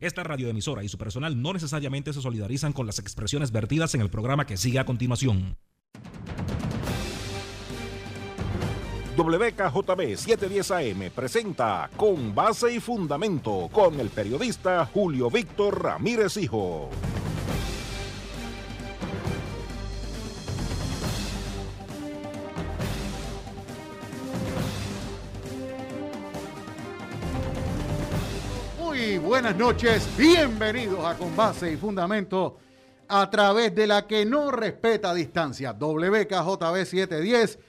Esta radioemisora y su personal no necesariamente se solidarizan con las expresiones vertidas en el programa que sigue a continuación. WKJB 710 AM presenta Con Base y Fundamento con el periodista Julio Víctor Ramírez Hijo. Buenas noches, bienvenidos a Con Base y Fundamento a través de la que no respeta distancia, WKJB 710.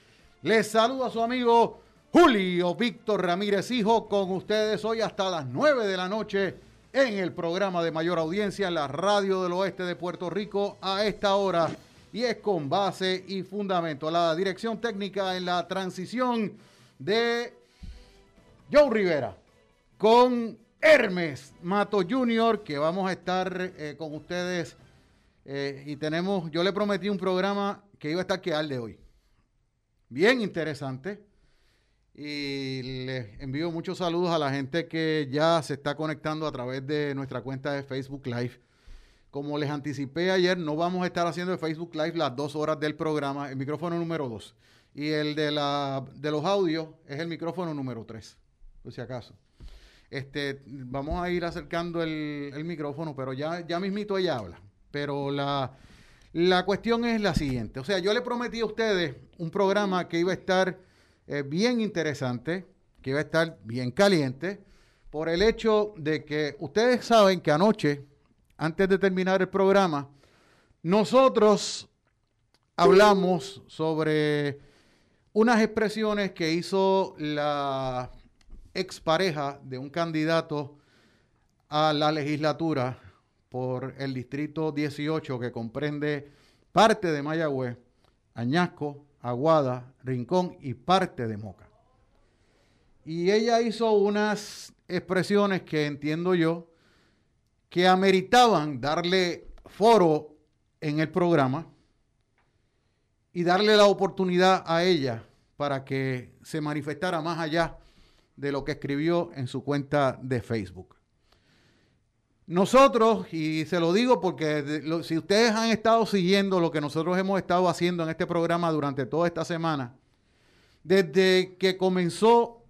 Les saluda a su amigo Julio Víctor Ramírez Hijo con ustedes hoy hasta las 9 de la noche en el programa de mayor audiencia en la radio del oeste de Puerto Rico a esta hora y es con base y fundamento. La dirección técnica en la transición de Joe Rivera con Hermes Mato Jr., que vamos a estar eh, con ustedes eh, y tenemos, yo le prometí un programa que iba a estar que de hoy. Bien interesante. Y les envío muchos saludos a la gente que ya se está conectando a través de nuestra cuenta de Facebook Live. Como les anticipé ayer, no vamos a estar haciendo Facebook Live las dos horas del programa, el micrófono número dos. Y el de, la, de los audios es el micrófono número tres, por si acaso. Este, vamos a ir acercando el, micrófono, pero ya, ya mismito ella habla. Pero la, la cuestión es la siguiente. O sea, yo le prometí a ustedes un programa que iba a estar eh, bien interesante, que iba a estar bien caliente, por el hecho de que ustedes saben que anoche, antes de terminar el programa, nosotros hablamos sobre unas expresiones que hizo la expareja de un candidato a la legislatura por el distrito 18 que comprende parte de Mayagüez, Añasco, Aguada, Rincón y parte de Moca. Y ella hizo unas expresiones que entiendo yo que ameritaban darle foro en el programa y darle la oportunidad a ella para que se manifestara más allá de lo que escribió en su cuenta de Facebook. Nosotros, y se lo digo porque si ustedes han estado siguiendo lo que nosotros hemos estado haciendo en este programa durante toda esta semana, desde que comenzó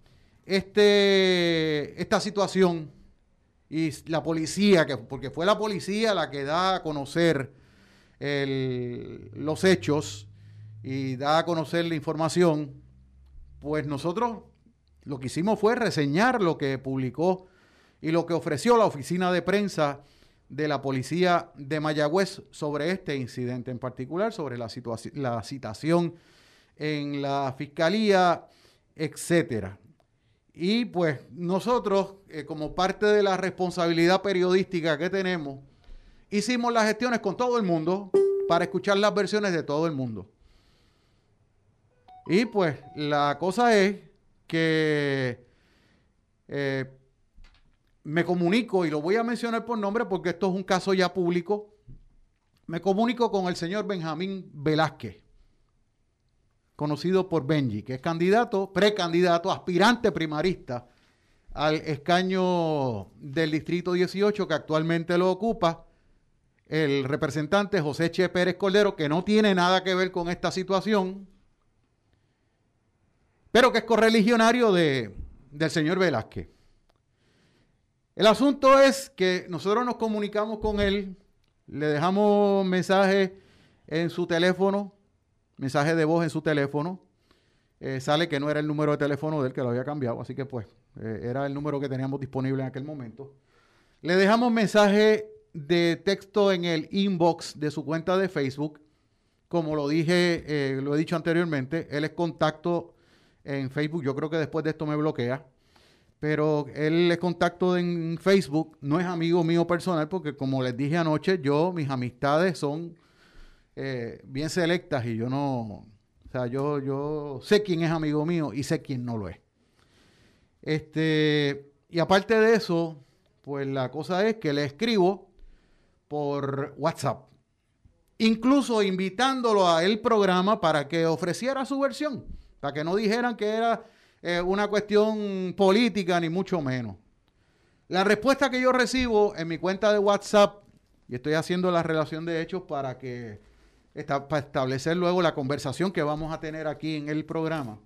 este, esta situación y la policía, que, porque fue la policía la que da a conocer los hechos y da a conocer la información, pues nosotros lo que hicimos fue reseñar lo que publicó y lo que ofreció la oficina de prensa de la policía de Mayagüez sobre este incidente en particular, sobre la, la citación en la fiscalía, etcétera. Y pues nosotros, eh, como parte de la responsabilidad periodística que tenemos, hicimos las gestiones con todo el mundo para escuchar las versiones de todo el mundo. Y pues la cosa es que eh, me comunico, y lo voy a mencionar por nombre porque esto es un caso ya público, me comunico con el señor Benjamín Velázquez, conocido por Benji, que es candidato, precandidato, aspirante primarista al escaño del Distrito 18 que actualmente lo ocupa el representante José Che Pérez Cordero, que no tiene nada que ver con esta situación, pero que es correligionario de, del señor Velázquez. El asunto es que nosotros nos comunicamos con él, le dejamos mensaje en su teléfono, mensaje de voz en su teléfono. Eh, sale que no era el número de teléfono de él, que lo había cambiado, así que pues eh, era el número que teníamos disponible en aquel momento. Le dejamos mensaje de texto en el inbox de su cuenta de Facebook. Como lo dije, eh, lo he dicho anteriormente, él es contacto en Facebook. Yo creo que después de esto me bloquea. Pero él es contacto en Facebook, no es amigo mío personal, porque como les dije anoche, yo, mis amistades son eh, bien selectas y yo no, o sea, yo, yo sé quién es amigo mío y sé quién no lo es. Este, y aparte de eso, pues la cosa es que le escribo por WhatsApp, incluso invitándolo a el programa para que ofreciera su versión para que no dijeran que era eh, una cuestión política, ni mucho menos. La respuesta que yo recibo en mi cuenta de WhatsApp, y estoy haciendo la relación de hechos para que para establecer luego la conversación que vamos a tener aquí en el programa.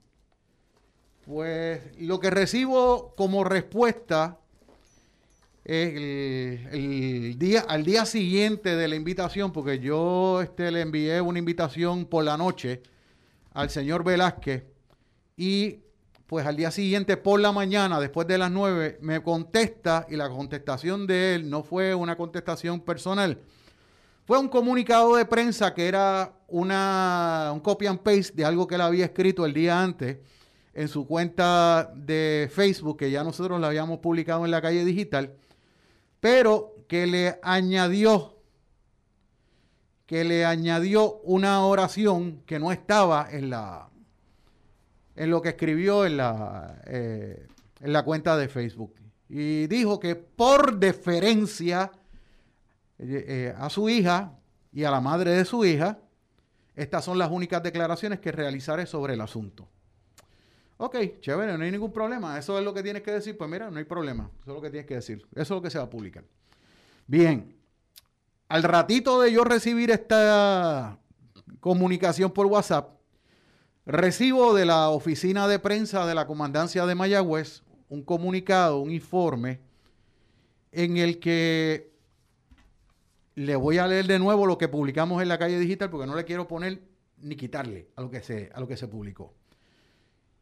Pues lo que recibo como respuesta el, día, al día siguiente de la invitación, porque yo este, le envié una invitación por la noche al señor Velázquez y pues al día siguiente por la mañana, después de las nueve, me contesta y la contestación de él no fue una contestación personal, fue un comunicado de prensa que era una, un copy and paste de algo que él había escrito el día antes en su cuenta de Facebook, que ya nosotros la habíamos publicado en la calle digital, pero que le añadió que le añadió una oración que no estaba en la en lo que escribió en la, eh, en la cuenta de Facebook. Y dijo que por deferencia eh, eh, a su hija y a la madre de su hija, estas son las únicas declaraciones que realizaré sobre el asunto. Ok, chévere, no hay ningún problema. Eso es lo que tienes que decir. Pues mira, no hay problema. Eso es lo que tienes que decir. Eso es lo que se va a publicar. Bien, al ratito de yo recibir esta comunicación por WhatsApp, recibo de la oficina de prensa de la comandancia de Mayagüez un comunicado, un informe, en el que le voy a leer de nuevo lo que publicamos en la calle digital porque no le quiero poner ni quitarle a lo que se, a lo que se publicó.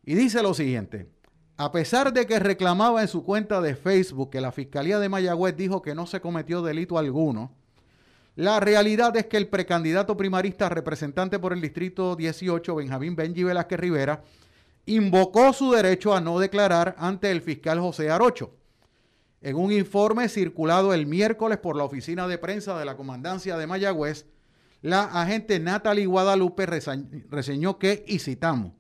Y dice lo siguiente. A pesar de que reclamaba en su cuenta de Facebook que la Fiscalía de Mayagüez dijo que no se cometió delito alguno, la realidad es que el precandidato primarista representante por el Distrito 18, Benjamín Benji Velázquez Rivera, invocó su derecho a no declarar ante el fiscal José Arocho. En un informe circulado el miércoles por la oficina de prensa de la comandancia de Mayagüez, la agente Natalie Guadalupe reseñó que, y citamos,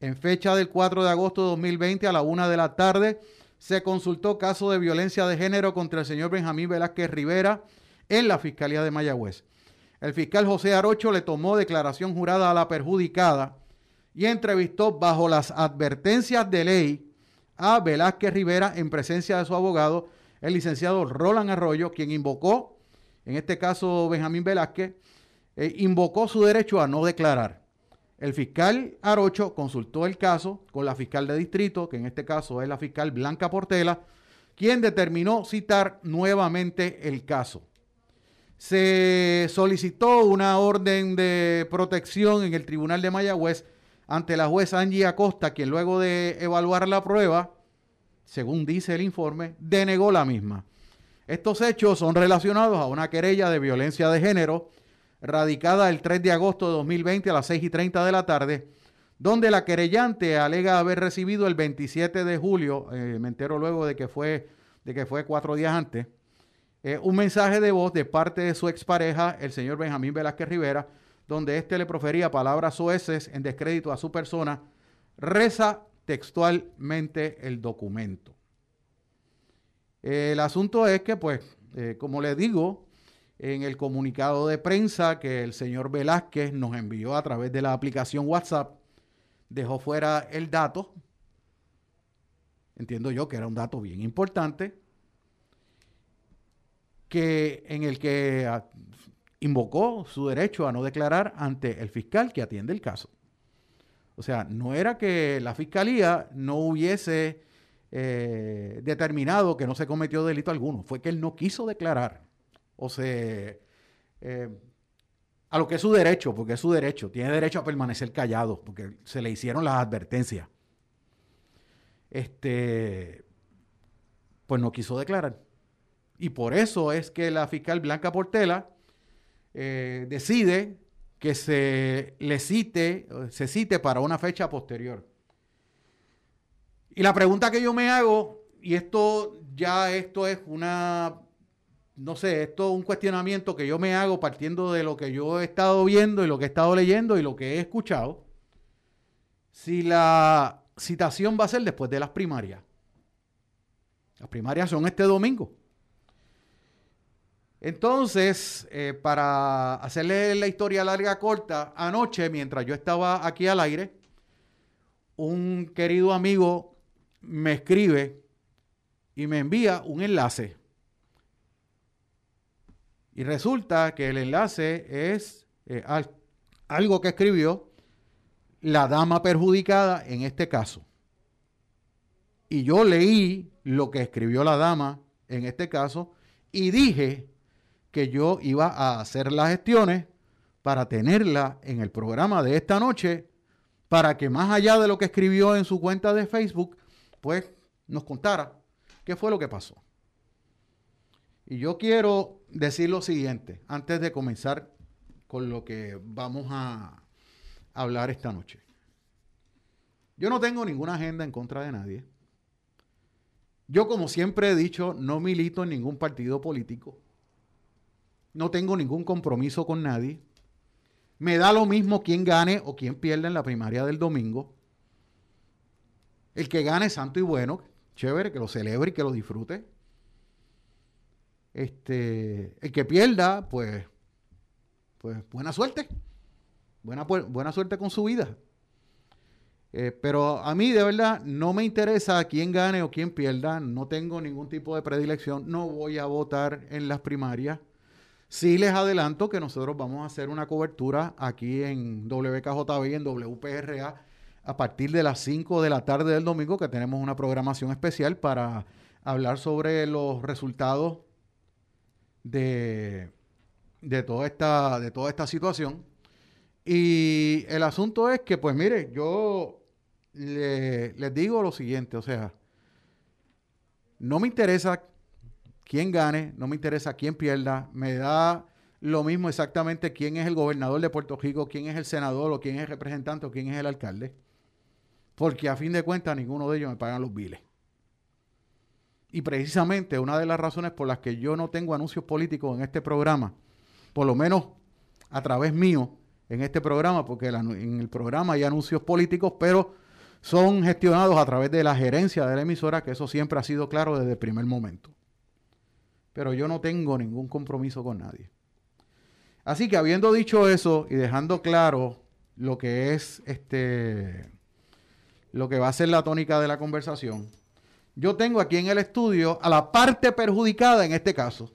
en fecha del 4 de agosto de 2020 a la una de la tarde, se consultó caso de violencia de género contra el señor Benjamín Velázquez Rivera, en la Fiscalía de Mayagüez. El fiscal José Arocho le tomó declaración jurada a la perjudicada y entrevistó bajo las advertencias de ley a Velázquez Rivera en presencia de su abogado, el licenciado Roland Arroyo, quien invocó, en este caso Benjamín Velázquez, eh, invocó su derecho a no declarar. El fiscal Arocho consultó el caso con la fiscal de distrito, que en este caso es la fiscal Blanca Portela, quien determinó citar nuevamente el caso se solicitó una orden de protección en el Tribunal de Mayagüez ante la jueza Angie Acosta, quien luego de evaluar la prueba, según dice el informe, denegó la misma. Estos hechos son relacionados a una querella de violencia de género radicada el 3 de agosto de 2020 a las 6 y 30 de la tarde, donde la querellante alega haber recibido el 27 de julio, eh, me entero luego de que fue, de que fue cuatro días antes, eh, un mensaje de voz de parte de su expareja, el señor Benjamín Velázquez Rivera, donde éste le profería palabras soeces en descrédito a su persona, reza textualmente el documento. el asunto es que, pues, eh, como le digo, en el comunicado de prensa que el señor Velázquez nos envió a través de la aplicación WhatsApp, dejó fuera el dato, entiendo yo que era un dato bien importante, que, en el que ah, invocó su derecho a no declarar ante el fiscal que atiende el caso. O sea, no era que la fiscalía no hubiese eh, determinado que no se cometió delito alguno, fue que él no quiso declarar. O sea, eh, a lo que es su derecho, porque es su derecho, tiene derecho a permanecer callado, porque se le hicieron las advertencias. Este, pues no quiso declarar. Y por eso es que la fiscal Blanca Portela eh, decide que se le cite, se cite para una fecha posterior. Y la pregunta que yo me hago, y esto ya esto es una, no sé, esto es un cuestionamiento que yo me hago partiendo de lo que yo he estado viendo y lo que he estado leyendo y lo que he escuchado, si la citación va a ser después de las primarias. Las primarias son este domingo. Entonces, eh, para hacerle la historia larga corta, anoche, mientras yo estaba aquí al aire, un querido amigo me escribe y me envía un enlace. Y resulta que el enlace es eh, algo que escribió la dama perjudicada en este caso. Y yo leí lo que escribió la dama en este caso y dije que yo iba a hacer las gestiones para tenerla en el programa de esta noche para que más allá de lo que escribió en su cuenta de Facebook, pues nos contara qué fue lo que pasó. Y yo quiero decir lo siguiente, antes de comenzar con lo que vamos a hablar esta noche. Yo no tengo ninguna agenda en contra de nadie. Yo, como siempre he dicho, no milito en ningún partido político. No tengo ningún compromiso con nadie. Me da lo mismo quién gane o quién pierda en la primaria del domingo. El que gane santo y bueno, chévere, que lo celebre y que lo disfrute. Este, el que pierda, pues, pues buena suerte. Buena, buena suerte con su vida. Eh, pero a mí de verdad no me interesa quién gane o quién pierda. No tengo ningún tipo de predilección. No voy a votar en las primarias. Sí les adelanto que nosotros vamos a hacer una cobertura aquí en WKJB y en WPRA a partir de las 5 de la tarde del domingo, que tenemos una programación especial para hablar sobre los resultados de, de, toda, esta, de toda esta situación. Y el asunto es que, pues mire, yo les digo lo siguiente, o sea, no me interesa quién gane, no me interesa quién pierda, me da lo mismo exactamente quién es el gobernador de Puerto Rico, quién es el senador o quién es el representante o quién es el alcalde, porque a fin de cuentas ninguno de ellos me pagan los biles. Y precisamente una de las razones por las que yo no tengo anuncios políticos en este programa, por lo menos a través mío en este programa, porque en el programa hay anuncios políticos, pero son gestionados a través de la gerencia de la emisora, que eso siempre ha sido claro desde el primer momento pero yo no tengo ningún compromiso con nadie. Así que habiendo dicho eso y dejando claro lo que es este lo que va a ser la tónica de la conversación, yo tengo aquí en el estudio a la parte perjudicada en este caso,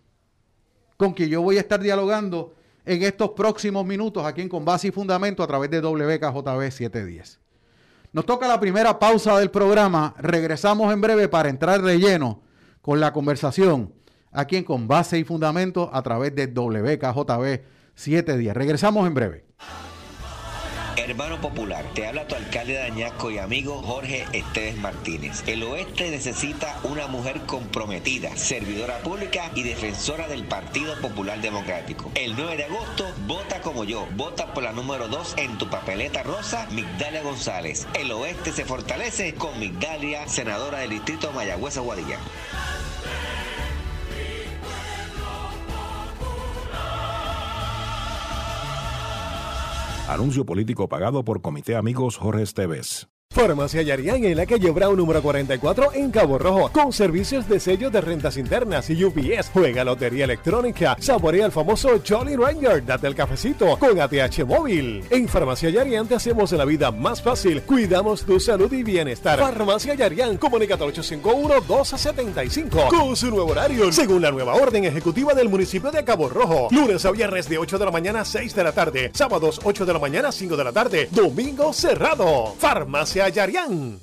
con quien yo voy a estar dialogando en estos próximos minutos aquí en Con Base y Fundamento a través de WKJB 710. Nos toca la primera pausa del programa. Regresamos en breve para entrar de lleno con la conversación aquí en Con Base y Fundamento a través de WKJB 7 días. Regresamos en breve. Hermano Popular, te habla tu alcalde de Añasco y amigo Jorge Esteves Martínez. El oeste necesita una mujer comprometida, servidora pública y defensora del Partido Popular Democrático. El 9 de agosto, vota como yo. Vota por la número 2 en tu papeleta rosa, Migdalia González. El oeste se fortalece con Migdalia, senadora del distrito Mayagüez Aguadilla. Anuncio político pagado por Comité Amigos Jorge Esteves. Farmacia Yarián en la calle Brown número 44 en Cabo Rojo, con servicios de sello de rentas internas y UPS. Juega lotería electrónica, saborea el famoso Jolly Ranger, date el cafecito con ATH móvil. En Farmacia Yarián te hacemos la vida más fácil, cuidamos tu salud y bienestar. Farmacia Yarián, comunicate al 851-1275 con su nuevo horario, según la nueva orden ejecutiva del municipio de Cabo Rojo. Lunes a viernes de 8 de la mañana a 6 de la tarde, sábados 8 de la mañana a 5 de la tarde, domingo cerrado. Farmacia Dream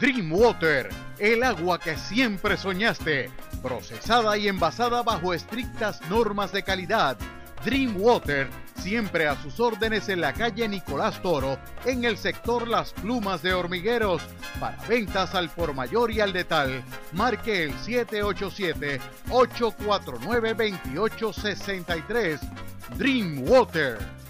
Dreamwater, el agua que siempre soñaste, procesada y envasada bajo estrictas normas de calidad. Dreamwater, siempre a sus órdenes en la calle Nicolás Toro, en el sector Las Plumas de Hormigueros. Para ventas al por mayor y al detal, marque el 787-849-2863. Dreamwater.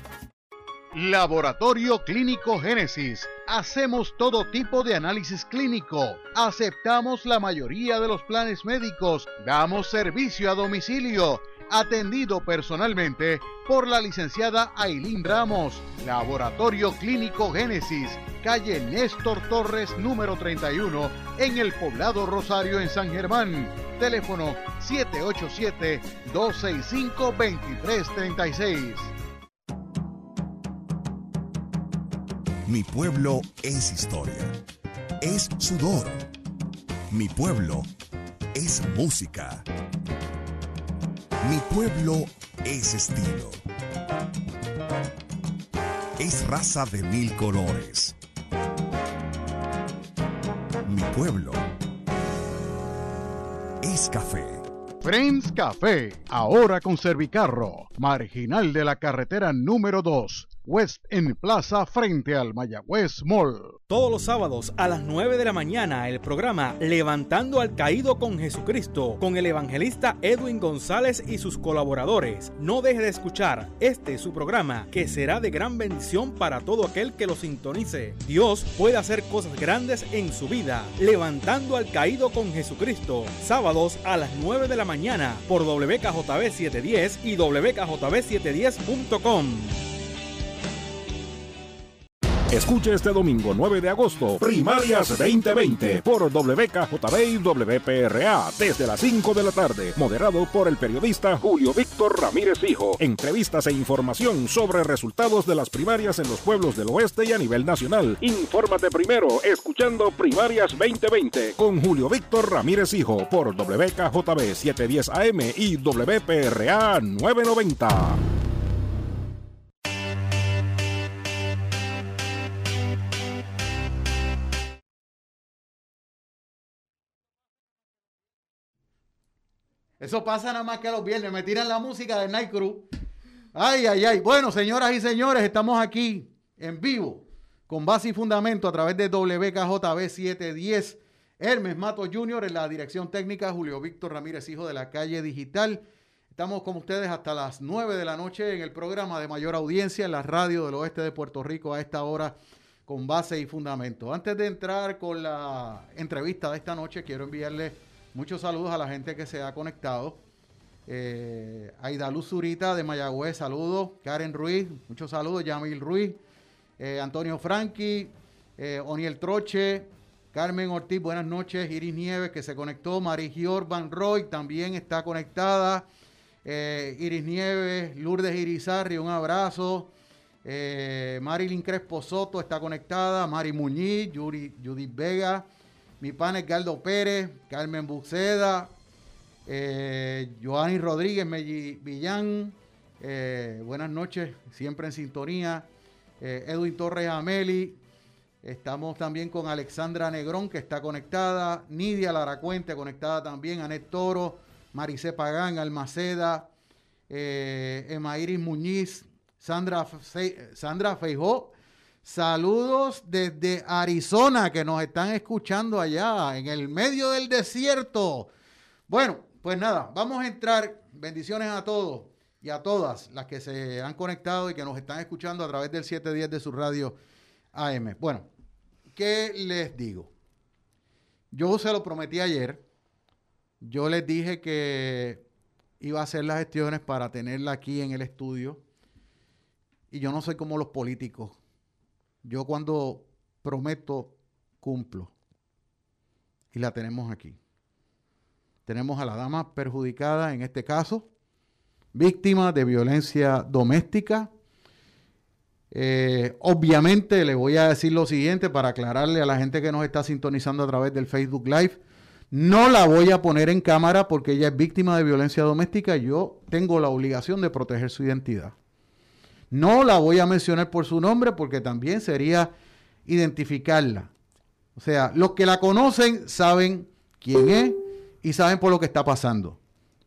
Laboratorio Clínico Génesis. Hacemos todo tipo de análisis clínico. Aceptamos la mayoría de los planes médicos. Damos servicio a domicilio. Atendido personalmente por la licenciada Ailín Ramos. Laboratorio Clínico Génesis. Calle Néstor Torres número 31 en el poblado Rosario en San Germán. Teléfono 787 Mi pueblo es historia, es sudor. Mi pueblo es música. Mi pueblo es estilo. Es raza de mil colores. Mi pueblo es café. Friends Café, ahora con Servicarro, marginal de la carretera número 2, West en Plaza frente al Mayagüez Mall. Todos los sábados a las 9 de la mañana el programa Levantando al Caído con Jesucristo con el evangelista Edwin González y sus colaboradores. No deje de escuchar este su programa que será de gran bendición para todo aquel que lo sintonice. Dios puede hacer cosas grandes en su vida. Levantando al Caído con Jesucristo. Sábados a las 9 de la mañana por WKJB 710 y WKJB710.com. Escuche este domingo 9 de agosto, Primarias 2020 por WKJB y WPRA desde las 5 de la tarde, moderado por el periodista Julio Víctor Ramírez Hijo. Entrevistas e información sobre resultados de las primarias en los pueblos del oeste y a nivel nacional. Infórmate primero escuchando Primarias 2020 con Julio Víctor Ramírez Hijo por WKJB 710 AM y WPRA 990. Eso pasa nada más que los viernes. Me tiran la música de Night Crew. Ay, ay, ay. Bueno, señoras y señores, estamos aquí en vivo con base y fundamento a través de WKJB 710. Hermes Mato Jr. en la dirección técnica, Julio Víctor Ramírez, hijo de la calle digital. Estamos con ustedes hasta las 9 de la noche en el programa de mayor audiencia en la radio del oeste de Puerto Rico a esta hora con base y fundamento. Antes de entrar con la entrevista de esta noche, quiero enviarle muchos saludos a la gente que se ha conectado. Eh, Aida Luz Zurita de Mayagüez, saludos. Karen Ruiz, muchos saludos. Yamil Ruiz, eh, Antonio Franqui, eh, Oniel Troche, Carmen Ortiz, buenas noches. Iris Nieves, que se conectó. Marigior Van Roy también está conectada. Eh, Iris Nieves, Lourdes Irizarri, un abrazo. Eh, Marilyn Crespo Soto está conectada. Mari Muñiz, Yuri, Judith Vega, mi pan Edgardo Pérez, Carmen Buceda, eh, Joanny Rodríguez Villán, eh, buenas noches, siempre en sintonía. Eh, Edwin Torres Ameli, estamos también con Alexandra Negrón, que está conectada, Nidia Laracuente, conectada también, Anet Toro, Maricé Pagán, Almaceda, eh, Emairis Muñiz, Sandra, Fe- Sandra Feijó, Saludos desde Arizona que nos están escuchando allá en el medio del desierto. Bueno, pues nada, vamos a entrar. Bendiciones a todos y a todas las que se han conectado y que nos están escuchando a través del 710 de su radio AM. Bueno, ¿qué les digo? Yo se lo prometí ayer. Yo les dije que iba a hacer las gestiones para tenerla aquí en el estudio. Y yo no soy como los políticos. Yo cuando prometo, cumplo. Y la tenemos aquí. Tenemos a la dama perjudicada, en este caso, víctima de violencia doméstica. Eh, obviamente le voy a decir lo siguiente para aclararle a la gente que nos está sintonizando a través del Facebook Live. No la voy a poner en cámara porque ella es víctima de violencia doméstica. y Yo tengo la obligación de proteger su identidad. No la voy a mencionar por su nombre porque también sería identificarla. O sea, los que la conocen saben quién es y saben por lo que está pasando.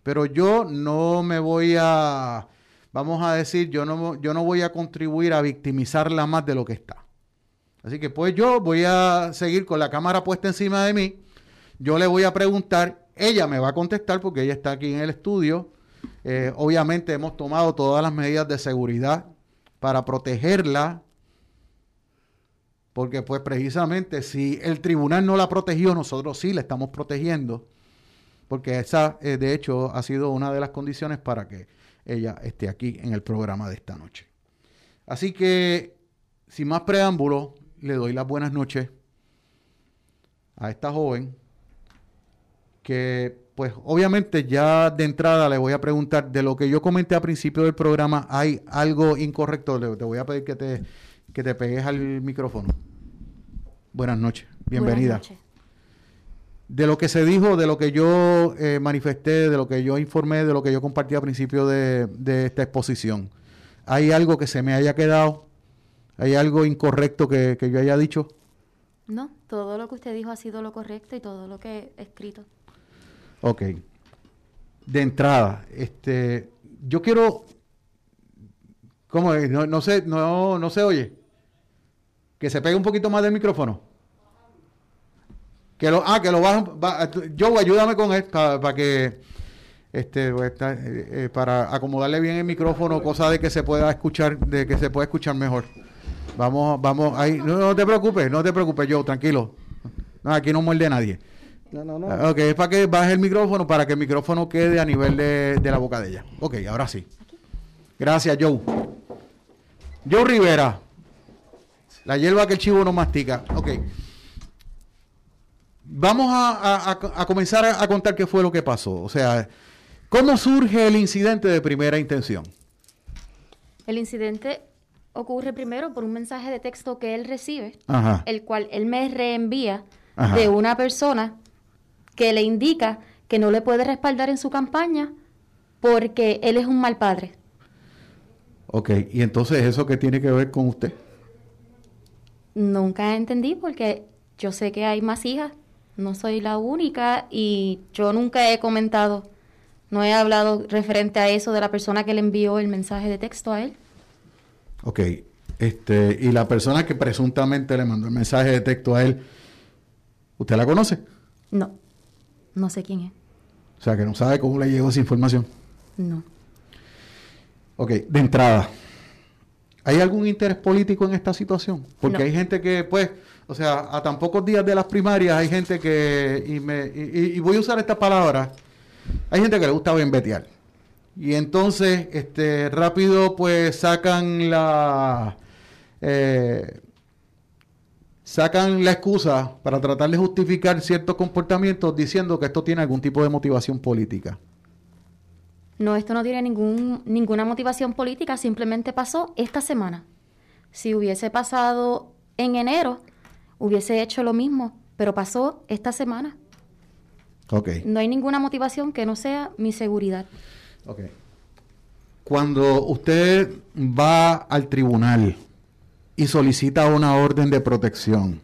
Pero yo no me voy a, vamos a decir, yo no, yo no voy a contribuir a victimizarla más de lo que está. Así que pues yo voy a seguir con la cámara puesta encima de mí. Yo le voy a preguntar, ella me va a contestar porque ella está aquí en el estudio. Eh, obviamente hemos tomado todas las medidas de seguridad para protegerla, porque pues precisamente si el tribunal no la protegió, nosotros sí la estamos protegiendo, porque esa eh, de hecho ha sido una de las condiciones para que ella esté aquí en el programa de esta noche. Así que, sin más preámbulo, le doy las buenas noches a esta joven que pues obviamente ya de entrada le voy a preguntar de lo que yo comenté al principio del programa, ¿hay algo incorrecto? Le, te voy a pedir que te, que te pegues al micrófono. Buenas noches, bienvenida. Buenas noches. de lo que se dijo, de lo que yo eh, manifesté, de lo que yo informé, de lo que yo compartí a principio de, de esta exposición, ¿hay algo que se me haya quedado? ¿Hay algo incorrecto que, que yo haya dicho? No, todo lo que usted dijo ha sido lo correcto y todo lo que he escrito. Ok. De entrada, este, yo quiero, ¿cómo es? No, no sé, no, no se oye. Que se pegue un poquito más del micrófono. Que lo, ah, que lo bajen. va- Joe, ayúdame con esto para que, este, pues, eh, eh, para acomodarle bien el micrófono, cosa de que se pueda escuchar, de que se pueda escuchar mejor. Vamos, vamos, ahí, no, no te preocupes, no te preocupes, Joe, tranquilo. No, aquí no muerde nadie. No, no, no. Ah, Ok, es para que baje el micrófono, para que el micrófono quede a nivel de, de la boca de ella. Ok, ahora sí. Gracias, Joe. Joe Rivera. La hierba que el chivo no mastica. Ok. Vamos a, a- a- a comenzar a, a contar qué fue lo que pasó. O sea, ¿cómo surge el incidente de primera intención? El incidente ocurre primero por un mensaje de texto que él recibe, Ajá. el cual él me reenvía Ajá. de una persona que le indica que no le puede respaldar en su campaña porque él es un mal padre. Ok, y entonces eso qué tiene que ver con usted? Nunca entendí porque yo sé que hay más hijas, no soy la única y yo nunca he comentado, no he hablado referente a eso de la persona que le envió el mensaje de texto a él. Ok, este, y la persona que presuntamente le mandó el mensaje de texto a él, ¿usted la conoce? No, no sé quién es, O sea, que no sabe cómo le llegó esa información. no. Ok, de entrada, ¿hay algún interés político en esta situación? Porque No. hay gente que, pues, o sea, a tan pocos días de las primarias hay gente que, y, me, y, y- y voy a usar esta palabra, hay gente que le gusta benbetear. Y entonces, este, rápido, pues, sacan la... eh, sacan la excusa para tratar de justificar ciertos comportamientos diciendo que esto tiene algún tipo de motivación política. No, esto no tiene ningún, ninguna motivación política, simplemente pasó esta semana. Si hubiese pasado en enero, hubiese hecho lo mismo, pero pasó esta semana. Ok. No hay ninguna motivación que no sea mi seguridad. Ok. Cuando usted va al tribunal y solicita una orden de protección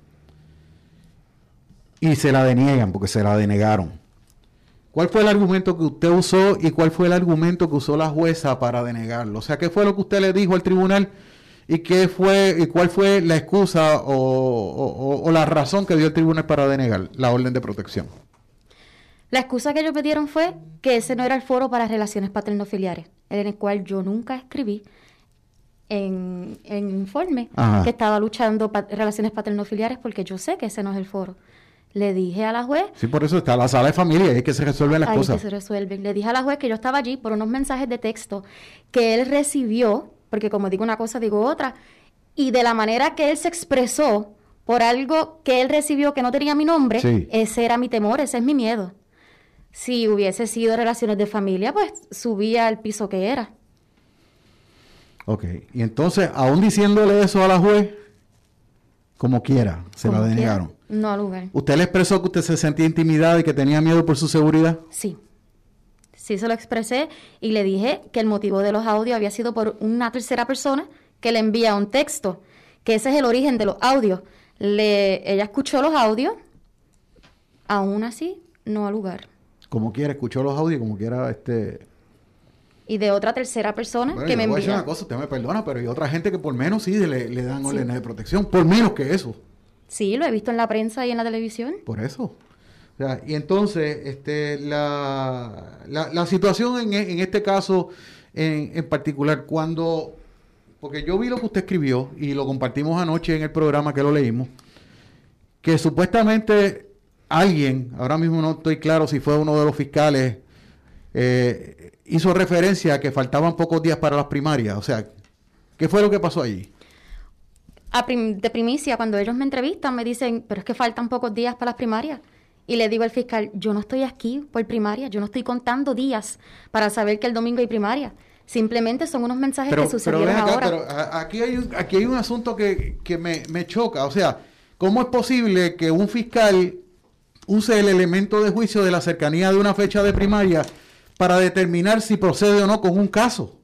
y se la deniegan porque se la denegaron, ¿cuál fue el argumento que usted usó y cuál fue el argumento que usó la jueza para denegarlo? O sea, ¿qué fue lo que usted le dijo al tribunal y qué fue y cuál fue la excusa o, la razón que dio el tribunal para denegar la orden de protección? La excusa que ellos me dieron fue que ese no era el foro para relaciones paternofiliares, en el cual yo nunca escribí en, en informe Ajá. que estaba luchando pa- relaciones paternofiliares porque yo sé que ese no es el foro. Le dije a la juez Sí, por eso está la sala de familia y es que se resuelven las Ahí cosas. que se resuelven. Le dije a la juez que yo estaba allí por unos mensajes de texto que él recibió, porque como digo una cosa, digo otra, y de la manera que él se expresó por algo que él recibió que no tenía mi nombre, Sí. ese era mi temor, ese es mi miedo. Si hubiese sido relaciones de familia, pues subía al piso que era. Ok, y entonces, aún diciéndole eso a la juez, como quiera, se la Como quiera, denegaron. No al lugar. ¿Usted le expresó que usted se sentía intimidada y que tenía miedo por su seguridad? Sí. Sí se lo expresé y le dije que el motivo de los audios había sido por una tercera persona que le envía un texto, que ese es el origen de los audios. Le, ella escuchó los audios, aún así no al lugar. Como quiera, escuchó los audios, como quiera, este... Y de otra tercera persona Bueno, que yo me voy a decir envía. una cosa, usted me perdona, pero hay otra gente que por menos sí le, le dan órdenes de protección, por menos que eso, Sí, lo he visto en la prensa y en la televisión. por eso. O sea, y entonces, este, la, la, la situación en, en este caso en, en particular, cuando, porque yo vi lo que usted escribió y lo compartimos anoche en el programa que lo leímos, que supuestamente alguien, ahora mismo no estoy claro si fue uno de los fiscales, eh, hizo referencia a que faltaban pocos días para las primarias. O sea, ¿qué fue lo que pasó allí? A prim- de primicia, cuando ellos me entrevistan, me dicen, pero es que faltan pocos días para las primarias. Y le digo al fiscal, yo no estoy aquí por primaria, yo no estoy contando días para saber que el domingo hay primaria. Simplemente son unos mensajes que sucedieron ven acá, ahora. pero aquí, hay un, aquí hay un asunto que, que me, me choca. O sea, ¿cómo es posible que un fiscal use el elemento de juicio de la cercanía de una fecha de primaria para determinar si procede o no con un caso.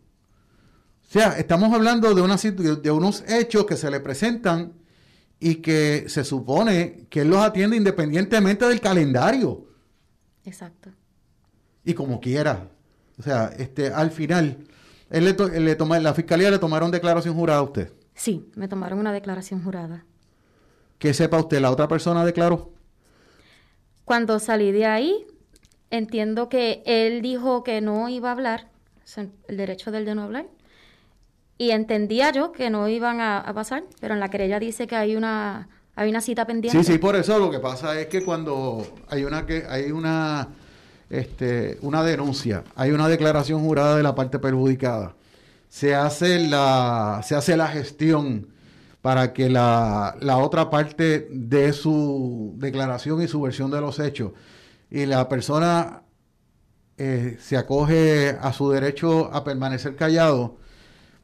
O sea, estamos hablando de, una, de unos hechos que se le presentan y que se supone que él los atiende independientemente del calendario. Exacto. Y como quiera. O sea, este, al final, él le, le toma, la fiscalía le tomaron declaración jurada a usted. Sí, me tomaron una declaración jurada. Que sepa usted, la otra persona declaró. Cuando salí de ahí, entiendo que él dijo que no iba a hablar, el derecho del de no hablar. Y entendía yo que no iban a, pasar, pero en la querella dice que hay una hay una cita pendiente. Sí, sí, por eso lo que pasa es que cuando hay una que hay una este, una denuncia, hay una declaración jurada de la parte perjudicada, se hace la se hace la gestión para que la, la otra parte dé su declaración y su versión de los hechos y la persona eh, se acoge a su derecho a permanecer callado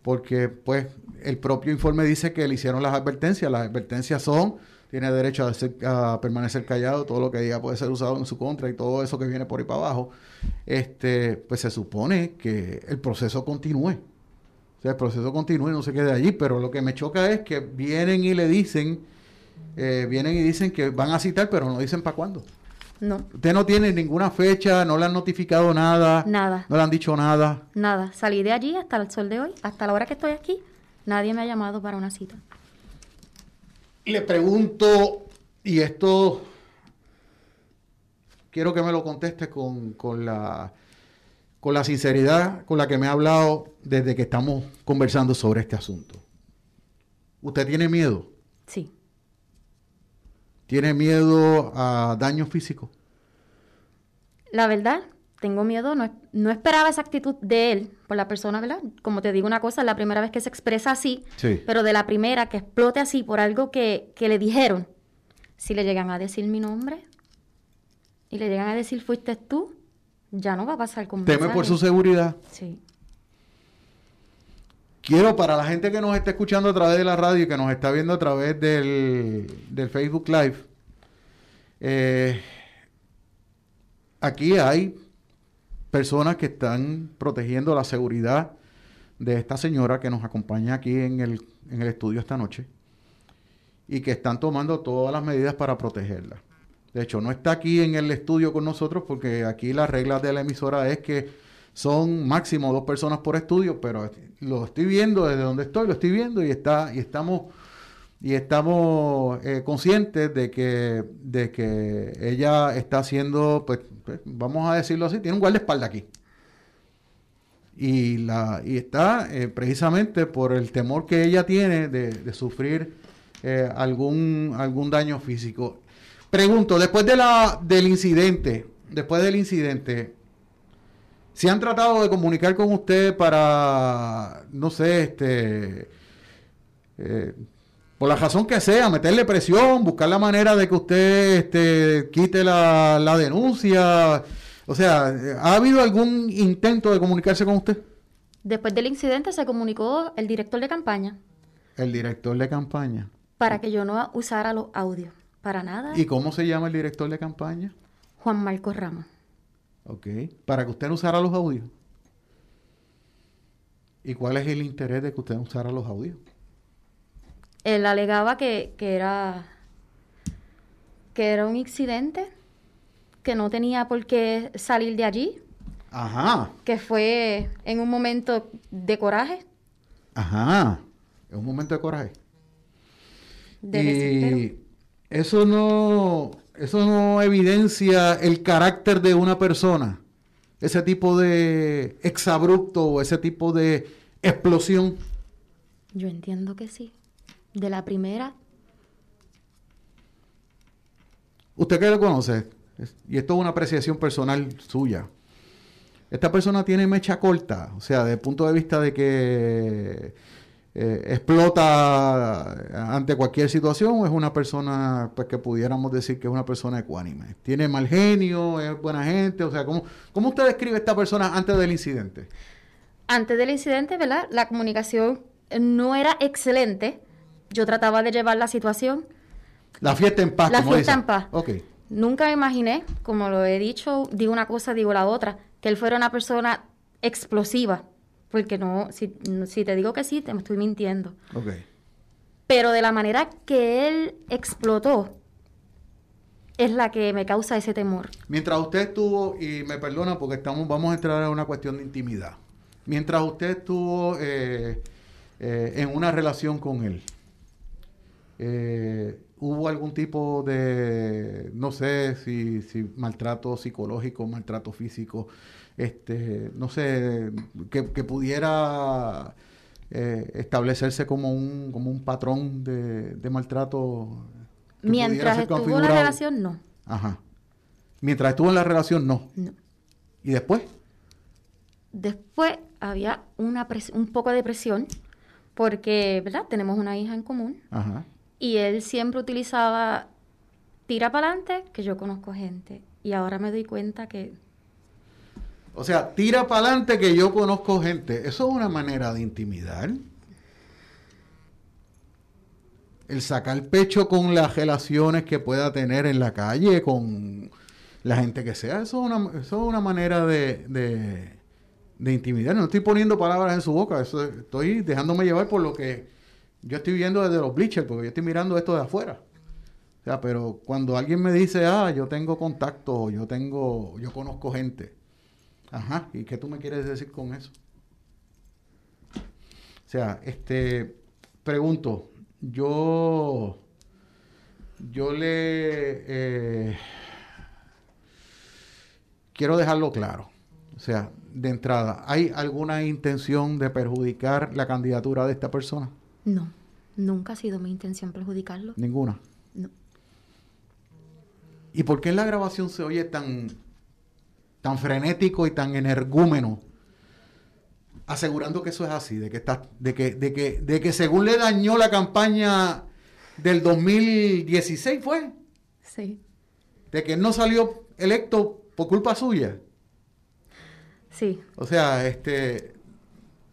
porque pues el propio informe dice que le hicieron las advertencias. Las advertencias son, tiene derecho a, permanecer callado, todo lo que diga puede ser usado en su contra y todo eso que viene por ahí para abajo. Este, pues se supone que el proceso continúe. O sea, el proceso continúe y no se quede allí, pero lo que me choca es que vienen y le dicen, eh, vienen y dicen que van a citar, pero no dicen para cuándo. No. Usted no tiene ninguna fecha, no le han notificado nada. Nada. No le han dicho nada. Nada. Salí de allí hasta el sol de hoy, hasta la hora que estoy aquí, nadie me ha llamado para una cita. Le pregunto, y esto quiero que me lo conteste con, con, la, con la sinceridad con la que me ha hablado desde que estamos conversando sobre este asunto. ¿Usted tiene miedo? Sí. ¿Tiene miedo a daño físico? La verdad, tengo miedo. No, no, esperaba esa actitud de él, por la persona, ¿verdad? Como te digo una cosa, es la primera vez que se expresa así, pero de la primera que explote así por algo que, que le dijeron, si le llegan a decir mi nombre y le llegan a decir fuiste tú, ya no va a pasar con ¿Teme por su seguridad? Sí. Quiero para la gente que nos está escuchando a través de la radio y que nos está viendo a través del, Facebook Live, eh, aquí hay personas que están protegiendo la seguridad de esta señora que nos acompaña aquí en el, en el estudio esta noche y que están tomando todas las medidas para protegerla. De hecho, no está aquí en el estudio con nosotros porque aquí las reglas de la emisora es que son máximo dos personas por estudio, pero lo estoy viendo desde donde estoy, lo estoy viendo y está y estamos y estamos eh, conscientes de que de que ella está haciendo, pues, pues, vamos a decirlo así, tiene un guardaespaldas aquí y la y está eh, precisamente por el temor que ella tiene de, sufrir eh, algún algún daño físico. Pregunto, después de la del incidente, después del incidente, si han tratado de comunicar con usted para, no sé, este, eh, por la razón que sea, meterle presión, buscar la manera de que usted este, quite la, la denuncia. O sea, ¿ha habido algún intento de comunicarse con usted? Después del incidente se comunicó el director de campaña. El director de campaña. Para que yo no usara los audios. Para nada. ¿Y cómo se llama el director de campaña? Juan Marcos Ramos. ¿Ok? Para que usted no usara los audios. ¿Y cuál es el interés de que usted no usara los audios? Él alegaba que, que era que era un accidente, que no tenía por qué salir de allí. Ajá. Que fue en un momento de coraje. Ajá. En un momento de coraje. y eso no eso no evidencia el carácter de una persona. Ese tipo de exabrupto o ese tipo de explosión. Yo entiendo que sí. De la primera. ¿Usted qué lo conoce? Y esto es una apreciación personal suya. Esta persona tiene mecha corta, o sea, desde el punto de vista de que eh, explota ante cualquier situación o es una persona pues que pudiéramos decir que es una persona ecuánime? ¿Tiene mal genio? ¿Es buena gente? O sea, ¿cómo, cómo usted describe a esta persona antes del incidente? Antes del incidente, ¿verdad? La comunicación no era excelente. Yo trataba de llevar la situación. La fiesta en paz. La fiesta en paz. Ok. Nunca me imaginé, como lo he dicho, digo una cosa, digo la otra, que él fuera una persona explosiva. Porque no, si, si te digo que sí, te me estoy mintiendo. Ok. Pero de la manera que él explotó, es la que me causa ese temor. Mientras usted estuvo, y me perdona porque estamos, vamos a entrar en una cuestión de intimidad. Mientras usted estuvo eh, eh, en una relación con él, eh, ¿hubo algún tipo de, no sé, si, si maltrato psicológico, maltrato físico, este, no sé, que, que pudiera eh, establecerse como un, como un patrón de, de maltrato? Mientras estuvo en la relación, no. Ajá. Mientras estuvo en la relación, no. no. ¿Y después? Después había una pres- un poco de presión, porque, ¿verdad? Tenemos una hija en común. Ajá. Y él siempre utilizaba, tira para adelante, que yo conozco gente. Y ahora me doy cuenta que O sea, tira para adelante que yo conozco gente. Eso es una manera de intimidar. El sacar pecho con las relaciones que pueda tener en la calle, con la gente que sea. Eso es una, eso es una manera de, de, de intimidar. No estoy poniendo palabras en su boca. Eso, estoy dejándome llevar por lo que yo estoy viendo desde los bleachers, porque yo estoy mirando esto de afuera. O sea, pero cuando alguien me dice, ah, yo tengo contacto, yo tengo, yo conozco gente. Ajá, ¿y qué tú me quieres decir con eso? O sea, este, pregunto, yo, yo le eh, quiero dejarlo claro. O sea, de entrada, ¿hay alguna intención de perjudicar la candidatura de esta persona? no, nunca ha sido mi intención perjudicarlo. Ninguna. No. ¿Y por qué en la grabación se oye tan, tan frenético y tan energúmeno? Asegurando que eso es así, de que está, de que, de que, de que según le dañó la campaña del 2016 fue, Sí, de que él no salió electo por culpa suya. sí, O sea, este,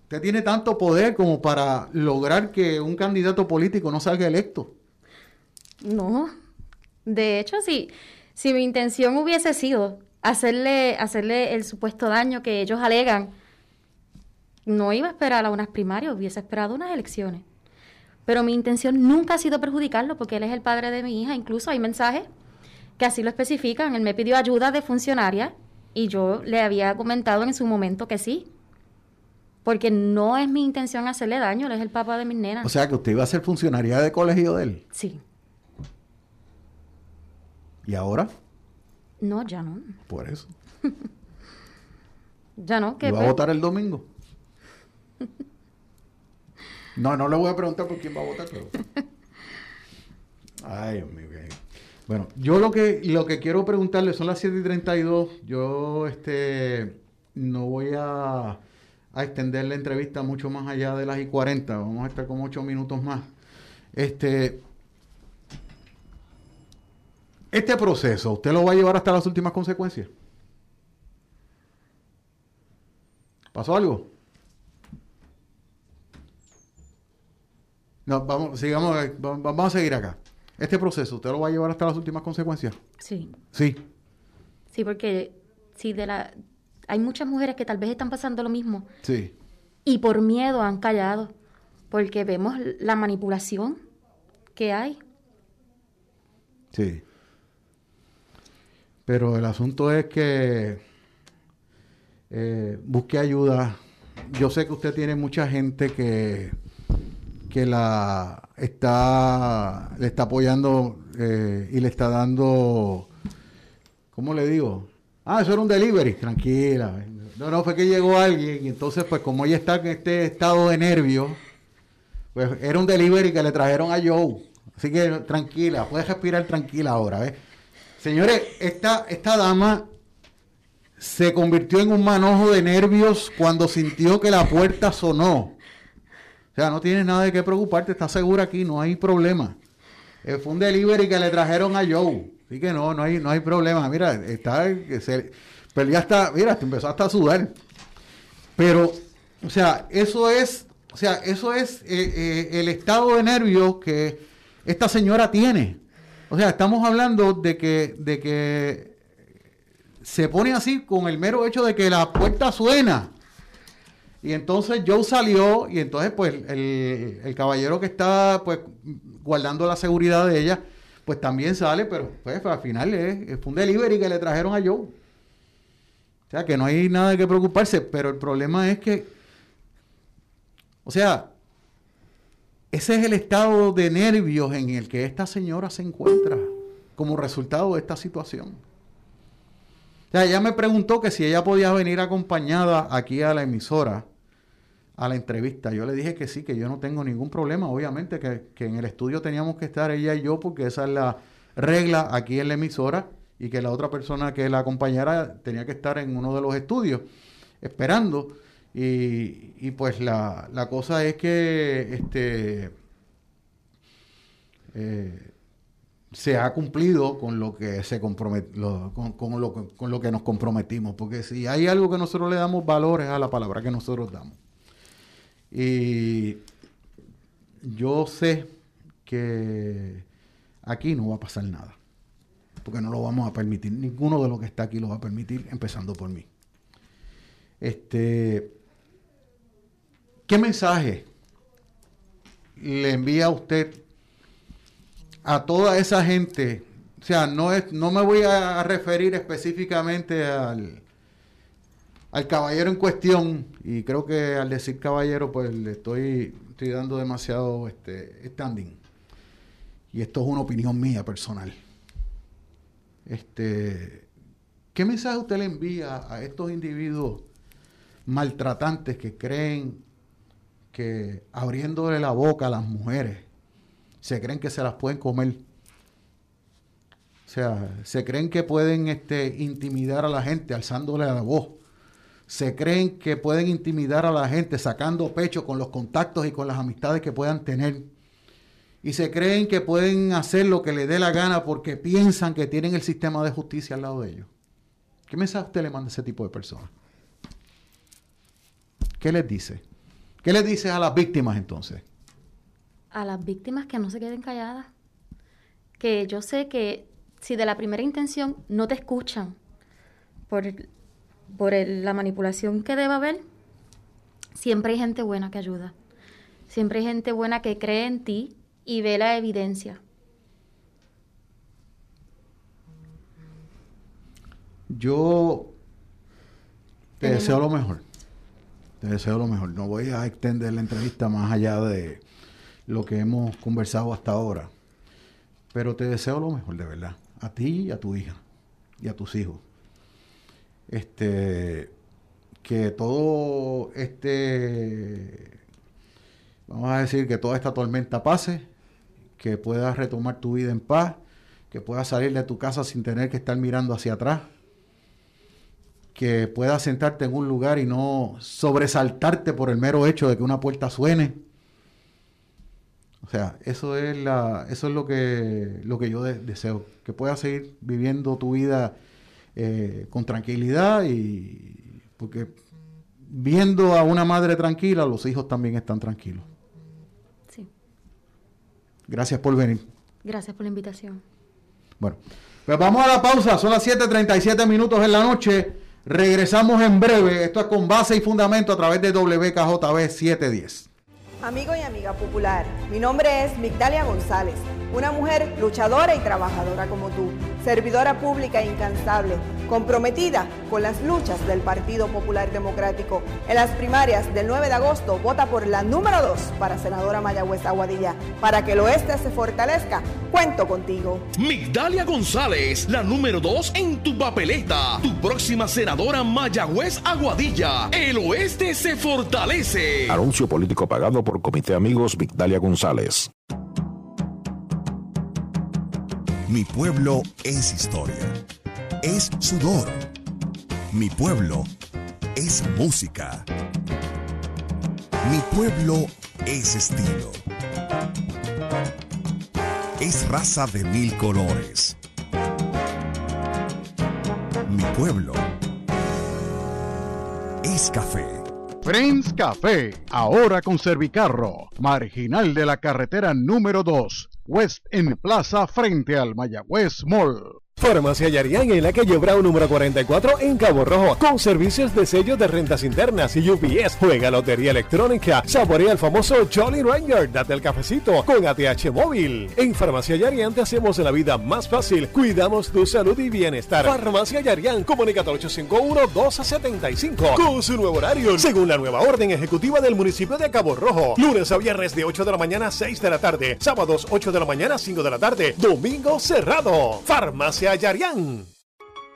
usted tiene tanto poder como para lograr que un candidato político no salga electo. no. De hecho, si, si mi intención hubiese sido hacerle, hacerle el supuesto daño que ellos alegan, no iba a esperar a unas primarias, hubiese esperado unas elecciones. Pero mi intención nunca ha sido perjudicarlo porque él es el padre de mi hija. Incluso hay mensajes que así lo especifican. Él me pidió ayuda de funcionaria y yo le había comentado en su momento que sí. Porque no es mi intención hacerle daño, él es el papá de mis nenas. O sea, que usted iba a ser funcionaria de colegio de él. sí. ¿Y ahora? No, ya no. Por eso. Ya no. que ¿Y va a votar el domingo? No, no le voy a preguntar por quién va a votar, pero... Ay, Dios mío. qué- Bueno, yo lo que, lo que quiero preguntarle, son las 7 y 32, yo este, no voy a, a extender la entrevista mucho más allá de las y 40, vamos a estar como 8 minutos más. Este, este proceso, ¿usted lo va a llevar hasta las últimas consecuencias? ¿Pasó algo? No, vamos, sigamos, va- va- vamos a seguir acá. Este proceso, ¿usted lo va a llevar hasta las últimas consecuencias? Sí. Sí. Sí, porque sí, de la... hay muchas mujeres que tal vez están pasando lo mismo Sí. y por miedo han callado, porque vemos la manipulación que hay. Sí. Pero el asunto es que eh, busque ayuda. Yo sé que usted tiene mucha gente que, que la está le está apoyando eh, y le está dando ¿cómo le digo? Ah, eso era un delivery, tranquila. No, no, fue que llegó alguien y entonces pues como ella está en este estado de nervio, pues era un delivery que le trajeron a Joe. Así que tranquila, puedes respirar tranquila ahora, ¿ves? Señores, esta, esta dama se convirtió en un manojo de nervios cuando sintió que la puerta sonó. O sea, no tienes nada de qué preocuparte, estás segura aquí, no hay problema. Eh, fue un delivery que le trajeron a Joe. Así que no, no hay, no hay problema. Mira, está, se, pero ya está, mira, te empezó hasta a sudar. Pero, o sea, eso es, o sea, eso es eh, eh, el estado de nervios que esta señora tiene. O sea, estamos hablando de que, de que se pone así con el mero hecho de que la puerta suena. Y entonces Joe salió y entonces pues el, el caballero que está pues guardando la seguridad de ella, pues también sale, pero pues al final es, fue un delivery que le trajeron a Joe. O sea que no hay nada que preocuparse, pero el problema es que, o sea, ese es el estado de nervios en el que esta señora se encuentra como resultado de esta situación. O sea, ella me preguntó que si ella podía venir acompañada aquí a la emisora a la entrevista. Yo le dije que sí, que yo no tengo ningún problema, obviamente, que, en el estudio teníamos que estar ella y yo, porque esa es la regla aquí en la emisora, y que la otra persona que la acompañara tenía que estar en uno de los estudios esperando. Y, pues la, cosa es que este eh, se ha cumplido con lo que se compromet, con, con, lo, con lo que nos comprometimos. Porque si hay algo que nosotros le damos valores a la palabra que nosotros damos. Y yo sé que aquí no va a pasar nada, porque no lo vamos a permitir. Ninguno de los que está aquí lo va a permitir, empezando por mí. Este, ¿Qué mensaje le envía a usted a toda esa gente? O sea, no, es, no me voy a referir específicamente al, al caballero en cuestión, y creo que al decir caballero, pues le estoy, estoy dando demasiado este, standing. Y esto es una opinión mía personal. Este, ¿Qué mensaje usted le envía a estos individuos maltratantes que creen que abriéndole la boca a las mujeres, se creen que se las pueden comer? O sea, se creen que pueden este, intimidar a la gente alzándole la voz se creen que pueden intimidar a la gente sacando pecho con los contactos y con las amistades que puedan tener. Y se creen que pueden hacer lo que les dé la gana porque piensan que tienen el sistema de justicia al lado de ellos. ¿Qué mensaje usted le manda a ese tipo de personas? ¿Qué les dice? ¿Qué les dice a las víctimas entonces? A las víctimas que no se queden calladas. Que yo sé que si de la primera intención no te escuchan por por la manipulación que debe haber, siempre hay gente buena que ayuda. Siempre hay gente buena que cree en ti y ve la evidencia. Yo te deseo lo mejor. Te deseo lo mejor. No voy a extender la entrevista más allá de lo que hemos conversado hasta ahora. Pero te deseo lo mejor, de verdad. A ti y a tu hija. Y a tus hijos este, que todo este, vamos a decir que toda esta tormenta pase, que puedas retomar tu vida en paz, que puedas salir de tu casa sin tener que estar mirando hacia atrás, que puedas sentarte en un lugar y no sobresaltarte por el mero hecho de que una puerta suene. O sea, eso es la, eso es lo que, lo que yo deseo, que puedas seguir viviendo tu vida eh, con tranquilidad y porque viendo a una madre tranquila, los hijos también están tranquilos. Sí. Gracias por venir. Gracias por la invitación. Bueno, pues vamos a la pausa, son las 7:37 minutos en la noche. Regresamos en breve. Esto es con base y fundamento a través de WKJB 710. Amigo y amiga popular, mi nombre es Migdalia González, una mujer luchadora y trabajadora como tú, servidora pública incansable, comprometida con las luchas del Partido Popular Democrático. En las primarias del 9 de agosto, vota por la número 2 para senadora Mayagüez Aguadilla. Para que el oeste se fortalezca, cuento contigo. Migdalia González, la número 2 en tu papeleta. Tu próxima senadora Mayagüez Aguadilla. El oeste se fortalece. Anuncio político pagado por Comité Amigos Victalia González. Mi pueblo es historia, es sudor. Mi pueblo es música. Mi pueblo es estilo. Es raza de mil colores. Mi pueblo es café. Friends Café, ahora con Servicarro, marginal de la carretera número 2 West en Plaza frente al Mayagüez Mall. Farmacia Yarián en la calle Brown número 44 en Cabo Rojo con servicios de sello de rentas internas y UPS. Juega lotería electrónica, saborea el famoso Jolly Ranger, date el cafecito con ATH móvil. En Farmacia Yarián te hacemos la vida más fácil, cuidamos tu salud y bienestar. Farmacia Yarián, comunica al 851-1275 con su nuevo horario según la nueva orden ejecutiva del municipio de Cabo Rojo. Lunes a viernes de 8 de la mañana a 6 de la tarde, sábados 8 de la mañana a 5 de la tarde, domingo cerrado. Farmacia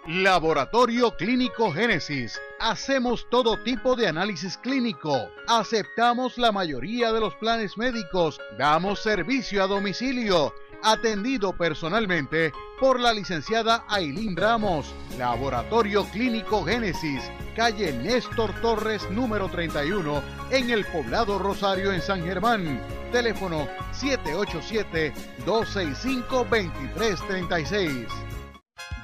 Laboratorio Clínico Génesis. Hacemos todo tipo de análisis clínico. Aceptamos la mayoría de los planes médicos. Damos servicio a domicilio. Atendido personalmente por la licenciada Ailín Ramos. Laboratorio Clínico Génesis. Calle Néstor Torres número 31 en el poblado Rosario en San Germán. Teléfono 787-265-2336.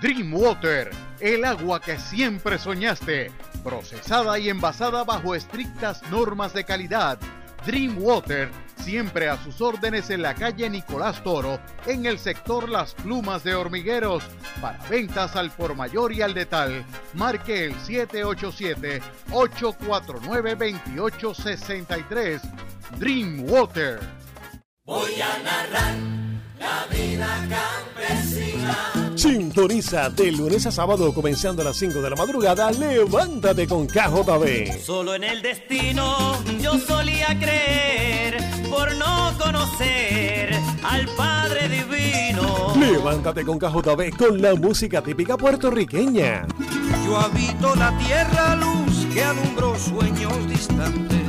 Dreamwater, el agua que siempre soñaste, procesada y envasada bajo estrictas normas de calidad. Dreamwater, siempre a sus órdenes en la calle Nicolás Toro, en el sector Las Plumas de Hormigueros. Para ventas al por mayor y al detal, marque el 787-849-2863. Dreamwater. Voy a narrar la vida campesina. Sintoniza de lunes a sábado comenzando a las 5 de la madrugada. Levántate con KJB. Solo en el destino yo solía creer por no conocer al Padre Divino. Levántate con KJB con la música típica puertorriqueña. Yo habito la tierra luz que alumbró sueños distantes.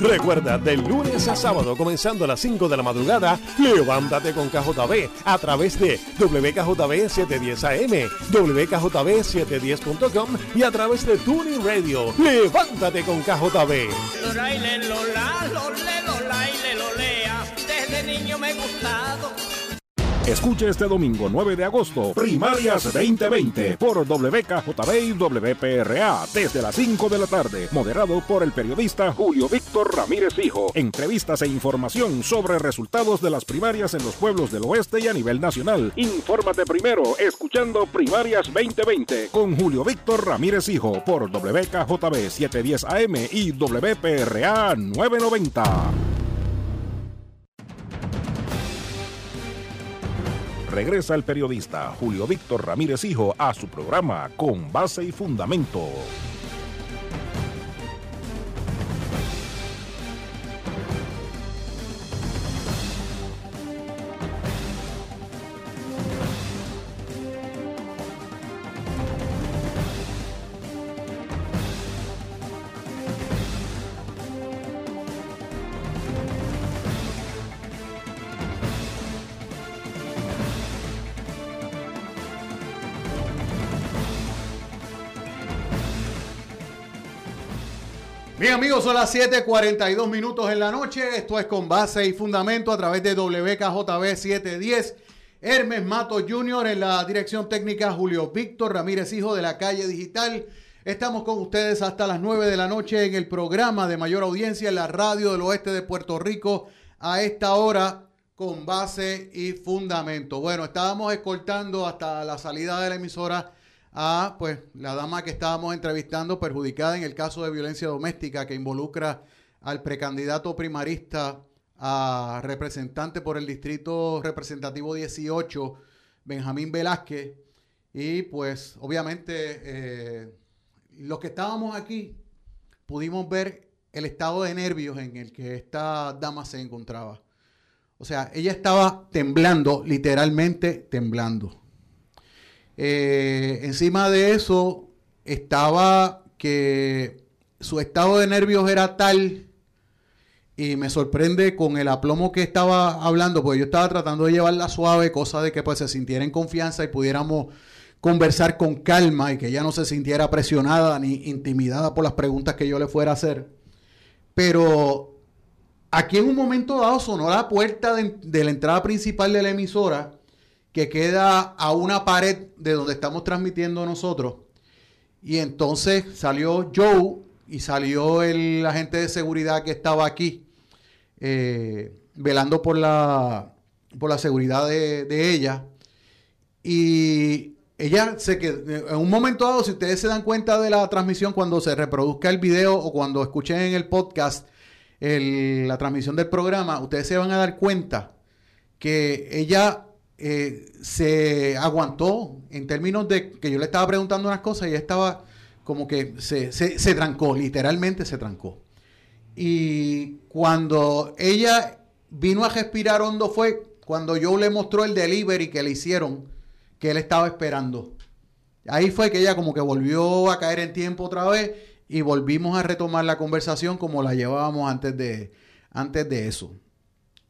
Recuerda, de lunes a sábado, comenzando a las 5 de la madrugada, levántate con KJB a través de WKJB 710 AM, WKJB710.com y a través de Tuning Radio. Levántate con KJB. Desde niño me he gustado. Escuche este domingo 9 de agosto, Primarias 2020 por WKJB y WPRA desde las 5 de la tarde, moderado por el periodista Julio Víctor Ramírez Hijo. Entrevistas e información sobre resultados de las primarias en los pueblos del oeste y a nivel nacional. Infórmate primero escuchando Primarias 2020 con Julio Víctor Ramírez Hijo por WKJB 710 AM y WPRA 990. Regresa el periodista Julio Víctor Ramírez Hijo a su programa Con Base y Fundamento. Bien amigos, son las 7:42 minutos en la noche. Esto es con base y fundamento a través de WKJB 710. Hermes Mato Jr. en la dirección técnica, Julio Víctor Ramírez, hijo de la calle digital. Estamos con ustedes hasta las 9 de la noche en el programa de mayor audiencia en la radio del oeste de Puerto Rico a esta hora con base y fundamento. Bueno, estábamos escoltando hasta la salida de la emisora a pues la dama que estábamos entrevistando perjudicada en el caso de violencia doméstica que involucra al precandidato primarista a representante por el distrito representativo 18, Benjamín Velázquez. Y pues obviamente eh, los que estábamos aquí pudimos ver el estado de nervios en el que esta dama se encontraba. O sea, ella estaba temblando, literalmente temblando. Eh, encima de eso estaba que su estado de nervios era tal y me sorprende con el aplomo que estaba hablando, porque yo estaba tratando de llevarla suave, cosa de que pues se sintiera en confianza y pudiéramos conversar con calma y que ella no se sintiera presionada ni intimidada por las preguntas que yo le fuera a hacer. Pero aquí en un momento dado sonó la puerta de, de la entrada principal de la emisora que queda a una pared de donde estamos transmitiendo nosotros. Y entonces salió Joe y salió el agente de seguridad que estaba aquí, eh, velando por la, por la seguridad de, ella. Y ella se quedó, en un momento dado, si ustedes se dan cuenta de la transmisión, cuando se reproduzca el video o cuando escuchen en el podcast la transmisión del programa, ustedes se van a dar cuenta que ella eh, se aguantó en términos de que yo le estaba preguntando unas cosas y estaba como que se, se- se trancó, literalmente se trancó. Y cuando ella vino a respirar hondo fue cuando yo le mostró el delivery que le hicieron, que él estaba esperando. Ahí fue que ella como que volvió a caer en tiempo otra vez y volvimos a retomar la conversación como la llevábamos antes de, antes de eso.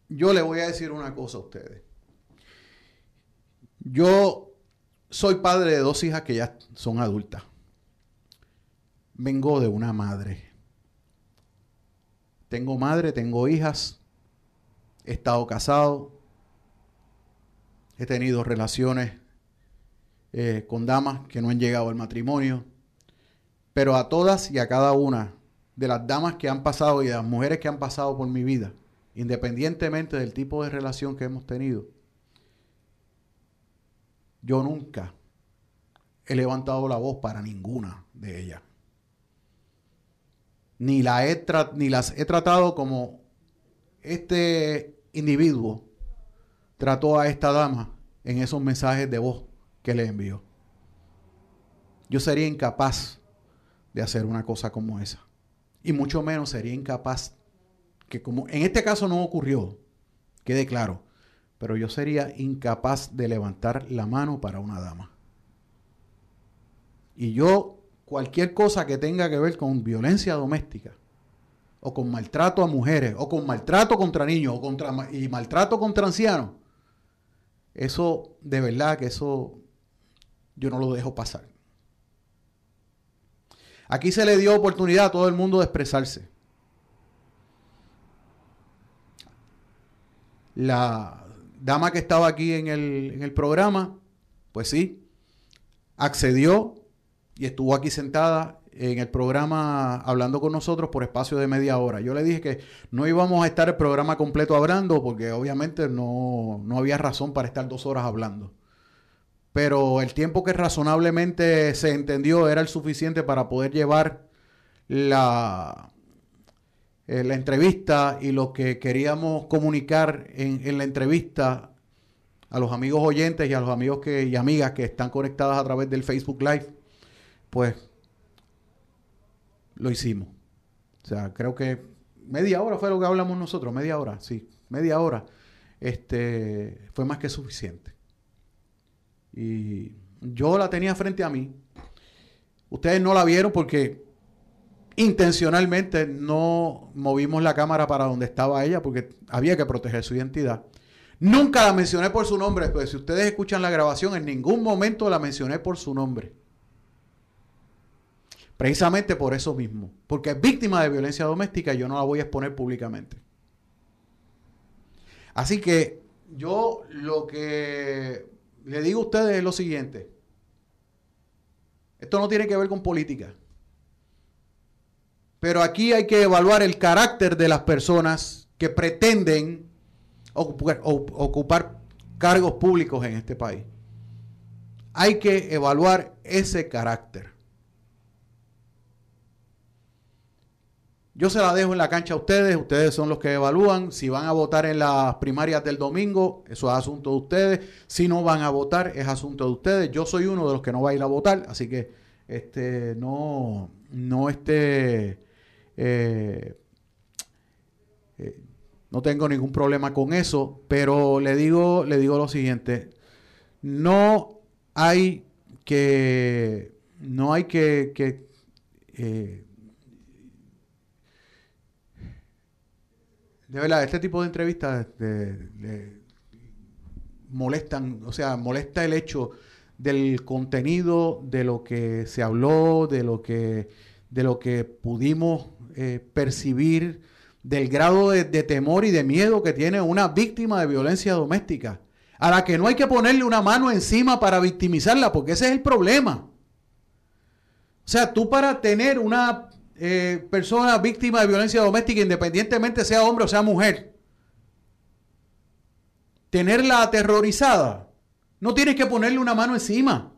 Yo le voy a decir una cosa a ustedes. Yo soy padre de dos hijas que ya son adultas. Vengo de una madre. Tengo madre, tengo hijas. He estado casado. He tenido relaciones eh, con damas que no han llegado al matrimonio. Pero a todas y a cada una de las damas que han pasado y de las mujeres que han pasado por mi vida, independientemente del tipo de relación que hemos tenido, yo nunca he levantado la voz para ninguna de ellas. Ni, las he tratado como este individuo trató a esta dama en esos mensajes de voz que le envió. Yo sería incapaz de hacer una cosa como esa. Y mucho menos sería incapaz, que como en este caso no ocurrió, quede claro, pero yo sería incapaz de levantar la mano para una dama. Y yo, cualquier cosa que tenga que ver con violencia doméstica, o con maltrato a mujeres, o con maltrato contra niños, o contra, y maltrato contra ancianos, eso, de verdad que eso, yo no lo dejo pasar. Aquí se le dio oportunidad a todo el mundo de expresarse. La dama que estaba aquí en el, en el programa, pues sí, accedió y estuvo aquí sentada en el programa hablando con nosotros por espacio de media hora. Yo le dije que no íbamos a estar el programa completo hablando porque obviamente no, no había razón para estar dos horas hablando. Pero el tiempo que razonablemente se entendió era el suficiente para poder llevar la, eh, la entrevista y lo que queríamos comunicar en, en la entrevista a los amigos oyentes y a los amigos que, y amigas que están conectadas a través del Facebook Live, pues lo hicimos. O sea, creo que media hora fue lo que hablamos nosotros, media hora, sí, media hora. Este, fue más que suficiente. Y yo la tenía frente a mí. Ustedes no la vieron porque intencionalmente no movimos la cámara para donde estaba ella porque había que proteger su identidad. Nunca la mencioné por su nombre, pues si ustedes escuchan la grabación, en ningún momento la mencioné por su nombre. Precisamente por eso mismo, porque es víctima de violencia doméstica y yo no la voy a exponer públicamente. Así que yo lo que le digo a ustedes es lo siguiente. Esto no tiene que ver con política. Pero aquí hay que evaluar el carácter de las personas que pretenden ocupar, cargos públicos en este país. Hay que evaluar ese carácter. Yo se la dejo en la cancha a ustedes, ustedes son los que evalúan. Si van a votar en las primarias del domingo, eso es asunto de ustedes. Si no van a votar, es asunto de ustedes. Yo soy uno de los que no va a ir a votar, así que este no, no este, eh, eh, no tengo ningún problema con eso, pero le digo, le digo lo siguiente, no hay que, no hay que, que, eh, de verdad, este tipo de entrevistas molestan, o sea, molesta el hecho del contenido, de lo que se habló, de lo que, de lo que pudimos eh, percibir, del grado de, temor y de miedo que tiene una víctima de violencia doméstica, a la que no hay que ponerle una mano encima para victimizarla, porque ese es el problema. O sea, tú para tener una eh, persona víctima de violencia doméstica, independientemente sea hombre o sea mujer, tenerla aterrorizada, no tienes que ponerle una mano encima.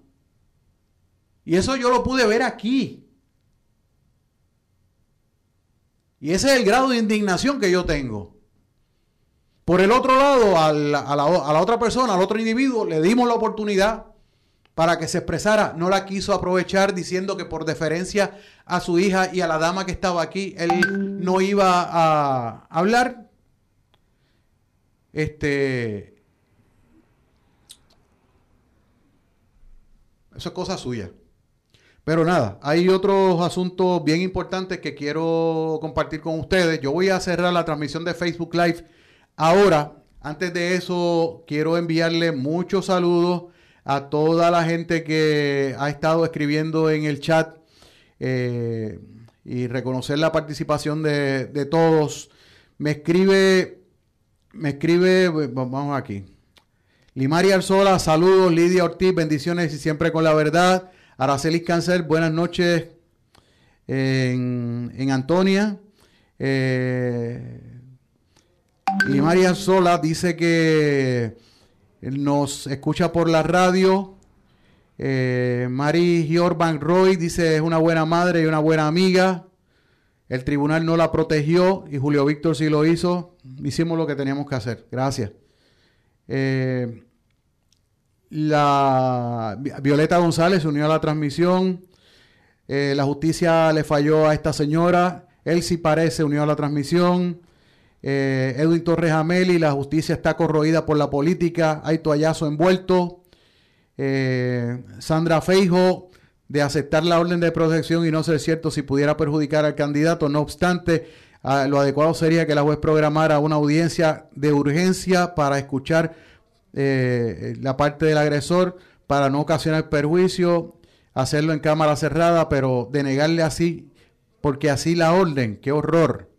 Y eso yo lo pude ver aquí. Y ese es el grado de indignación que yo tengo. Por el otro lado, a la, a la- otra persona, al otro individuo, le dimos la oportunidad para que se expresara. No la quiso aprovechar diciendo que por deferencia a su hija y a la dama que estaba aquí, él no iba a hablar. Este. Eso es cosa suya. Pero nada, hay otros asuntos bien importantes que quiero compartir con ustedes. Yo voy a cerrar la transmisión de Facebook Live ahora. Antes de eso, quiero enviarle muchos saludos a toda la gente que ha estado escribiendo en el chat eh, y reconocer la participación de, de todos. Me escribe, me escribe, vamos aquí. Limari Arzola, saludos. Lidia Ortiz, bendiciones y siempre con la verdad. Aracelis Cáncer, buenas noches en, en Antonia. Eh, Limari Arzola dice que nos escucha por la radio. Eh, Mari Giorban Roy dice es una buena madre y una buena amiga. El tribunal no la protegió y Julio Víctor sí lo hizo. Hicimos lo que teníamos que hacer. Gracias. Eh, la Vi- Violeta González se unió a la transmisión. Eh, la justicia le falló a esta señora. Él sí parece se unió a la transmisión. Eh, Edwin Torres Ameli, la justicia está corroída por la política. Hay toallazo envuelto. Eh, Sandra Feijo, de aceptar la orden de protección y no ser cierto si pudiera perjudicar al candidato. No obstante, ah, lo adecuado sería que la juez programara una audiencia de urgencia para escuchar eh, la parte del agresor para no ocasionar perjuicio, hacerlo en cámara cerrada, pero denegarle así, porque así la orden, qué horror.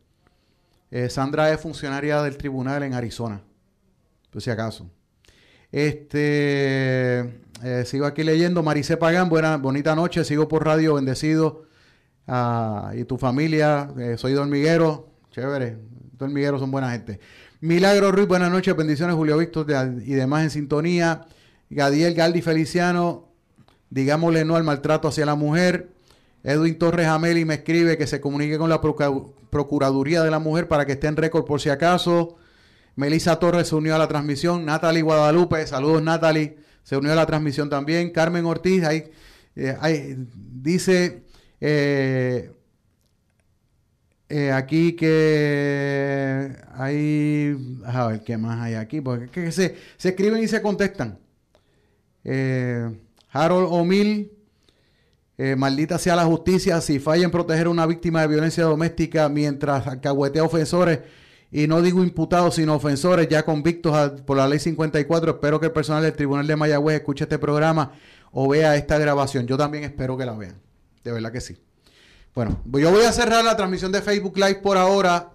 Eh, Sandra es funcionaria del tribunal en Arizona, por si acaso. Este, eh, sigo aquí leyendo. Marice Pagán, buena, bonita noche. Sigo por radio, bendecido. Ah, y tu familia, eh, soy Dormiguero. Chévere. Dormigueros son buena gente. Milagro Ruiz, buenas noches. Bendiciones, Julio Víctor y demás en sintonía. Gadiel Galdi Feliciano, digámosle no al maltrato hacia la mujer. Edwin Torres Ameli me escribe que se comunique con la Procuraduría de la Mujer para que esté en récord por si acaso. Melissa Torres se unió a la transmisión. Natalie Guadalupe, saludos Natalie, se unió a la transmisión también. Carmen Ortiz, ahí, eh, ahí dice eh, eh, aquí que hay, a ver qué más hay aquí, porque se, se escriben y se contestan. Eh, Harold O'Mill, eh, maldita sea la justicia si falla en proteger a una víctima de violencia doméstica mientras alcahuetea ofensores y no digo imputados sino ofensores ya convictos por la ley 54. Espero que el personal del Tribunal de Mayagüez escuche este programa o vea esta grabación. Yo también espero que la vean. De verdad que sí. Bueno, yo voy a cerrar la transmisión de Facebook Live por ahora.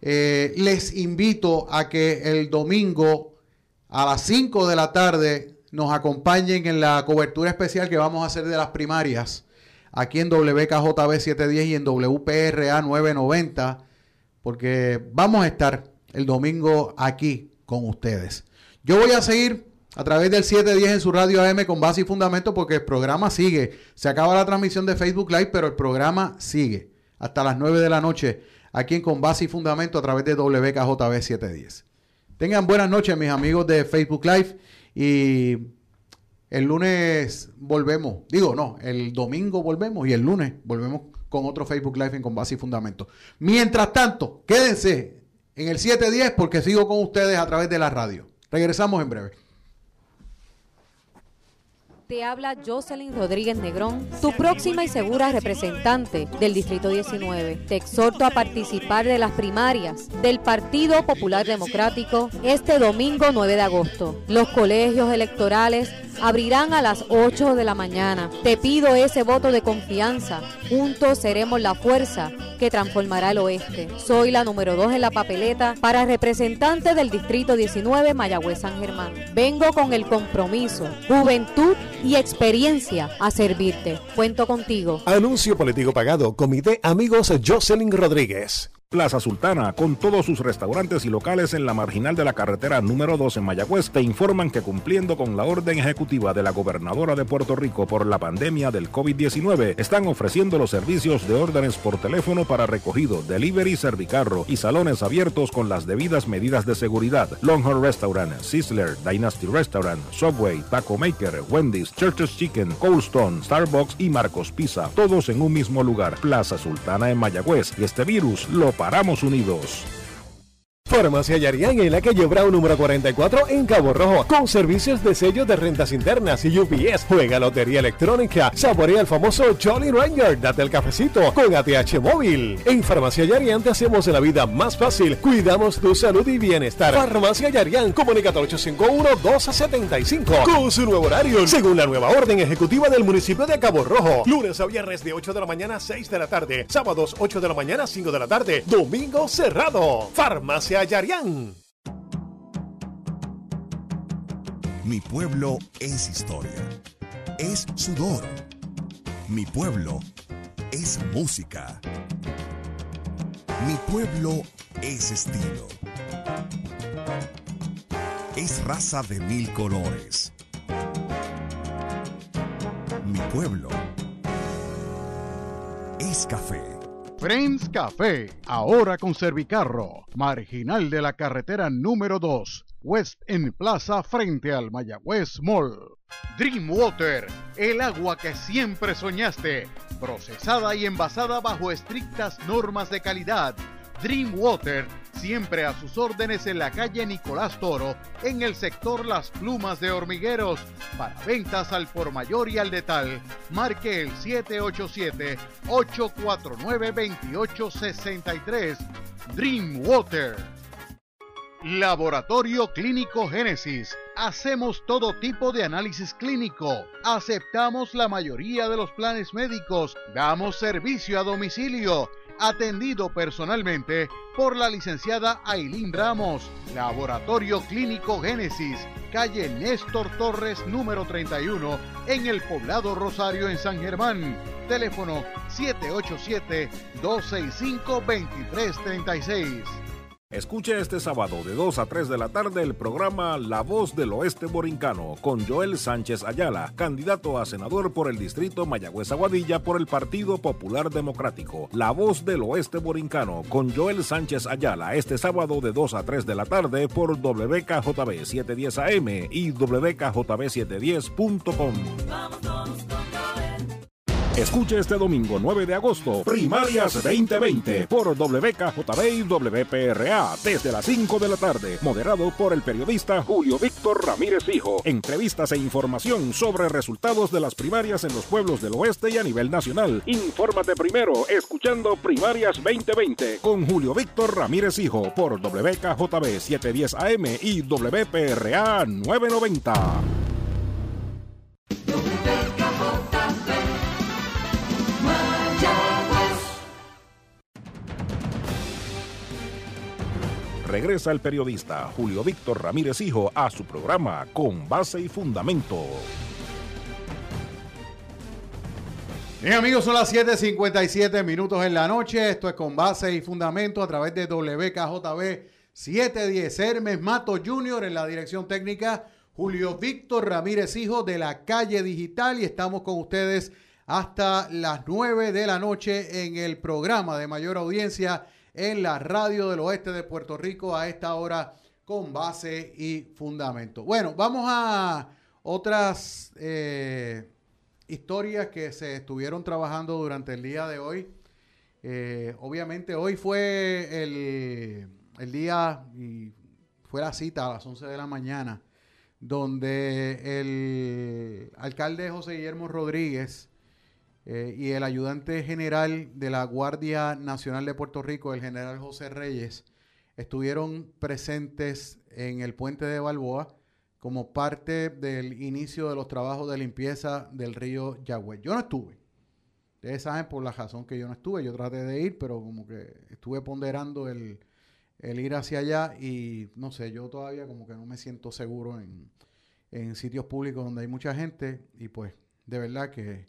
Eh, les invito a que el domingo a las 5 de la tarde nos acompañen en la cobertura especial que vamos a hacer de las primarias aquí en WKJB 710 y en WPRA 990, porque vamos a estar el domingo aquí con ustedes. Yo voy a seguir a través del 710 en su radio AM con base y fundamento porque el programa sigue. Se acaba la transmisión de Facebook Live, pero el programa sigue hasta las 9 de la noche aquí en Con Base y Fundamento a través de WKJB 710. Tengan buenas noches, mis amigos de Facebook Live. Y el lunes volvemos. Digo, no, el domingo volvemos y el lunes volvemos con otro Facebook Live en Con Base y Fundamento. Mientras tanto, quédense en el 710 porque sigo con ustedes a través de la radio. Regresamos en breve. Te habla Jocelyn Rodríguez Negrón, tu próxima y segura representante del Distrito 19. Te exhorto a participar de las primarias del Partido Popular Democrático este domingo 9 de agosto. Los colegios electorales abrirán a las 8 de la mañana. Te pido ese voto de confianza. Juntos seremos la fuerza que transformará el oeste. Soy la número 2 en la papeleta para representante del Distrito 19 Mayagüez San Germán. Vengo con el compromiso, juventud y experiencia a servirte. Cuento contigo. Anuncio político pagado. Comité Amigos Jocelyn Rodríguez. Plaza Sultana, con todos sus restaurantes y locales en la marginal de la carretera número 2 en Mayagüez, te informan que cumpliendo con la orden ejecutiva de la gobernadora de Puerto Rico por la pandemia del COVID-19, están ofreciendo los servicios de órdenes por teléfono para recogido, delivery, servicarro y salones abiertos con las debidas medidas de seguridad. Longhorn Restaurant, Sizzler, Dynasty Restaurant, Subway, Taco Maker, Wendy's, Church's Chicken, Cold Stone, Starbucks y Marcos Pizza, todos en un mismo lugar, Plaza Sultana en Mayagüez, y este virus lo paramos unidos. Farmacia Yarián en la calle Brown número 44 en Cabo Rojo, con servicios de sellos de rentas internas y UPS. Juega lotería electrónica, saborea el famoso Jolly Ranger, date el cafecito con ATH móvil. En Farmacia Yarián te hacemos la vida más fácil, cuidamos tu salud y bienestar. Farmacia Yarián, comunicate al 851-1275 con su nuevo horario, según la nueva orden ejecutiva del municipio de Cabo Rojo. Lunes a viernes de 8 de la mañana a 6 de la tarde, sábados 8 de la mañana a 5 de la tarde, domingo cerrado. Farmacia Mi pueblo es historia. Es sudor. Mi pueblo es música. Mi pueblo es estilo. Es raza de mil colores. Mi pueblo es café. Friends Café, ahora con Servicarro, marginal de la carretera número 2, West en Plaza frente al Mayagüez Mall. Dream Water, el agua que siempre soñaste, procesada y envasada bajo estrictas normas de calidad. Dream Water, siempre a sus órdenes en la calle Nicolás Toro, en el sector Las Plumas de Hormigueros. Para ventas al por mayor y al detal, marque el 787-849-2863. Dream Water. Laboratorio Clínico Génesis. Hacemos todo tipo de análisis clínico. Aceptamos la mayoría de los planes médicos. Damos servicio a domicilio atendido personalmente por la licenciada Ailín Ramos. Laboratorio Clínico Génesis, calle Néstor Torres número 31, en el poblado Rosario en San Germán. Teléfono 787-265-2336. Escuche este sábado de 2 a 3 de la tarde el programa La Voz del Oeste Borincano con Joel Sánchez Ayala, candidato a senador por el distrito Mayagüez Aguadilla por el Partido Popular Democrático. La Voz del Oeste Borincano con Joel Sánchez Ayala este sábado de 2 a 3 de la tarde por WKJB 710 AM y WKJB710.com. Escuche este domingo 9 de agosto, Primarias 2020 por WKJB y WPRA desde las 5 de la tarde, moderado por el periodista Julio Víctor Ramírez Hijo. Entrevistas e información sobre resultados de las primarias en los pueblos del oeste y a nivel nacional. Infórmate primero escuchando Primarias 2020 con Julio Víctor Ramírez Hijo por WKJB 710 AM y WPRA 990. Regresa el periodista Julio Víctor Ramírez Hijo a su programa Con Base y Fundamento. Bien amigos, son las 7.57 minutos en la noche. Esto es Con Base y Fundamento a través de WKJB 710 Hermes Mato Jr. en la dirección técnica. Julio Víctor Ramírez Hijo de la calle digital y estamos con ustedes hasta las 9 de la noche en el programa de mayor audiencia en la radio del oeste de Puerto Rico a esta hora con base y fundamento. Bueno, vamos a otras eh, historias que se estuvieron trabajando durante el día de hoy. Eh, obviamente hoy fue el, el, día y fue la cita a las 11 de la mañana donde el alcalde José Guillermo Rodríguez eh, y el ayudante general de la Guardia Nacional de Puerto Rico, el general José Reyes, estuvieron presentes en el puente de Balboa como parte del inicio de los trabajos de limpieza del río Yagüe. Yo no estuve. Ustedes saben por la razón que yo no estuve. Yo traté de ir, pero como que estuve ponderando el, el ir hacia allá y no sé, yo todavía como que no me siento seguro en, en sitios públicos donde hay mucha gente y pues de verdad que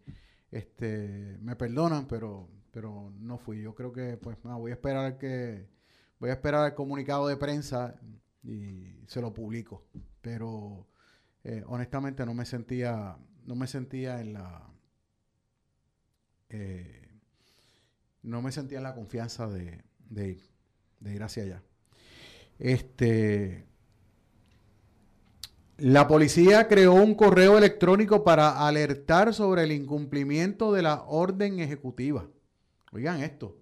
este, me perdonan, pero pero no fui. Yo creo que, pues, nada, voy a esperar que, voy a esperar el comunicado de prensa y se lo publico. Pero eh, honestamente no me sentía, no me sentía en la, eh, no me sentía en la confianza de, de ir, de ir hacia allá. Este, la policía creó un correo electrónico para alertar sobre el incumplimiento de la orden ejecutiva. Oigan esto.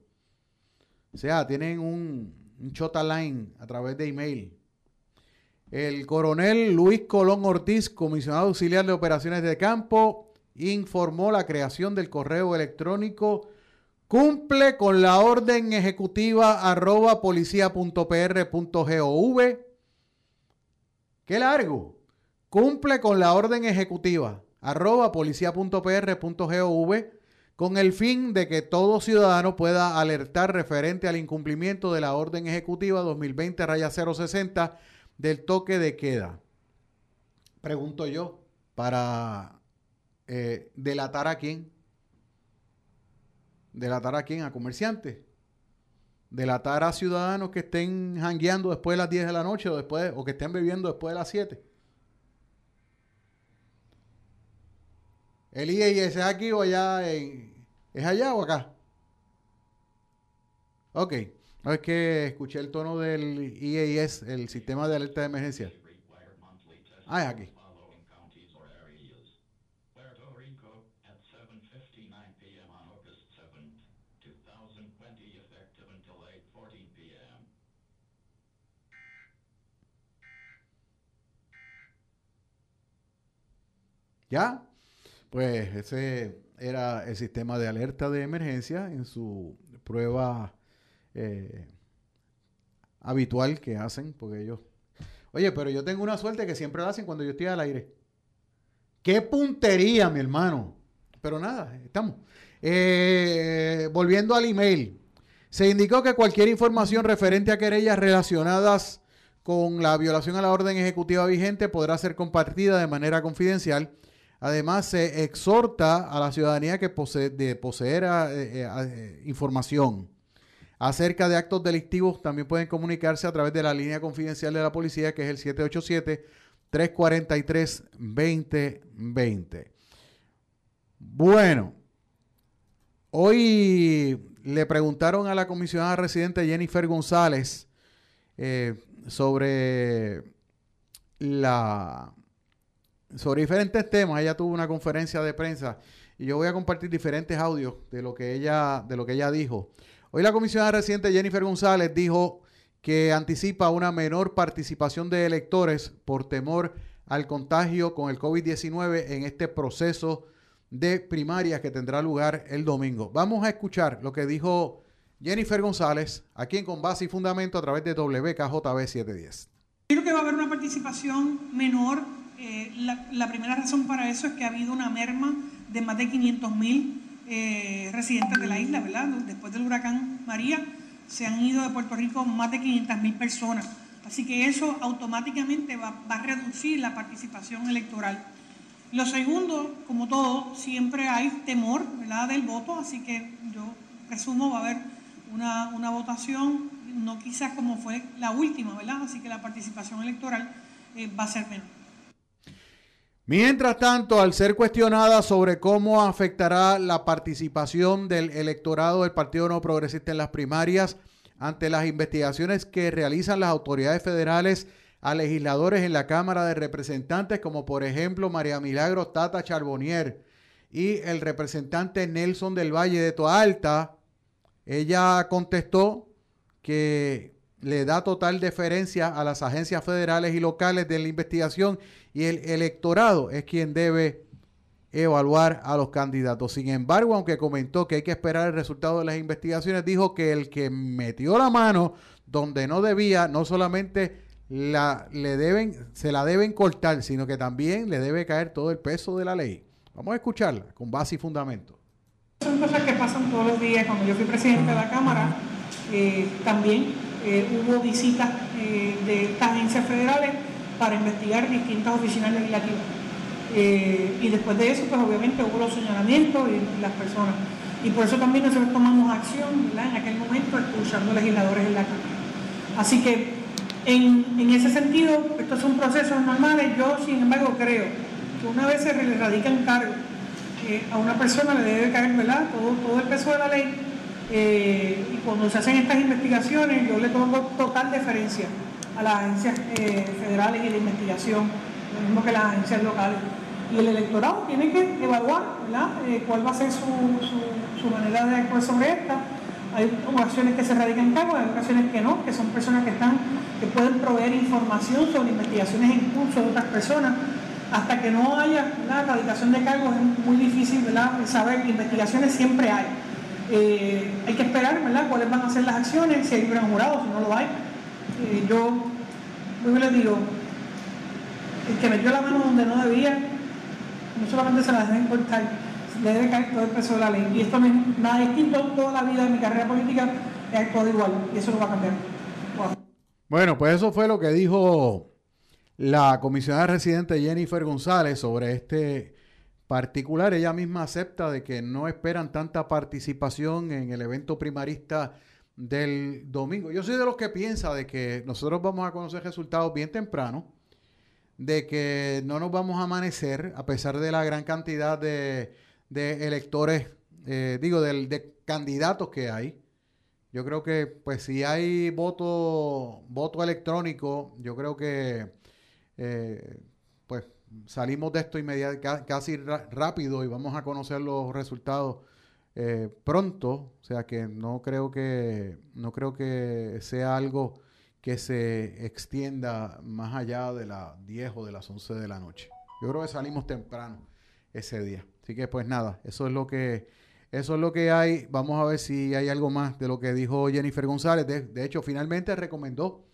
O sea, tienen un, un chota line a través de email. El coronel Luis Colón Ortiz, comisionado auxiliar de operaciones de campo, informó la creación del correo electrónico cumple con la orden ejecutiva arroba policía.pr.gov. Qué largo. Cumple con la orden ejecutiva arroba policía.pr.gov con el fin de que todo ciudadano pueda alertar referente al incumplimiento de la orden ejecutiva 2020-060 del toque de queda. Pregunto yo, para eh, delatar a quién. ¿Delatar a quién? A comerciantes. Delatar a ciudadanos que estén jangueando después de las 10 de la noche o, después, o que estén bebiendo después de las 7. ¿El IES es aquí o allá? En, ¿Es allá o acá? Ok. No es que escuché el tono del IES, el sistema de alerta de emergencia. Ah, es aquí. ¿Ya? Pues ese era el sistema de alerta de emergencia en su prueba eh, habitual que hacen, porque ellos... Oye, pero yo tengo una suerte que siempre lo hacen cuando yo estoy al aire. ¡Qué puntería, mi hermano! Pero nada, estamos. Eh, volviendo al email. Se indicó que cualquier información referente a querellas relacionadas con la violación a la orden ejecutiva vigente podrá ser compartida de manera confidencial Además, se exhorta a la ciudadanía que de poseer eh, eh, eh, información acerca de actos delictivos. También pueden comunicarse a través de la línea confidencial de la policía, que es el 787-343-2020. Bueno, hoy le preguntaron a la comisionada residente Jennifer González sobre la sobre diferentes temas. Ella tuvo una conferencia de prensa y yo voy a compartir diferentes audios de lo que ella, de lo que ella dijo. Hoy la comisionada reciente Jennifer González dijo que anticipa una menor participación de electores por temor al contagio con el COVID-19 en este proceso de primarias que tendrá lugar el domingo. Vamos a escuchar lo que dijo Jennifer González aquí en Con Base y Fundamento a través de WKJB 710. Creo que va a haber una participación menor eh, la, primera razón para eso es que ha habido una merma de más de 500 mil eh, residentes de la isla, ¿verdad? Después del huracán María se han ido de Puerto Rico más de 500 mil personas. Así que eso automáticamente va, a reducir la participación electoral. Lo segundo, como todo, siempre hay temor ¿verdad? del voto, así que yo presumo va a haber una, votación, no quizás como fue la última, ¿verdad? Así que la participación electoral eh, va a ser menor. Mientras tanto, al ser cuestionada sobre cómo afectará la participación del electorado del Partido No Progresista en las primarias ante las investigaciones que realizan las autoridades federales a legisladores en la Cámara de Representantes, como por ejemplo María Milagro Tata Charbonnier y el representante Nelson del Valle de Toalta, ella contestó que le da total deferencia a las agencias federales y locales de la investigación y el electorado es quien debe evaluar a los candidatos. Sin embargo, aunque comentó que hay que esperar el resultado de las investigaciones, dijo que el que metió la mano donde no debía, no solamente la, le deben, se la deben cortar, sino que también le debe caer todo el peso de la ley. Vamos a escucharla con base y fundamento. Son cosas que pasan todos los días. Cuando yo fui presidente de la Cámara, eh, también eh, hubo visitas eh, de estas agencias federales para investigar distintas oficinas legislativas. y después de eso, pues obviamente hubo los señalamientos y las personas. Y por eso también nosotros tomamos acción en aquel momento expulsando legisladores en la Cámara. Así que en, ese sentido, estos son procesos normales. Yo, sin embargo, creo que una vez se le radican cargos eh, a una persona le debe caer ¿verdad? Todo, todo el peso de la ley. Eh, y cuando se hacen estas investigaciones, yo le pongo total deferencia a las agencias eh, federales y de investigación, lo mismo que las agencias locales. Y el electorado tiene que evaluar ¿verdad? cuál va a ser su, manera de actuar sobre esta hay ocasiones que se radican cargos, hay ocasiones que no, que son personas que están, que pueden proveer información sobre investigaciones en curso de otras personas. Hasta que no haya la radicación de cargos es muy difícil ¿verdad? saber, investigaciones siempre hay. Eh, hay que esperar ¿verdad? cuáles van a ser las acciones, si hay un gran jurado, si no lo hay. Eh, yo, yo les digo, el que metió la mano donde no debía, no solamente se la deben cortar, le debe caer todo el peso de la ley. Y esto es nada distinto. Toda la vida de mi carrera política he actuado igual y eso no va a cambiar. Bueno, pues eso fue lo que dijo la comisionada residente Jennifer González sobre este particular. Ella misma acepta de que no esperan tanta participación en el evento primarista del domingo. Yo soy de los que piensa de que nosotros vamos a conocer resultados bien temprano, de que no nos vamos a amanecer a pesar de la gran cantidad de de electores, eh, digo, de, de, candidatos que hay. Yo creo que, pues, si hay voto, voto electrónico, yo creo que, eh, salimos de esto inmediatamente, casi rápido y vamos a conocer los resultados eh, pronto. O sea que no creo que, no creo que sea algo que se extienda más allá de las 10 o de las 11 de la noche. Yo creo que salimos temprano ese día. Así que pues nada, eso es lo que eso es lo que hay. Vamos a ver si hay algo más de lo que dijo Jennifer González. De, hecho, finalmente recomendó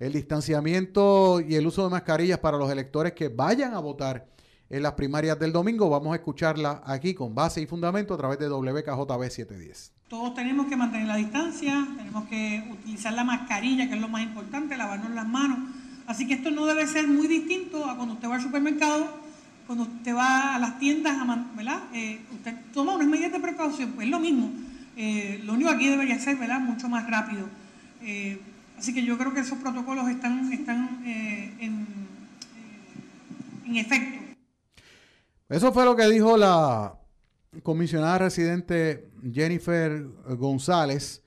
el distanciamiento y el uso de mascarillas para los electores que vayan a votar en las primarias del domingo. Vamos a escucharla aquí con base y fundamento a través de WKJB 710. Todos tenemos que mantener la distancia, tenemos que utilizar la mascarilla, que es lo más importante, lavarnos las manos. Así que esto no debe ser muy distinto a cuando usted va al supermercado cuando usted va a las tiendas, ¿verdad? Eh, usted toma unas medidas de precaución, pues es lo mismo. Eh, lo único aquí debería ser, ¿verdad? Mucho más rápido. Eh, así que yo creo que esos protocolos están, están en, en efecto. Eso fue lo que dijo la comisionada residente Jennifer González.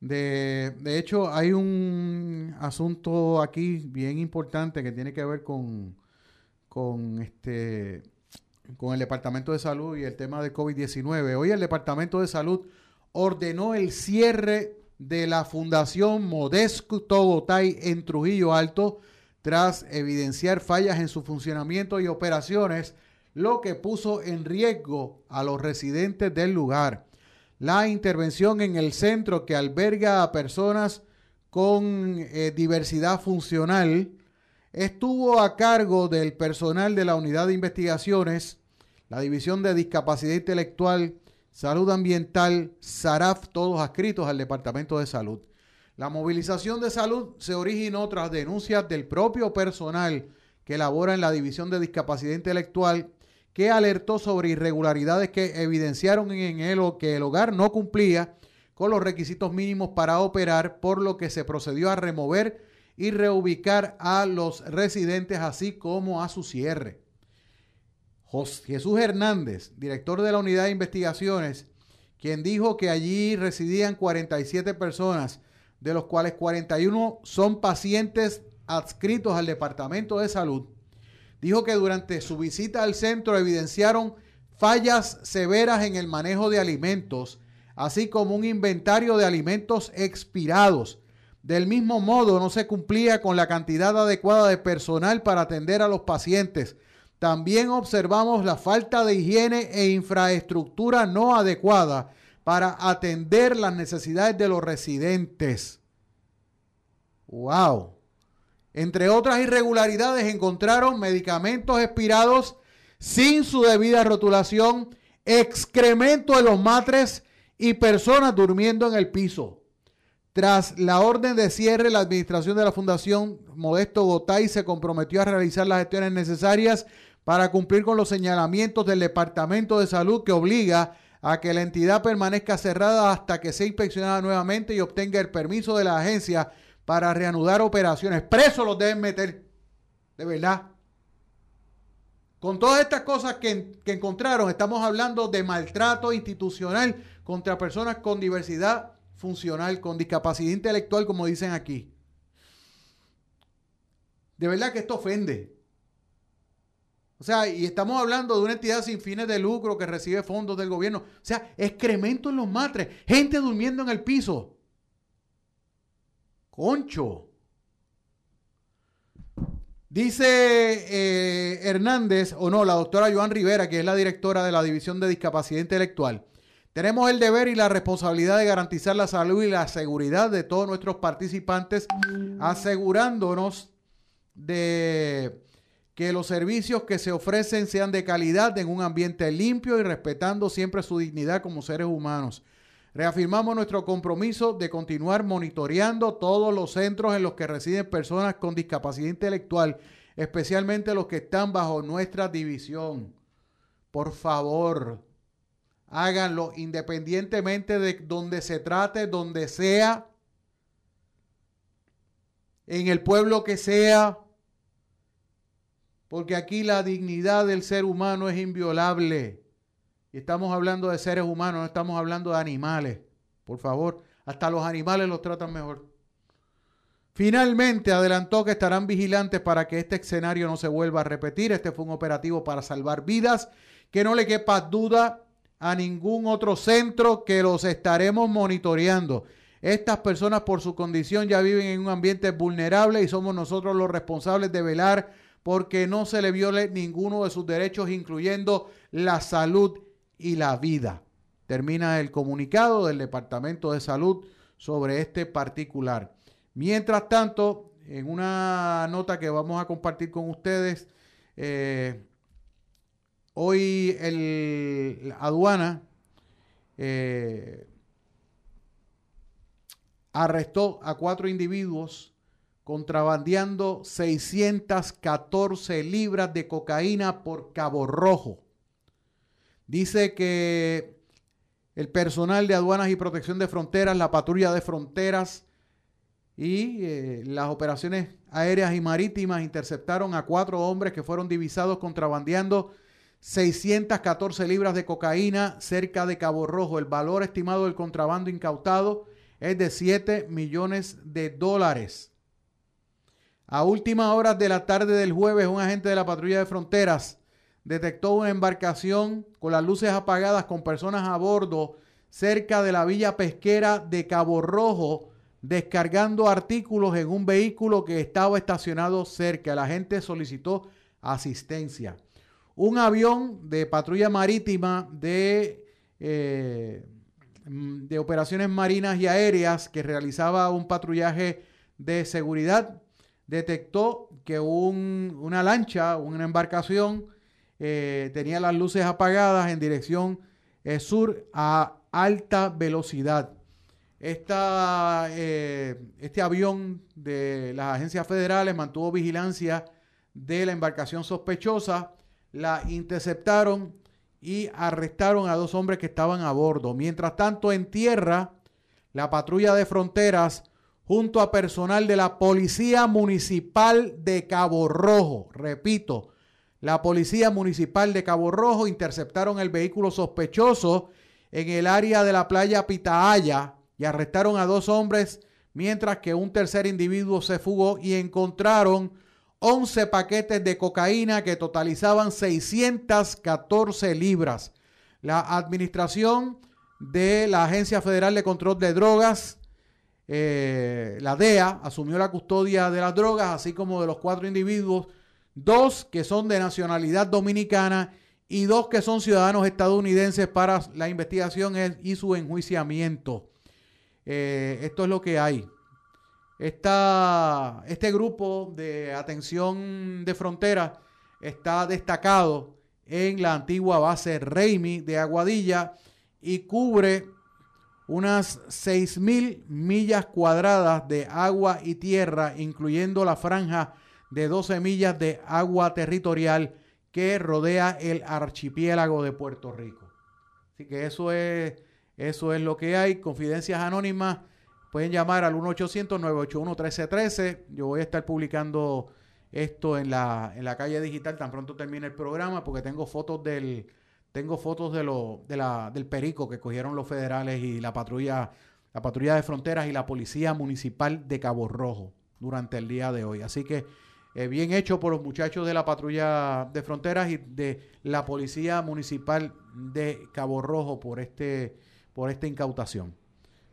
De, de, hecho, hay un asunto aquí bien importante que tiene que ver con con este con el Departamento de Salud y el tema de COVID-19. Hoy el Departamento de Salud ordenó el cierre de la Fundación Modesto Gotay en Trujillo Alto tras evidenciar fallas en su funcionamiento y operaciones, lo que puso en riesgo a los residentes del lugar. La intervención en el centro que alberga a personas con eh, diversidad funcional estuvo a cargo del personal de la Unidad de Investigaciones, la División de Discapacidad Intelectual, Salud Ambiental, SARAF, todos adscritos al Departamento de Salud. La movilización de salud se originó tras denuncias del propio personal que labora en la División de Discapacidad Intelectual, que alertó sobre irregularidades que evidenciaron en él que el hogar no cumplía con los requisitos mínimos para operar, por lo que se procedió a remover y reubicar a los residentes, así como a su cierre. Jesús Hernández, director de la Unidad de Investigaciones, quien dijo que allí residían 47 personas, de los cuales 41 son pacientes adscritos al Departamento de Salud, dijo que durante su visita al centro evidenciaron fallas severas en el manejo de alimentos, así como un inventario de alimentos expirados, del mismo modo, no se cumplía con la cantidad adecuada de personal para atender a los pacientes. También observamos la falta de higiene e infraestructura no adecuada para atender las necesidades de los residentes. ¡Wow! Entre otras irregularidades encontraron medicamentos expirados sin su debida rotulación, excremento de los matres y personas durmiendo en el piso. Tras la orden de cierre, la administración de la Fundación Modesto Gotay se comprometió a realizar las gestiones necesarias para cumplir con los señalamientos del Departamento de Salud que obliga a que la entidad permanezca cerrada hasta que sea inspeccionada nuevamente y obtenga el permiso de la agencia para reanudar operaciones. Presos los deben meter, de verdad. Con todas estas cosas que, que encontraron, estamos hablando de maltrato institucional contra personas con diversidad funcional, con discapacidad intelectual, como dicen aquí. De verdad que esto ofende. O sea, y estamos hablando de una entidad sin fines de lucro que recibe fondos del gobierno. O sea, excremento en los matres, gente durmiendo en el piso. Concho. Dice eh, Hernández, o no, la doctora Joan Rivera, que es la directora de la División de Discapacidad Intelectual. Tenemos el deber y la responsabilidad de garantizar la salud y la seguridad de todos nuestros participantes, asegurándonos de que los servicios que se ofrecen sean de calidad en un ambiente limpio y respetando siempre su dignidad como seres humanos. Reafirmamos nuestro compromiso de continuar monitoreando todos los centros en los que residen personas con discapacidad intelectual, especialmente los que están bajo nuestra división. Por favor, háganlo independientemente de donde se trate, donde sea, en el pueblo que sea, porque aquí la dignidad del ser humano es inviolable. Y estamos hablando de seres humanos, no estamos hablando de animales. Por favor, hasta los animales los tratan mejor. Finalmente adelantó que estarán vigilantes para que este escenario no se vuelva a repetir. Este fue un operativo para salvar vidas. Que no le quepa duda a ningún otro centro que los estaremos monitoreando. Estas personas por su condición ya viven en un ambiente vulnerable y somos nosotros los responsables de velar porque no se le viole ninguno de sus derechos, incluyendo la salud y la vida. Termina el comunicado del Departamento de Salud sobre este particular. Mientras tanto, en una nota que vamos a compartir con ustedes, eh, hoy el, aduana eh, arrestó a cuatro individuos contrabandeando 614 libras de cocaína por Cabo Rojo. Dice que el personal de aduanas y protección de fronteras, la patrulla de fronteras y eh, las operaciones aéreas y marítimas interceptaron a cuatro hombres que fueron divisados contrabandeando 614 libras de cocaína cerca de Cabo Rojo. El valor estimado del contrabando incautado es de 7 millones de dólares. A últimas horas de la tarde del jueves, un agente de la patrulla de fronteras detectó una embarcación con las luces apagadas con personas a bordo cerca de la villa pesquera de Cabo Rojo, descargando artículos en un vehículo que estaba estacionado cerca. La gente solicitó asistencia. Un avión de patrulla marítima eh, de operaciones marinas y aéreas que realizaba un patrullaje de seguridad detectó que una lancha, una embarcación, eh, tenía las luces apagadas en dirección eh, sur a alta velocidad. Eh, este avión de las agencias federales mantuvo vigilancia de la embarcación sospechosa, la interceptaron y arrestaron a dos hombres que estaban a bordo. Mientras tanto, en tierra, la patrulla de fronteras junto a personal de la Policía Municipal de Cabo Rojo. Repito, la Policía Municipal de Cabo Rojo interceptaron el vehículo sospechoso en el área de la playa Pitahaya y arrestaron a dos hombres, mientras que un tercer individuo se fugó y encontraron 11 paquetes de cocaína que totalizaban 614 libras. La administración de la Agencia Federal de Control de Drogas eh, la DEA asumió la custodia de las drogas, así como de los cuatro individuos, dos que son de nacionalidad dominicana y dos que son ciudadanos estadounidenses para la investigación y su enjuiciamiento. Eh, esto es lo que hay. este grupo de atención de frontera está destacado en la antigua base Reimi de Aguadilla y cubre unas 6.000 millas cuadradas de agua y tierra, incluyendo la franja de 12 millas de agua territorial que rodea el archipiélago de Puerto Rico. Así que eso es, eso es lo que hay. Confidencias anónimas. Pueden llamar al 1-800-981-1313. Yo voy a estar publicando esto en la, en la calle digital tan pronto termine el programa porque tengo fotos del tengo fotos de lo, de la, del perico que cogieron los federales y la patrulla la patrulla de fronteras y la policía municipal de Cabo Rojo durante el día de hoy. Así que eh, bien hecho por los muchachos de la patrulla de fronteras y de la policía municipal de Cabo Rojo por este por esta incautación.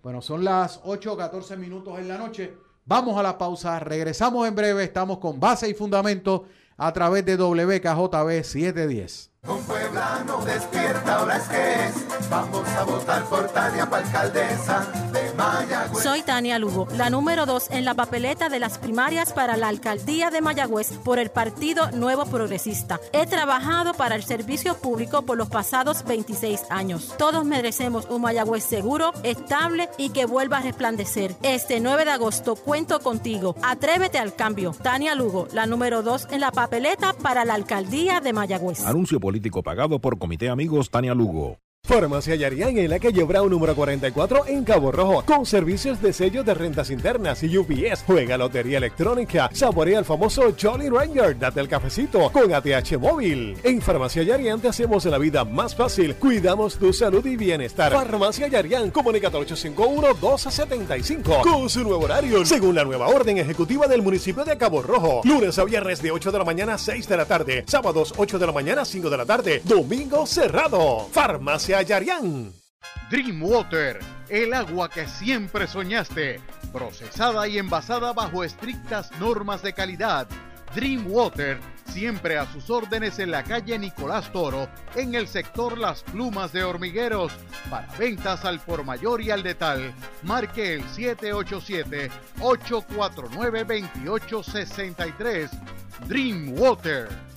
Bueno, son las 8 o 14 minutos en la noche. Vamos a la pausa, regresamos en breve, estamos con base y fundamento a través de WKJB 710. Un pueblano despierta, ahora es que es. Vamos a votar por Tania para alcaldesa de Mayagüez. Soy Tania Lugo, la número dos en la papeleta de las primarias para la alcaldía de Mayagüez por el Partido Nuevo Progresista. He trabajado para el servicio público por los pasados 26 años. Todos merecemos un Mayagüez seguro, estable y que vuelva a resplandecer. Este 9 de agosto cuento contigo. Atrévete al cambio. Tania Lugo, la número dos en la papeleta para la alcaldía de Mayagüez. Anuncio político pagado por Comité Amigos Tania Lugo. Farmacia Yarián en la calle Brown número 44 en Cabo Rojo, con servicios de sellos de rentas internas y UPS. Juega lotería electrónica, saborea el famoso Jolly Ranger, date el cafecito con ATH móvil. En Farmacia Yarián te hacemos la vida más fácil, cuidamos tu salud y bienestar. Farmacia Yarián, comunicado 851-1275, con su nuevo horario, según la nueva orden ejecutiva del municipio de Cabo Rojo. Lunes a viernes de 8 de la mañana a 6 de la tarde, sábados 8 de la mañana a 5 de la tarde, domingo cerrado. Farmacia Yarián. Dreamwater, el agua que siempre soñaste, procesada y envasada bajo estrictas normas de calidad. Dreamwater, siempre a sus órdenes en la calle Nicolás Toro, en el sector Las Plumas de Hormigueros. Para ventas al por mayor y al detal, marque el 787-849-2863. Dreamwater.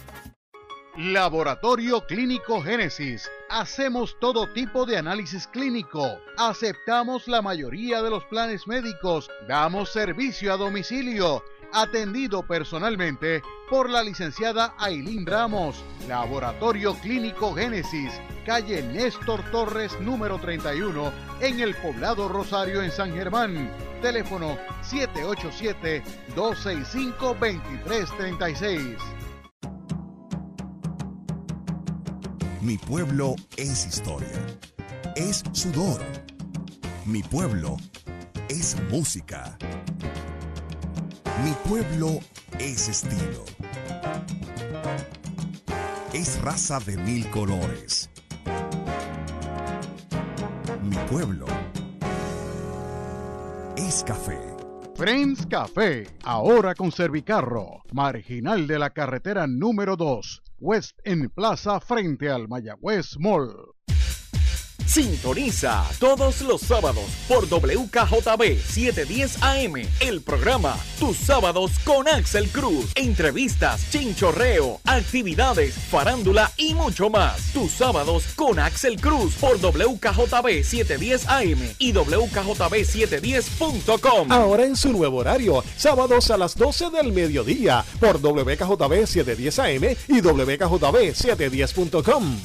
Laboratorio Clínico Génesis. Hacemos todo tipo de análisis clínico. Aceptamos la mayoría de los planes médicos. Damos servicio a domicilio. Atendido personalmente por la licenciada Ailín Ramos. Laboratorio Clínico Génesis. Calle Néstor Torres número 31 en el poblado Rosario en San Germán. Teléfono 787-265-2336. Mi pueblo es historia. Es sudor. Mi pueblo es música. Mi pueblo es estilo. Es raza de mil colores. Mi pueblo es café. Friends Café, ahora con Servicarro, marginal de la carretera número 2, West en Plaza frente al Mayagüez Mall. Sintoniza todos los sábados por WKJB 710 AM el programa Tus sábados con Axel Cruz. Entrevistas, chinchorreo, actividades, farándula y mucho más. Tus sábados con Axel Cruz por WKJB 710 AM y WKJB710.com. Ahora en su nuevo horario, sábados a las 12 del mediodía por WKJB 710 AM y WKJB710.com.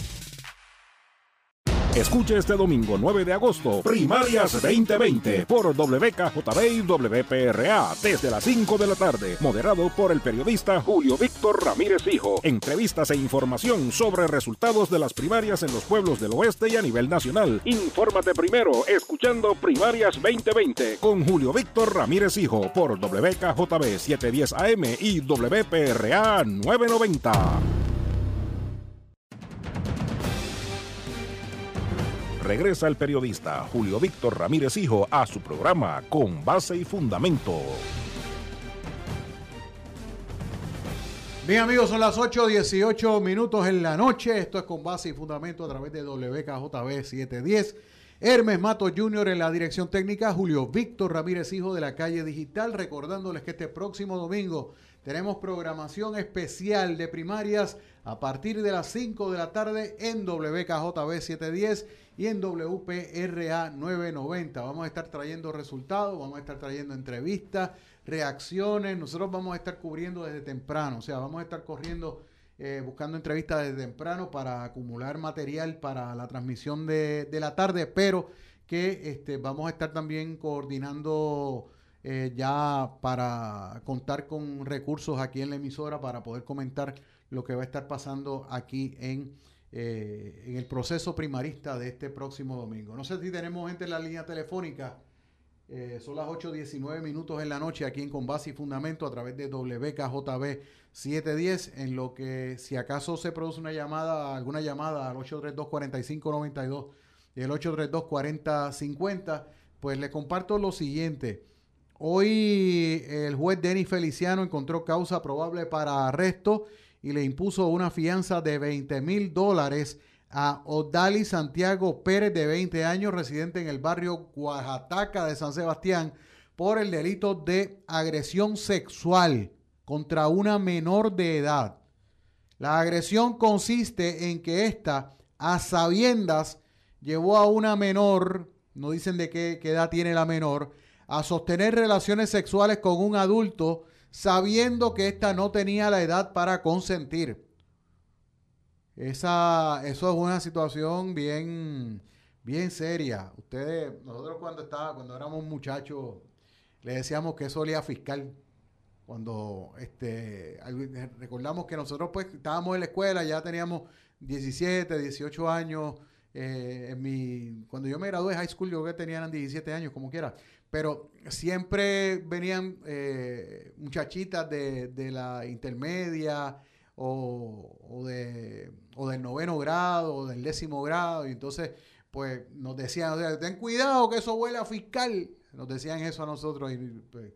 Escuche este domingo 9 de agosto, Primarias 2020 por WKJB y WPRA desde las 5 de la tarde, moderado por el periodista Julio Víctor Ramírez Hijo. Entrevistas e información sobre resultados de las primarias en los pueblos del oeste y a nivel nacional. Infórmate primero escuchando Primarias 2020 con Julio Víctor Ramírez Hijo por WKJB 710 AM y WPRA 990. Regresa el periodista Julio Víctor Ramírez Hijo a su programa Con Base y Fundamento. Bien amigos, son las 8.18 minutos en la noche. Esto es Con Base y Fundamento a través de WKJB 710. Hermes Mato Jr. en la dirección técnica, Julio Víctor Ramírez Hijo de la calle digital, recordándoles que este próximo domingo tenemos programación especial de primarias a partir de las 5 de la tarde en WKJB 710 y en WPRA 990. Vamos a estar trayendo resultados, vamos a estar trayendo entrevistas, reacciones. Nosotros vamos a estar cubriendo desde temprano, o sea, vamos a estar corriendo eh, buscando entrevistas desde temprano para acumular material para la transmisión de, la tarde, pero que este, vamos a estar también coordinando eh, ya para contar con recursos aquí en la emisora para poder comentar lo que va a estar pasando aquí en, eh, en el proceso primarista de este próximo domingo. No sé si tenemos gente en la línea telefónica. Eh, son las 8.19 minutos en la noche aquí en Con y Fundamento a través de WKJB 710, en lo que si acaso se produce una llamada, alguna llamada al 832-4592 y el 832-4050, pues le comparto lo siguiente. Hoy el juez Denis Feliciano encontró causa probable para arresto y le impuso una fianza de 20 mil dólares a Odali Santiago Pérez, de 20 años, residente en el barrio Oaxaca de San Sebastián, por el delito de agresión sexual contra una menor de edad. La agresión consiste en que ésta, a sabiendas, llevó a una menor, no dicen de qué, qué edad tiene la menor, a sostener relaciones sexuales con un adulto sabiendo que ésta no tenía la edad para consentir. Esa, eso es una situación bien, bien seria. Ustedes, nosotros cuando estaba, cuando éramos muchachos, le decíamos que eso olía fiscal. Cuando este, recordamos que nosotros pues estábamos en la escuela, ya teníamos 17, 18 años. Eh, mi, cuando yo me gradué de high school, yo que tenían 17 años, como quiera. Pero siempre venían eh, muchachitas de, de la intermedia, o, de, o del noveno grado o del décimo grado. Y entonces, pues nos decían, ten cuidado que eso huele a fiscal. Nos decían eso a nosotros y pues,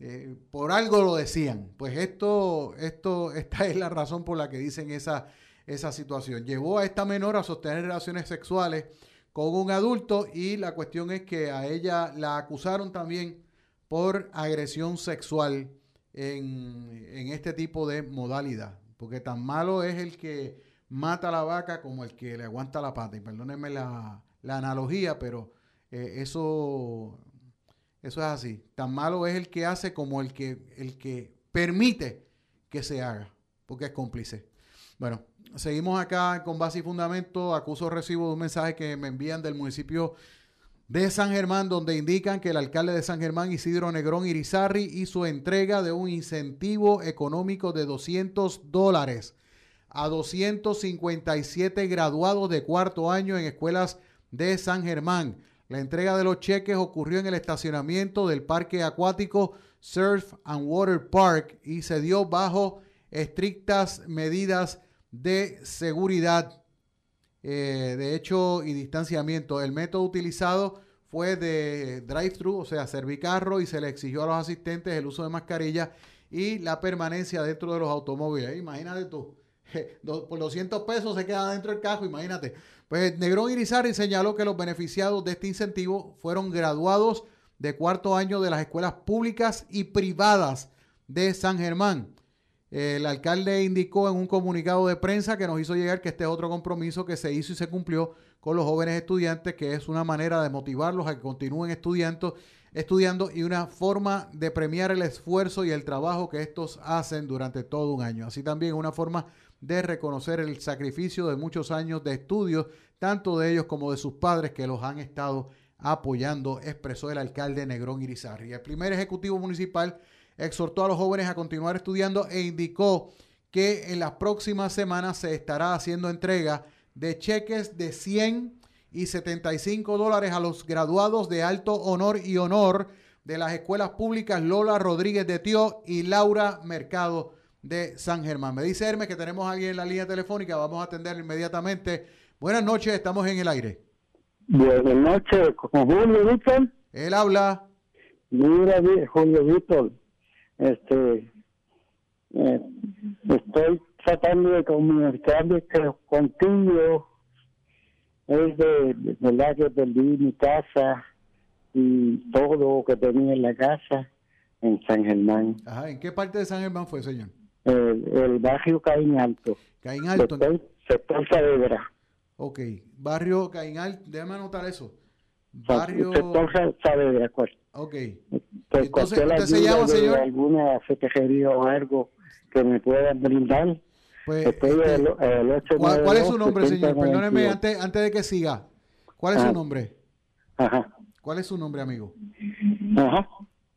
eh, por algo lo decían. Pues esto, esto, esta es la razón por la que dicen esa, esa situación. Llevó a esta menor a sostener relaciones sexuales con un adulto y la cuestión es que a ella la acusaron también por agresión sexual en, en este tipo de modalidad. Porque tan malo es el que mata a la vaca como el que le aguanta la pata. Y perdónenme la, analogía, pero eh, eso, eso es así. Tan malo es el que hace como el que, el que permite que se haga, porque es cómplice. Bueno, seguimos acá con base y fundamento. Acuso recibo de un mensaje que me envían del municipio de San Germán, donde indican que el alcalde de San Germán, Isidro Negrón Irizarri, hizo entrega de un incentivo económico de 200 dólares a 257 graduados de cuarto año en escuelas de San Germán. La entrega de los cheques ocurrió en el estacionamiento del parque acuático Surf and Water Park y se dio bajo estrictas medidas de seguridad eh, de hecho y distanciamiento. El método utilizado fue de drive-thru, o sea, servicarro, y se le exigió a los asistentes el uso de mascarilla y la permanencia dentro de los automóviles. Imagínate tú, por 200 pesos se queda dentro del carro, imagínate. Pues Negrón Irizarry señaló que los beneficiados de este incentivo fueron graduados de cuarto año de las escuelas públicas y privadas de San Germán. El alcalde indicó en un comunicado de prensa que nos hizo llegar que este es otro compromiso que se hizo y se cumplió con los jóvenes estudiantes, que es una manera de motivarlos a que continúen estudiando, estudiando y una forma de premiar el esfuerzo y el trabajo que estos hacen durante todo un año. Así también una forma de reconocer el sacrificio de muchos años de estudio, tanto de ellos como de sus padres que los han estado apoyando, expresó el alcalde Negrón Irizarry. El primer ejecutivo municipal exhortó a los jóvenes a continuar estudiando e indicó que en las próximas semanas se estará haciendo entrega de cheques de 100 y 75 dólares a los graduados de alto honor y honor de las escuelas públicas Lola Rodríguez de Tío y Laura Mercado de San Germán. Me dice Hermes que tenemos a alguien en la línea telefónica, vamos a atender inmediatamente. Buenas noches, estamos en el aire. Buenas noches, Julio Víctor. Él habla. Mira, Julio Víctor, este, eh, estoy tratando de comunicarme contigo. Es de, verdad que perdí mi casa y todo lo que tenía en la casa en San Germán. Ajá, ¿en qué parte de San Germán fue, señor? El, barrio Caín Alto. Caín Alto. Sector, Saavedra. Ok, barrio Caín Alto, déjame anotar eso. Barrio... Sector Saavedra, ¿cuál? Ok. Entonces, ¿usted se llama, señor? alguna secretaría o algo que me puedan brindar Pues, este, el, el 892 ¿cuál, cuál es su nombre, señor? 70, Perdóneme 98. antes, antes de que siga. ¿Cuál es su Ah. nombre? Ajá. ¿Cuál es su nombre, amigo? Ajá.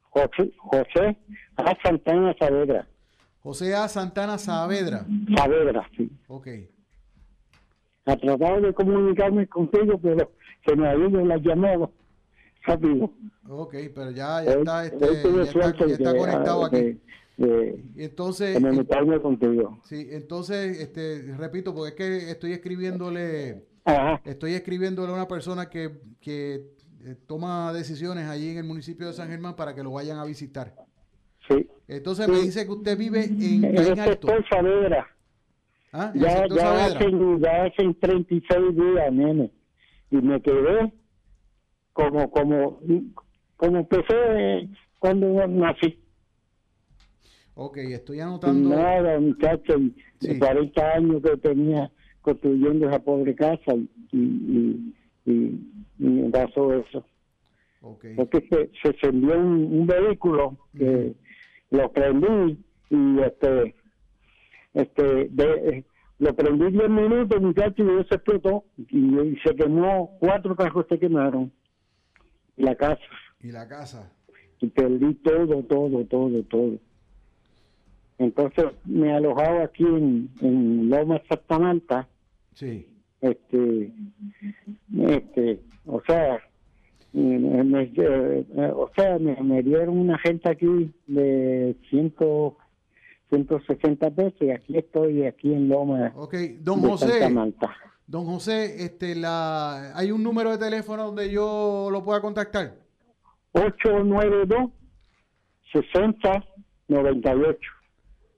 José, José A. Santana Saavedra. José A. Santana Saavedra. Saavedra, sí. Ok. Ha tratado de comunicarme contigo, pero se me ha ido la llamada rápido. Ok, pero ya, ya está, este, ya está, ya conectado de- aquí. de Y entonces, comunicarme contigo. sí, entonces, este, repito, porque es que estoy escribiéndole, Ajá. estoy escribiéndole a una persona que, que eh, toma decisiones allí en el municipio de San Germán para que lo vayan a visitar. Sí. Entonces me dice que usted vive en En Alto. Saavedra. ¿Ah? En Ya, ya, Saavedra. hacen, ya hacen 36 días, nene. Y me quedé como, como, como empecé cuando nací. Ok, estoy anotando. nada, muchacho, y de 40 años que tenía construyendo esa pobre casa y, y, y, me pasó eso. Okay. Porque se, se encendió un, un vehículo que lo prendí y este, este, de- lo prendí 10 minutos, muchacho, y eso explotó y, y se quemó, cuatro cajos se quemaron. Y la casa, Y la casa. y perdí todo, todo, todo, todo. Entonces me alojaba aquí en, en Loma Santa Marta, Sí. este, este, o sea, me, me- eh, o sea, me, me dieron una gente aquí de ciento, 160 pesos y aquí estoy, aquí en Loma Ok, don de José. Santa Marta. Don José, este, la, hay un número de teléfono donde yo lo pueda contactar. 892 6098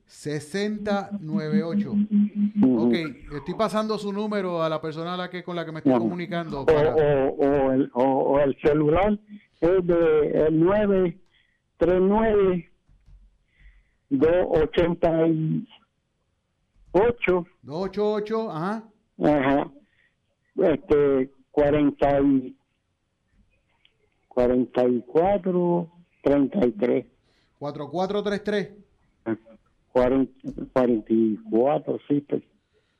6098. Ok, estoy pasando su número a la persona a la que, con la que me estoy No. comunicando. o, para- o, o el, o el celular es de el 939 288 288, ajá. Ajá este 40 y 44 33 4433. 40, 44 sí pues.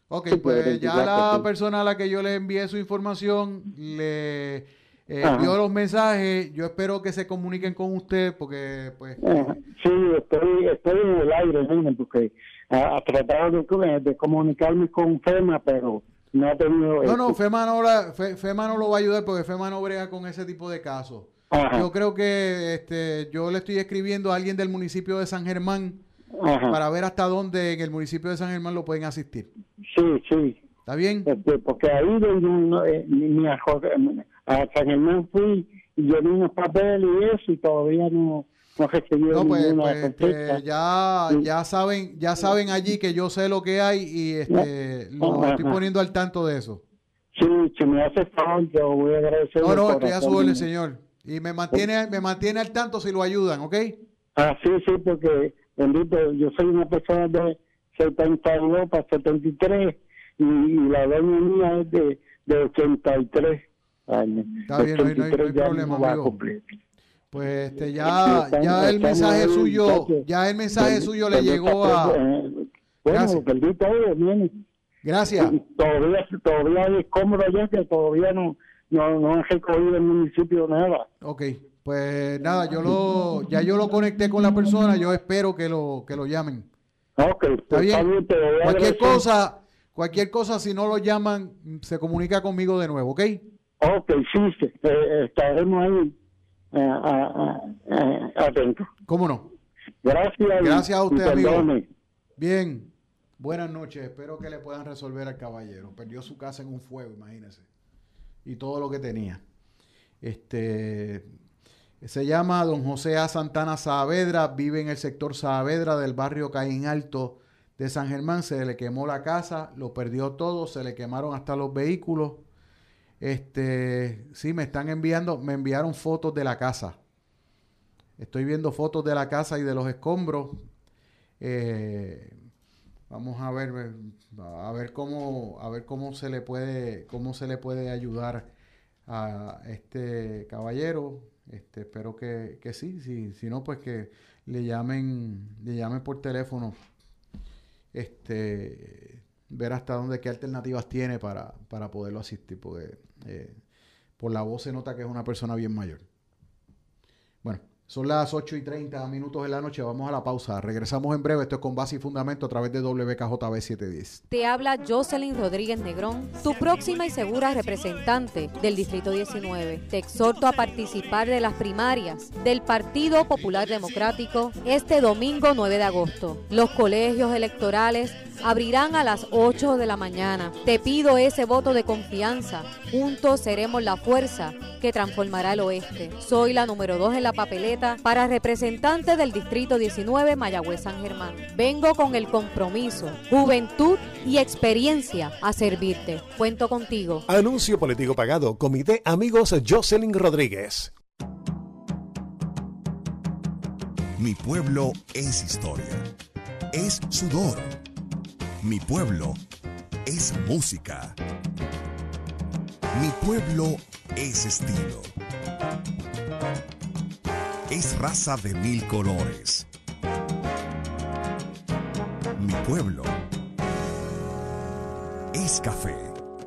Ok, Sí, pues ya 44, la persona a la que yo le envié su información le eh, envió los mensajes. Yo espero que se comuniquen con usted porque, pues, Ajá. Sí, estoy, estoy en el aire, porque ha, ha tratado de, de comunicarme con FEMA, pero no ha tenido... No, no, éxito. FEMA no, la- Fe- FEMA no lo va a ayudar porque FEMA no brega con ese tipo de casos. Ajá. Yo creo que este, yo le estoy escribiendo a alguien del municipio de San Germán Ajá. para ver hasta dónde en el municipio de San Germán lo pueden asistir. Sí, sí. ¿Está bien? Este, porque ahí uno, eh, ni, ni a, Jorge- a San Germán fui y llené unos papeles y eso y todavía no, no recibí No, pues, pues, respuesta. ya, ya saben, ya saben allí que yo sé lo que hay y este, lo Ajá. estoy poniendo al tanto de eso. Sí, si me hace favor, yo voy a agradecer. No, no, estoy a su orden, señor. Y me mantiene, me mantiene al tanto si lo ayudan, ¿ok? Ah, sí, sí, porque, bendito, yo soy una persona de 72 para 73 y, y la doña mía es de, de 83 años. Está bien, no hay- no hay- no hay 83 ya problema, amigo. Pues este, ya, Están- ya el mensaje ahí, suyo, ya el mensaje suyo le llegó a. eh, Bueno, Gracias. perdí todo, nene. Gracias. Todavía, todavía hay escombros allá que todavía no, no, no han recogido el municipio nada. Ok, pues nada, yo lo, ya yo lo conecté con la persona, yo espero que lo, que lo llamen. Ok, Está pues, bien. está bien, voy a Cualquier cosa, cualquier cosa, si no lo llaman, se comunica conmigo de nuevo, ¿ok? Ok, sí, sí, eh, estaremos ahí eh, atentos. ¿Cómo no? Gracias. Gracias a usted, amigo. perdone. Bien, buenas noches. Espero que le puedan resolver al caballero. Perdió su casa en un fuego, imagínese. Y todo lo que tenía. Este se llama Don José A. Santana Saavedra, vive en el sector Saavedra del barrio Caín Alto de San Germán. Se le quemó la casa, lo perdió todo, se le quemaron hasta los vehículos. Este, sí, me están enviando, me enviaron fotos de la casa. Estoy viendo fotos de la casa y de los escombros. Eh, vamos a ver, a ver cómo, a ver cómo se le puede, cómo se le puede ayudar a este caballero. Este, espero que, que sí, si, si no, pues que le llamen, le llamen por teléfono este, ver hasta dónde, qué alternativas tiene para, para poderlo asistir, porque eh, por la voz se nota que es una persona bien mayor. Bueno, son las 8 y 30 minutos de la noche. Vamos a la pausa. Regresamos en breve. Esto es con base y fundamento a través de WKJB 710. Te habla Jocelyn Rodríguez Negrón, tu próxima y segura representante del Distrito 19. Te exhorto a participar de las primarias del Partido Popular Democrático este domingo 9 de agosto. Los colegios electorales abrirán a las 8 de la mañana. Te pido ese voto de confianza. Juntos seremos la fuerza que transformará el oeste. Soy la número 2 en la papeleta para representante del Distrito 19 Mayagüez San Germán. Vengo con el compromiso, juventud y experiencia a servirte. Cuento contigo. Anuncio político pagado. Comité Amigos Jocelyn Rodríguez. Mi pueblo es historia. Es sudor. Mi pueblo es música. Mi pueblo es estilo. Es raza de mil colores. Mi pueblo es café.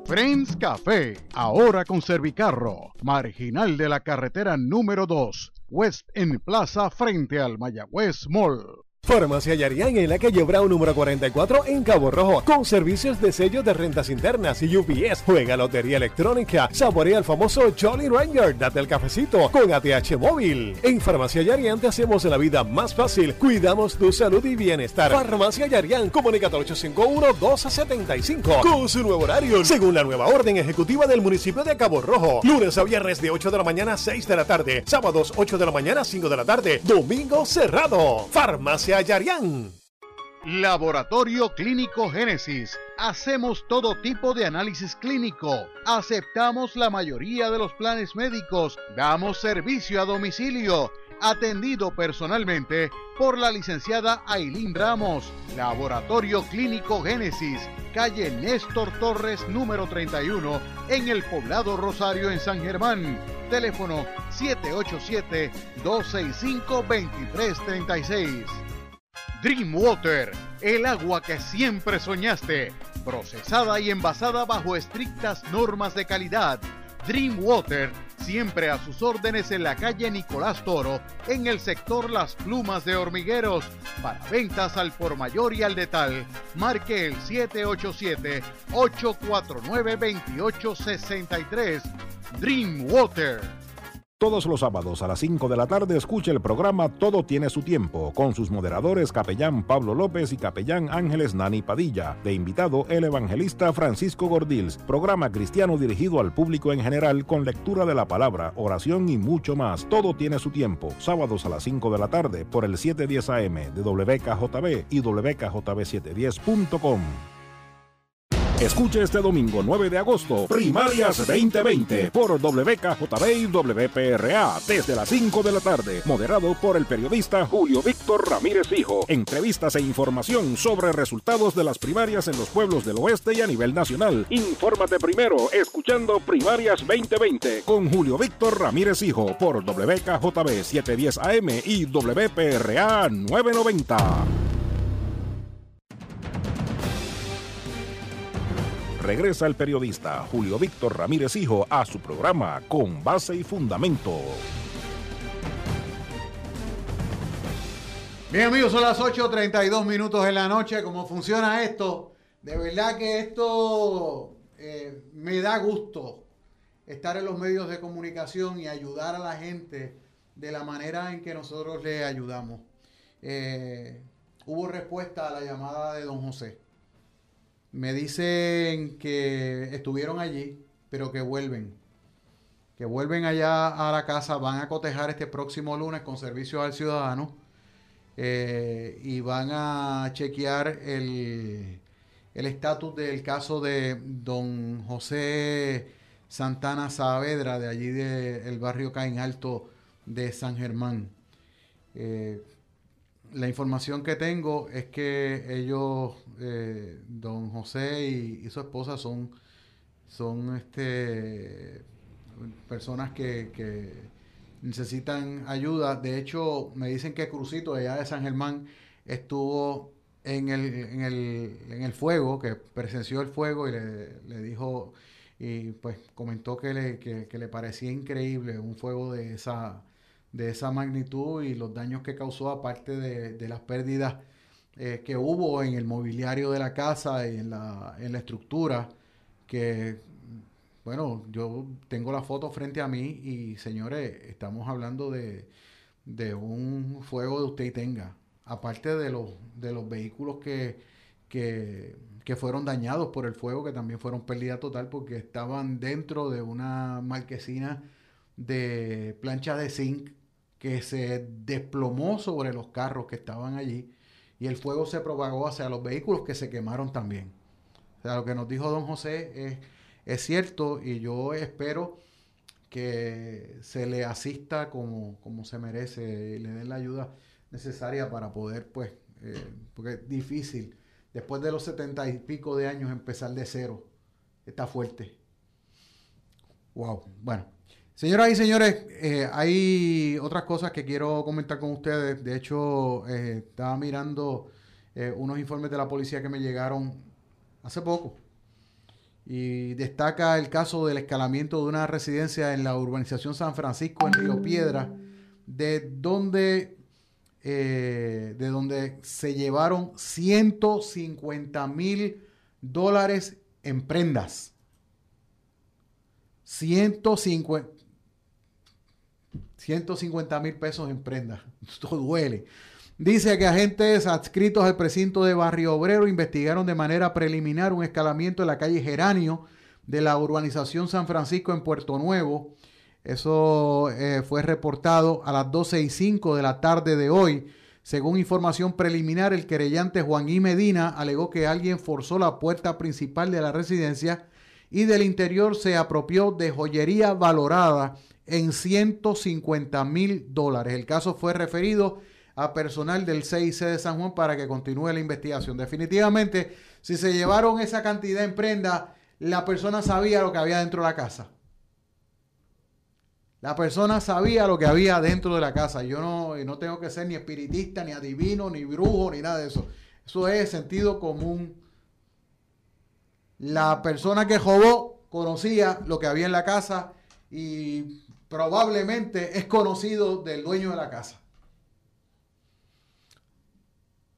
Friends Café, ahora con Servicarro, marginal de la carretera número 2, West en Plaza frente al Mayagüez Mall. Farmacia Yarián en la calle Brown número 44 en Cabo Rojo, con servicios de sellos de rentas internas y UPS. Juega lotería electrónica, saborea el famoso Jolly Ranger, date el cafecito con ATH móvil. En Farmacia Yarián te hacemos la vida más fácil, cuidamos tu salud y bienestar. Farmacia Yarián, comunicado 851-1275, con su nuevo horario, según la nueva orden ejecutiva del municipio de Cabo Rojo. Lunes a viernes de 8 de la mañana a 6 de la tarde, sábados 8 de la mañana a 5 de la tarde, domingo cerrado. Farmacia Yarián. Laboratorio Clínico Génesis. Hacemos todo tipo de análisis clínico. Aceptamos la mayoría de los planes médicos. Damos servicio a domicilio. Atendido personalmente por la licenciada Ailín Ramos. Laboratorio Clínico Génesis. Calle Néstor Torres número 31 en el poblado Rosario en San Germán. Teléfono 787-265-2336. Dreamwater, el agua que siempre soñaste, procesada y envasada bajo estrictas normas de calidad. Dreamwater, siempre a sus órdenes en la calle Nicolás Toro, en el sector Las Plumas de Hormigueros. Para ventas al por mayor y al detal, marque el 787-849-2863. Dreamwater. Todos los sábados a las 5 de la tarde escucha el programa Todo tiene su tiempo, con sus moderadores Capellán Pablo López y Capellán Ángeles Nani Padilla. De invitado el evangelista Francisco Gordils, programa cristiano dirigido al público en general con lectura de la palabra, oración y mucho más. Todo tiene su tiempo, sábados a las 5 de la tarde por el 710 AM de WKJB y WKJB710.com. Escuche este domingo 9 de agosto, Primarias 2020 por WKJB y WPRA desde las 5 de la tarde, moderado por el periodista Julio Víctor Ramírez Hijo. Entrevistas e información sobre resultados de las primarias en los pueblos del oeste y a nivel nacional. Infórmate primero escuchando Primarias 2020 con Julio Víctor Ramírez Hijo por WKJB 710 AM y WPRA 990. Regresa el periodista Julio Víctor Ramírez Hijo a su programa Con Base y Fundamento. Bien amigos, son las 8.32 minutos de la noche. ¿Cómo funciona esto? De verdad que esto eh, me da gusto estar en los medios de comunicación y ayudar a la gente de la manera en que nosotros le ayudamos. Eh, hubo respuesta a la llamada de don José. Me dicen que estuvieron allí, pero que vuelven. Que vuelven allá a la casa, van a cotejar este próximo lunes con servicio al ciudadano eh, y van a chequear el estatus del caso de don José Santana Saavedra, de allí del barrio Caín Alto de San Germán. Eh, la información que tengo es que ellos, eh, don José y, su esposa, son, son este, personas que, necesitan ayuda. De hecho, me dicen que Crucito, allá de San Germán, estuvo en el, en el, en el fuego, que presenció el fuego y le, le dijo, y pues comentó que le, que, que le parecía increíble un fuego de esa, de esa magnitud y los daños que causó, aparte de, de las pérdidas eh, que hubo en el mobiliario de la casa y en la, en la estructura, que, bueno, yo tengo la foto frente a mí y señores, estamos hablando de, de un fuego de usted y tenga, aparte de los, de los vehículos que, que, que fueron dañados por el fuego, que también fueron pérdida total porque estaban dentro de una marquesina de plancha de zinc que se desplomó sobre los carros que estaban allí y el fuego se propagó hacia los vehículos que se quemaron también. O sea, lo que nos dijo don José es, es cierto y yo espero que se le asista como, como se merece y le den la ayuda necesaria para poder, pues, eh, porque es difícil, después de los setenta y pico de años, empezar de cero. Está fuerte. Wow. Bueno, señoras y señores, eh, hay otras cosas que quiero comentar con ustedes. De hecho, eh, estaba mirando eh, unos informes de la policía que me llegaron hace poco. Y destaca el caso del escalamiento de una residencia en la urbanización San Francisco, en Río Piedra, de donde, de donde se llevaron 150 mil dólares en prendas. 150 150 mil pesos en prendas. Esto duele. Dice que agentes adscritos al precinto de Barrio Obrero investigaron de manera preliminar un escalamiento en la calle Geranio de la urbanización San Francisco en Puerto Nuevo. Eso eh, fue reportado a las 12 y 5 de la tarde de hoy. Según información preliminar, el querellante Juan I. Medina alegó que alguien forzó la puerta principal de la residencia y del interior se apropió de joyería valorada en 150 mil dólares. El caso fue referido a personal del CIC de San Juan para que continúe la investigación. Definitivamente, si se llevaron esa cantidad en prenda, la persona sabía lo que había dentro de la casa. La persona sabía lo que había dentro de la casa. Yo no, no tengo que ser ni espiritista, ni adivino, ni brujo, ni nada de eso. Eso es sentido común. La persona que robó conocía lo que había en la casa y probablemente es conocido del dueño de la casa.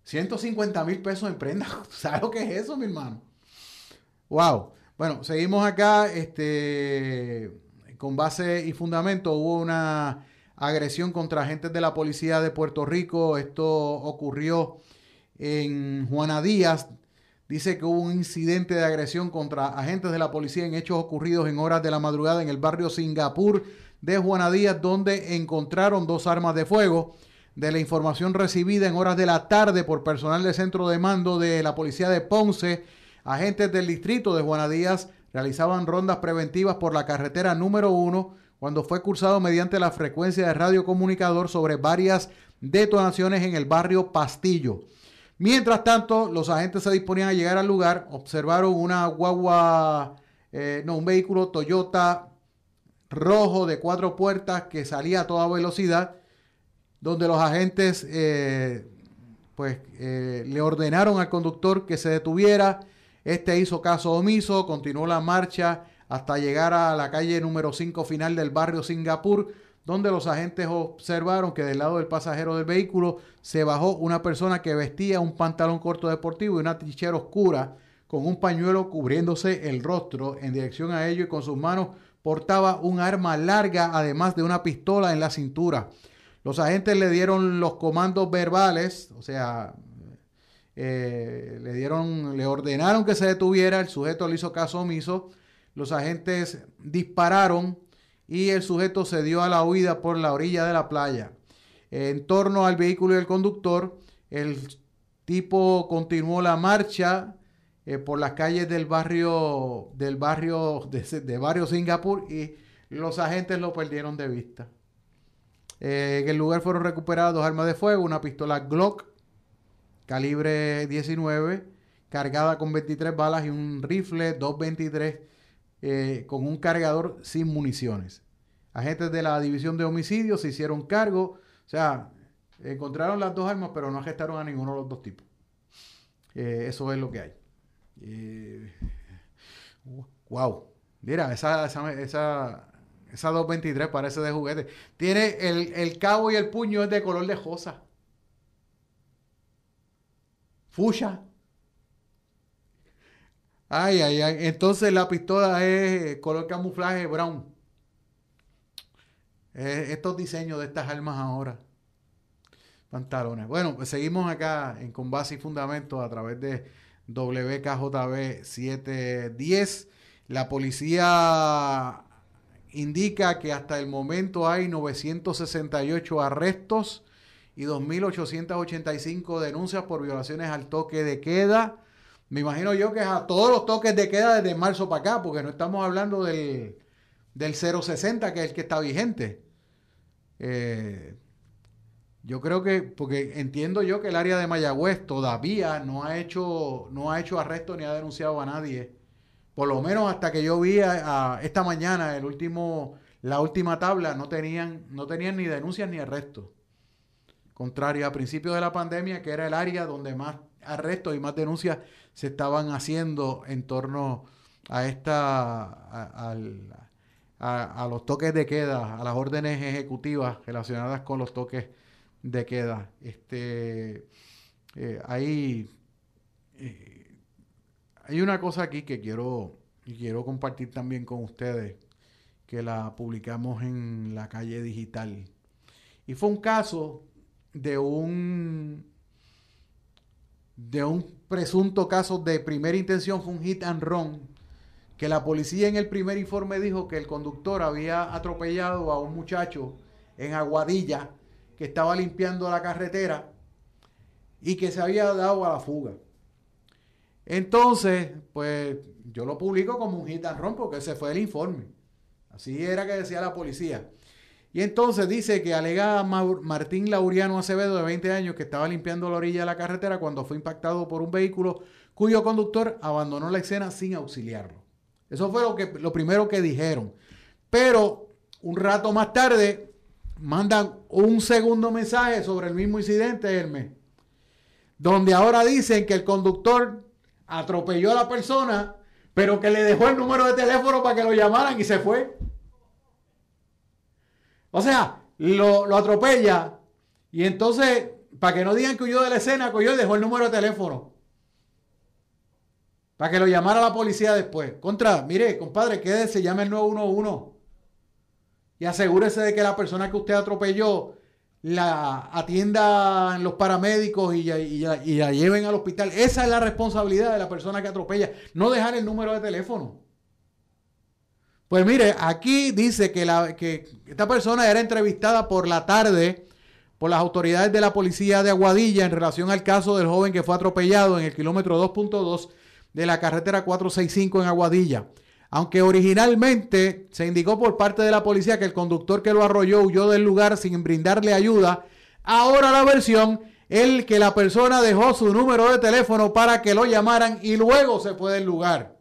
150 mil pesos en prenda. ¿Sabes lo que es eso, mi hermano? Wow. Bueno, seguimos acá. Este, con base y fundamento, hubo una agresión contra agentes de la policía de Puerto Rico. Esto ocurrió en Juana Díaz. Dice que hubo un incidente de agresión contra agentes de la policía en hechos ocurridos en horas de la madrugada en el barrio Singapur de Juana Díaz, donde encontraron dos armas de fuego de la información recibida en horas de la tarde por personal del centro de mando de la policía de Ponce, agentes del distrito de Juana Díaz realizaban rondas preventivas por la carretera número uno cuando fue cursado mediante la frecuencia de radiocomunicador sobre varias detonaciones en el barrio Pastillo. Mientras tanto, los agentes se disponían a llegar al lugar, observaron una guagua, eh, no, un vehículo Toyota rojo de cuatro puertas que salía a toda velocidad donde los agentes eh, pues eh, le ordenaron al conductor que se detuviera. Este hizo caso omiso, continuó la marcha hasta llegar a la calle número 5 final del barrio Singapur, donde los agentes observaron que del lado del pasajero del vehículo se bajó una persona que vestía un pantalón corto deportivo y una trinchera oscura con un pañuelo cubriéndose el rostro en dirección a ello y con sus manos portaba un arma larga además de una pistola en la cintura. Los agentes le dieron los comandos verbales, o sea, eh, le dieron, le ordenaron que se detuviera, el sujeto le hizo caso omiso, los agentes dispararon y el sujeto se dio a la huida por la orilla de la playa. En torno al vehículo y el conductor, el tipo continuó la marcha eh, por las calles del barrio del barrio de, barrio Singapur y los agentes lo perdieron de vista. Eh, en el lugar fueron recuperadas dos armas de fuego, una pistola Glock calibre 19 cargada con 23 balas y un rifle 223 eh, con un cargador sin municiones. Agentes de la División de Homicidios se hicieron cargo, o sea, encontraron las dos armas pero no arrestaron a ninguno de los dos tipos. Eh, eso es lo que hay. Eh, wow. Mira, esa, esa, esa, esa 223 parece de juguete. Tiene el, el cabo y el puño es de color de josa. Fucha. Ay, ay, ay. Entonces la pistola es color camuflaje brown. Estos diseños de estas armas ahora. Pantalones. Bueno, pues seguimos acá en Con y Fundamentos a través de WKJB 710. La policía indica que hasta el momento hay 968 arrestos y 2.885 denuncias por violaciones al toque de queda. Me imagino yo que es a todos los toques de queda desde marzo para acá, porque no estamos hablando del, del 060, que es el que está vigente. Eh, yo creo que, porque entiendo yo que el área de Mayagüez todavía no ha hecho, no ha hecho arresto ni ha denunciado a nadie. Por lo menos hasta que yo vi esta mañana el último, la última tabla, no tenían, no tenían ni denuncias ni arrestos. Contrario a principios de la pandemia, que era el área donde más arrestos y más denuncias se estaban haciendo en torno a esta a, los toques de queda, a las órdenes ejecutivas relacionadas con los toques de queda. Este, eh, hay, eh, hay una cosa aquí que quiero, quiero compartir también con ustedes, que la publicamos en la calle digital. Y fue un caso de un de un presunto caso de primera intención, fue un hit and run, que la policía en el primer informe dijo que el conductor había atropellado a un muchacho en Aguadilla que estaba limpiando la carretera y que se había dado a la fuga. Entonces, pues yo lo publico como un hit and run porque ese fue el informe. Así era que decía la policía. Y entonces dice que alega Martín Lauriano Acevedo, de 20 años, que estaba limpiando la orilla de la carretera cuando fue impactado por un vehículo cuyo conductor abandonó la escena sin auxiliarlo. Eso fue lo, que, lo primero que dijeron. Pero un rato más tarde mandan un segundo mensaje sobre el mismo incidente, Hermes, donde ahora dicen que el conductor atropelló a la persona, pero que le dejó el número de teléfono para que lo llamaran y se fue. O sea, lo, atropella y entonces, para que no digan que huyó de la escena, cogió y dejó el número de teléfono. Para que lo llamara la policía después. Contra, mire, compadre, quédese, llame el 911. Y asegúrese de que la persona que usted atropelló la atienda los paramédicos y, y, y la lleven al hospital. Esa es la responsabilidad de la persona que atropella. No dejar el número de teléfono. Pues mire, aquí dice que, la, que esta persona era entrevistada por la tarde por las autoridades de la policía de Aguadilla en relación al caso del joven que fue atropellado en el kilómetro 2.2 de la carretera 465 en Aguadilla. Aunque originalmente se indicó por parte de la policía que el conductor que lo arrolló huyó del lugar sin brindarle ayuda, ahora la versión es que la persona dejó su número de teléfono para que lo llamaran y luego se fue del lugar.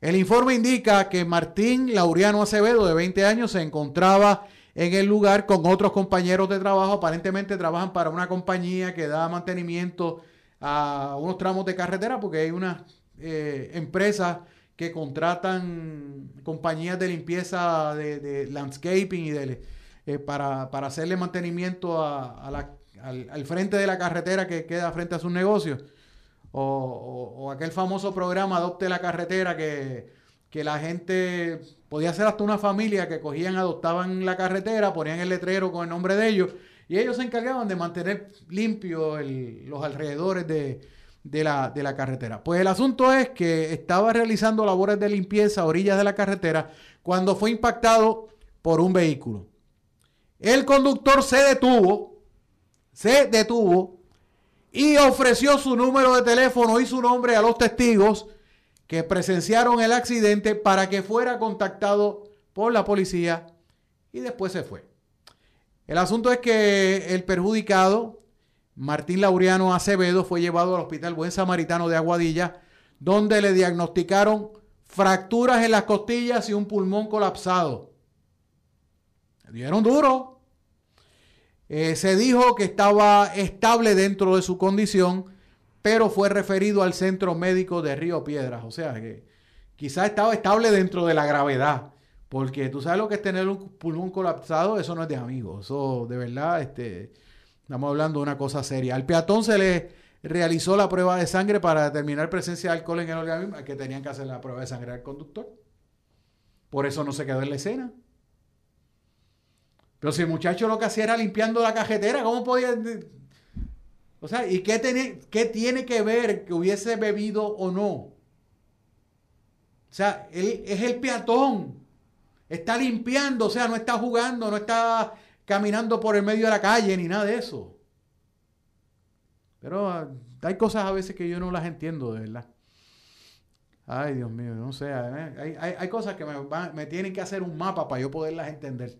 El informe indica que Martín Laureano Acevedo, de 20 años, se encontraba en el lugar con otros compañeros de trabajo. Aparentemente trabajan para una compañía que da mantenimiento a unos tramos de carretera porque hay unas eh, empresas que contratan compañías de limpieza de, landscaping y de, eh, para, hacerle mantenimiento al, al, frente de la carretera que queda frente a sus negocios. O, aquel famoso programa Adopte la Carretera que, la gente podía ser hasta una familia que cogían, adoptaban la carretera, ponían el letrero con el nombre de ellos y ellos se encargaban de mantener limpios los alrededores de, la, de la carretera. Pues el asunto es que estaba realizando labores de limpieza a orillas de la carretera cuando fue impactado por un vehículo. El conductor se detuvo, se detuvo y ofreció su número de teléfono y su nombre a los testigos que presenciaron el accidente para que fuera contactado por la policía y después se fue. El asunto es que el perjudicado, Martín Laureano Acevedo, fue llevado al Hospital Buen Samaritano de Aguadilla, donde le diagnosticaron fracturas en las costillas y un pulmón colapsado. Le dieron duro. Eh, se dijo que estaba estable dentro de su condición, pero fue referido al centro médico de Río Piedras. O sea que quizás estaba estable dentro de la gravedad, porque tú sabes lo que es tener un pulmón colapsado, eso no es de amigos, eso de verdad, este, estamos hablando de una cosa seria. Al peatón se le realizó la prueba de sangre para determinar presencia de alcohol en el organismo, que tenían que hacer la prueba de sangre al conductor. Por eso no se quedó en la escena. Pero si el muchacho lo que hacía era limpiando la cajetera, ¿cómo podía...? O sea, ¿y qué tiene, qué tiene que ver que hubiese bebido o no? O sea, él es el peatón. Está limpiando, o sea, no está jugando, no está caminando por el medio de la calle ni nada de eso. Pero ah, hay cosas a veces que yo no las entiendo, de verdad. Ay, Dios mío, no sé. ¿eh? Hay, hay, cosas que me, me tienen que hacer un mapa para yo poderlas entender.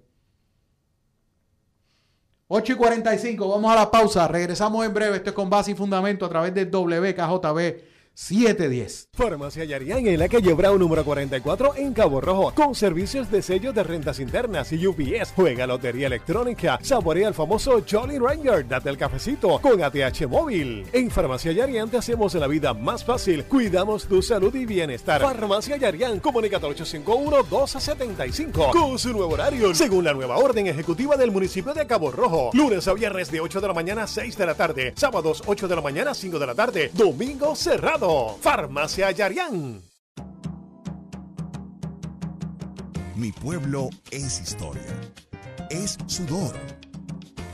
8 y 45, vamos a la pausa. Regresamos en breve. Esto es con base y fundamento a través de WKJB 710. Farmacia Yarián en la calle Brown número 44 en Cabo Rojo. Con servicios de sello de rentas internas y UPS. Juega lotería electrónica. Saborea el famoso Jolly Ranger. Date el cafecito con ATH móvil. En Farmacia Yarián te hacemos la vida más fácil. Cuidamos tu salud y bienestar. Farmacia Yarián. Comunica 851-1275. Con su nuevo horario. Según la nueva orden ejecutiva del municipio de Cabo Rojo. Lunes a viernes de 8 de la mañana a 6 de la tarde. Sábados 8 de la mañana a 5 de la tarde. Domingo cerrado. Farmacia Yarián. Mi pueblo es historia. Es sudor.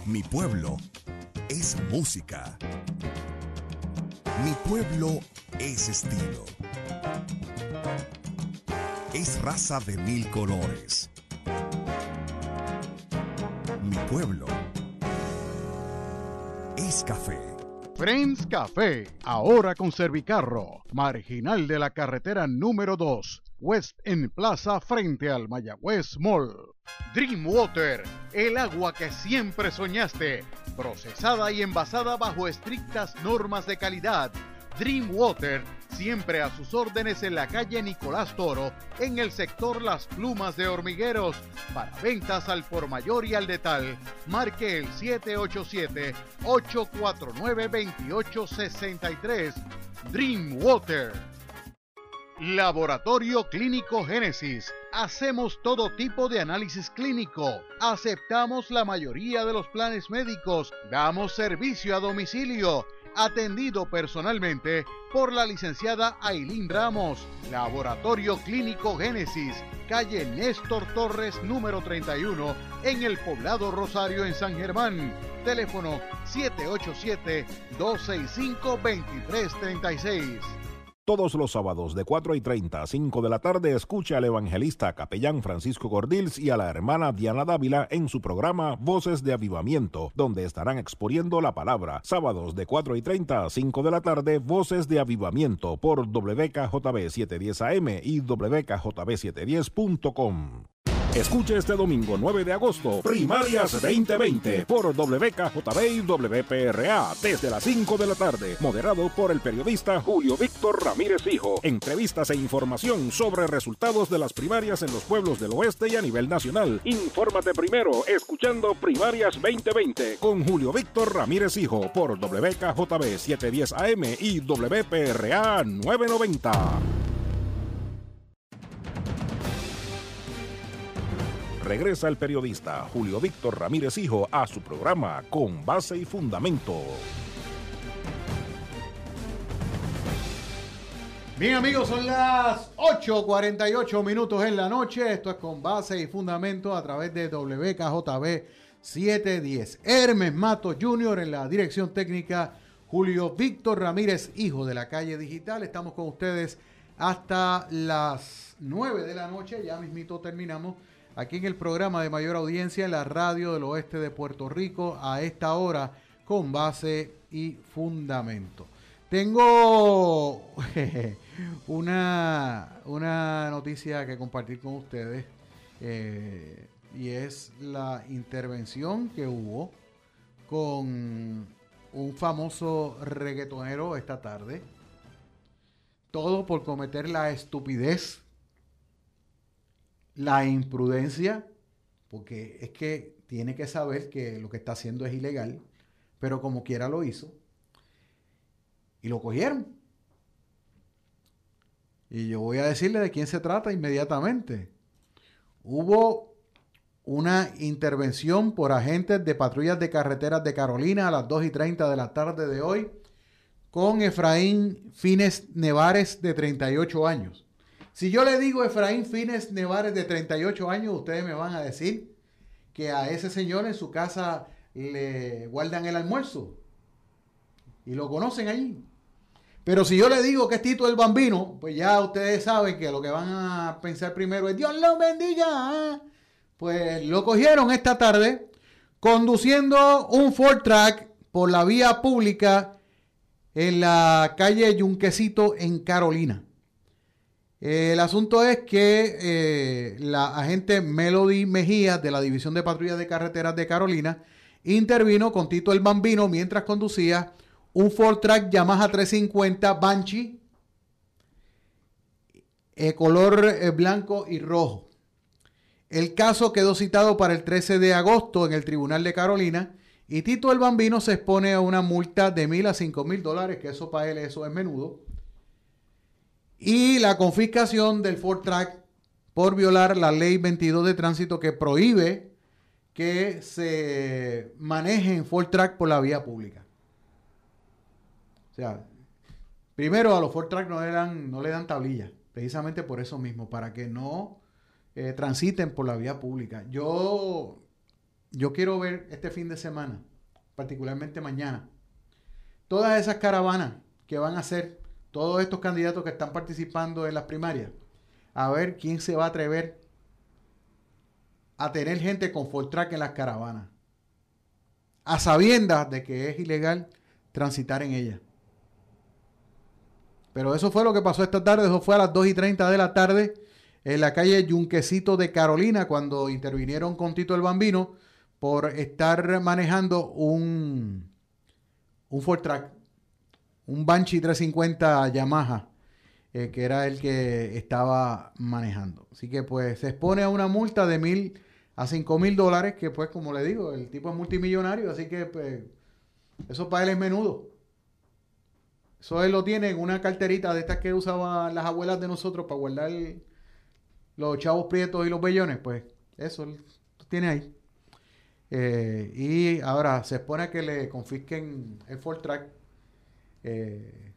Mi pueblo es música. Mi pueblo es estilo. Es raza de mil colores. Mi pueblo es café. Friends Café, ahora con Servicarro, marginal de la carretera número 2, West en Plaza frente al Mayagüez Mall. Dream Water, el agua que siempre soñaste, procesada y envasada bajo estrictas normas de calidad. Dream Water, siempre a sus órdenes en la calle Nicolás Toro, en el sector Las Plumas de Hormigueros. Para ventas al por mayor y al detal, marque el 787-849-2863. Dream Water. Laboratorio Clínico Génesis. Hacemos todo tipo de análisis clínico. Aceptamos la mayoría de los planes médicos. Damos servicio a domicilio atendido personalmente por la licenciada Ailín Ramos. Laboratorio Clínico Génesis, calle Néstor Torres número 31, en el poblado Rosario en San Germán. Teléfono 787-265-2336. Todos los sábados de 4 y 30 a 5 de la tarde escucha al evangelista capellán Francisco Gordils y a la hermana Diana Dávila en su programa Voces de Avivamiento, donde estarán exponiendo la palabra. Sábados de 4 y 30 a 5 de la tarde, Voces de Avivamiento por WKJB 710 AM y WKJB710.com. Escuche este domingo 9 de agosto, Primarias 2020 por WKJB y WPRA desde las 5 de la tarde, moderado por el periodista Julio Víctor Ramírez Hijo. Entrevistas e información sobre resultados de las primarias en los pueblos del oeste y a nivel nacional. Infórmate primero escuchando Primarias 2020 con Julio Víctor Ramírez Hijo por WKJB 710 AM y WPRA 990. Regresa el periodista Julio Víctor Ramírez Hijo a su programa Con Base y Fundamento. Bien amigos, son las 8.48 minutos en la noche. Esto es Con Base y Fundamento a través de WKJB 710. Hermes Mato Jr. en la dirección técnica. Julio Víctor Ramírez, hijo de la calle digital. Estamos con ustedes hasta las 9 de la noche. Ya mismito terminamos aquí en el programa de mayor audiencia en la radio del oeste de Puerto Rico a esta hora con base y fundamento. Tengo una, una noticia que compartir con ustedes eh, y es la intervención que hubo con un famoso reggaetonero esta tarde. Todo por cometer la estupidez la imprudencia, porque es que tiene que saber que lo que está haciendo es ilegal, pero como quiera lo hizo, Y lo cogieron. Y yo voy a decirle de quién se trata inmediatamente. Hubo una intervención por agentes de patrullas de carreteras de Carolina a las 2 y 30 de la tarde de hoy con Efraín Fines Nevares de 38 años. Si yo le digo Efraín Fines Nevares de 38 años, ustedes me van a decir que a ese señor en su casa le guardan el almuerzo y lo conocen allí. Pero si yo le digo que es Tito el Bambino, pues ya ustedes saben que lo que van a pensar primero es Dios lo bendiga. Pues lo cogieron esta tarde conduciendo un Ford Track por la vía pública en la calle Yunquecito en Carolina. El asunto es que eh, la agente Melody Mejía de la División de Patrullas de Carreteras de Carolina intervino con Tito el Bambino mientras conducía un Ford Track Yamaha 350 Banshee, eh, color eh, blanco y rojo. El caso quedó citado para el 13 de agosto en el Tribunal de Carolina y Tito el Bambino se expone a una multa de mil a cinco mil dólares, que eso para él eso es menudo. Y la confiscación del Ford Track por violar la ley 22 de tránsito que prohíbe que se maneje en Ford Track por la vía pública. O sea, primero a los Ford Track no le dan, no le dan tablilla, precisamente por eso mismo, para que no eh, transiten por la vía pública. Yo, yo quiero ver este fin de semana, particularmente mañana, todas esas caravanas que van a hacer todos estos candidatos que están participando en las primarias, a ver quién se va a atrever a tener gente con Ford Track en las caravanas, a sabiendas de que es ilegal transitar en ellas. Pero eso fue lo que pasó esta tarde, eso fue a las 2 y 30 de la tarde en la calle Yunquecito de Carolina, cuando intervinieron con Tito el Bambino por estar manejando un, un Ford Track, un Banshee 350 Yamaha, eh, que era el que estaba manejando. Así que pues se expone a una multa de mil a cinco mil dólares, que pues como le digo, el tipo es multimillonario, así que pues eso para él es menudo. Eso él lo tiene en una carterita de estas que usaban las abuelas de nosotros para guardar los chavos prietos y los bellones. Pues eso lo tiene ahí. Eh, y ahora se expone a que le confisquen el Ford Track. Eh,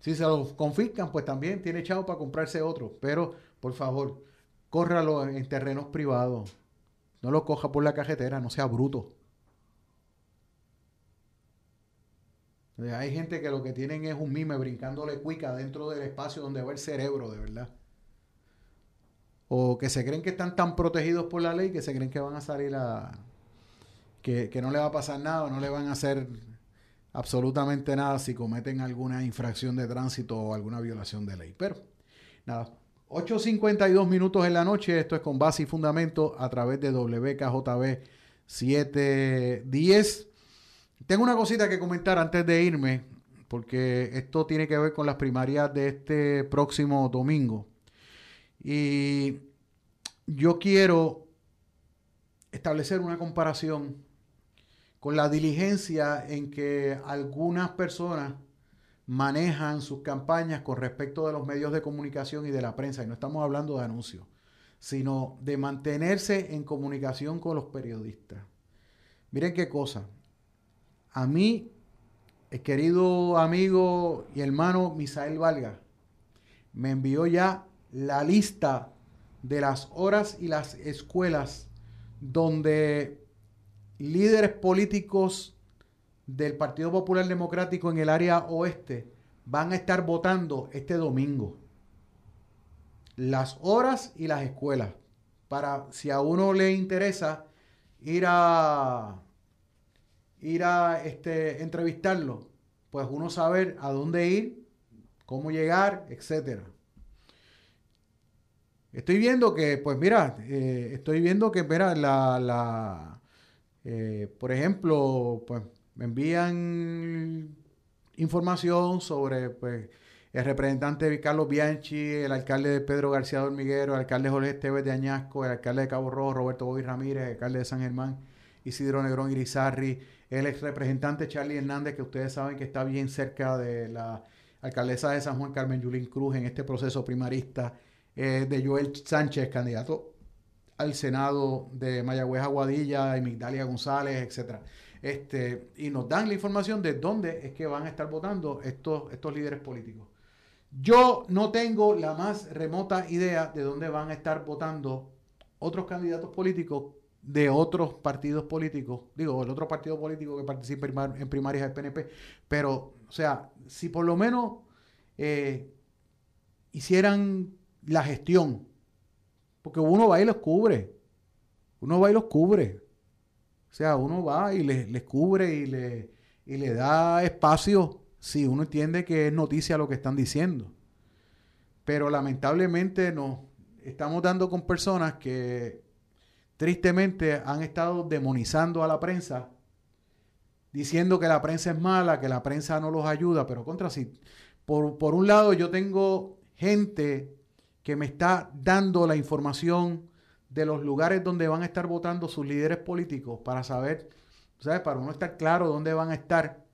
si se lo confiscan, pues también tiene chavo para comprarse otro. Pero, por favor, córralo en terrenos privados. No lo coja por la cajetera, no sea bruto. Hay gente que lo que tienen es un mime brincándole cuica dentro del espacio donde va el cerebro, de verdad. O que se creen que están tan protegidos por la ley que se creen que van a salir a... Que, que no le va a pasar nada no le van a hacer absolutamente nada si cometen alguna infracción de tránsito o alguna violación de ley. Pero, nada, 8.52 minutos en la noche, esto es con base y fundamento a través de WKJB 710. Tengo una cosita que comentar antes de irme, porque esto tiene que ver con las primarias de este próximo domingo. Y yo quiero establecer una comparación con la diligencia en que algunas personas manejan sus campañas con respecto de los medios de comunicación y de la prensa. Y no estamos hablando de anuncios, sino de mantenerse en comunicación con los periodistas. Miren qué cosa. A mí, el querido amigo y hermano Misael Valga me envió ya la lista de las horas y las escuelas donde líderes políticos del Partido Popular Democrático en el área oeste van a estar votando este domingo. Las horas y las escuelas. Para si a uno le interesa ir a ir a este, entrevistarlo, pues uno saber a dónde ir, cómo llegar, etcétera. Estoy viendo que, pues mira, eh, estoy viendo que, mira, la, la eh, por ejemplo, pues me envían información sobre, pues, el representante Carlos Bianchi, el alcalde de Pedro García de Hormiguero, el alcalde Jorge Esteves de Añasco, el alcalde de Cabo Rojo, Roberto Bobby Ramírez, el alcalde de San Germán Isidro Negrón Irizarri, el ex representante Charlie Hernández, que ustedes saben que está bien cerca de la alcaldesa de San Juan, Carmen Yulín Cruz, en este proceso primarista, eh, de Joel Sánchez, candidato al Senado de Mayagüez Aguadilla, y Migdalia González, etcétera. Este, y nos dan la información de dónde es que van a estar votando estos, estos líderes políticos. Yo no tengo la más remota idea de dónde van a estar votando otros candidatos políticos de otros partidos políticos, digo, el otro partido político que participa en primarias del PNP, pero, o sea, si por lo menos eh, hicieran la gestión, porque uno va y los cubre, uno va y los cubre, o sea, uno va y les, les cubre y le, y le da espacio si uno entiende que es noticia lo que están diciendo. Pero lamentablemente nos estamos dando con personas que tristemente han estado demonizando a la prensa, diciendo que la prensa es mala, que la prensa no los ayuda, pero contra sí. Por, por un lado, yo tengo gente que me está dando la información de los lugares donde van a estar votando sus líderes políticos para saber, ¿sabes? Para uno estar claro dónde van a estar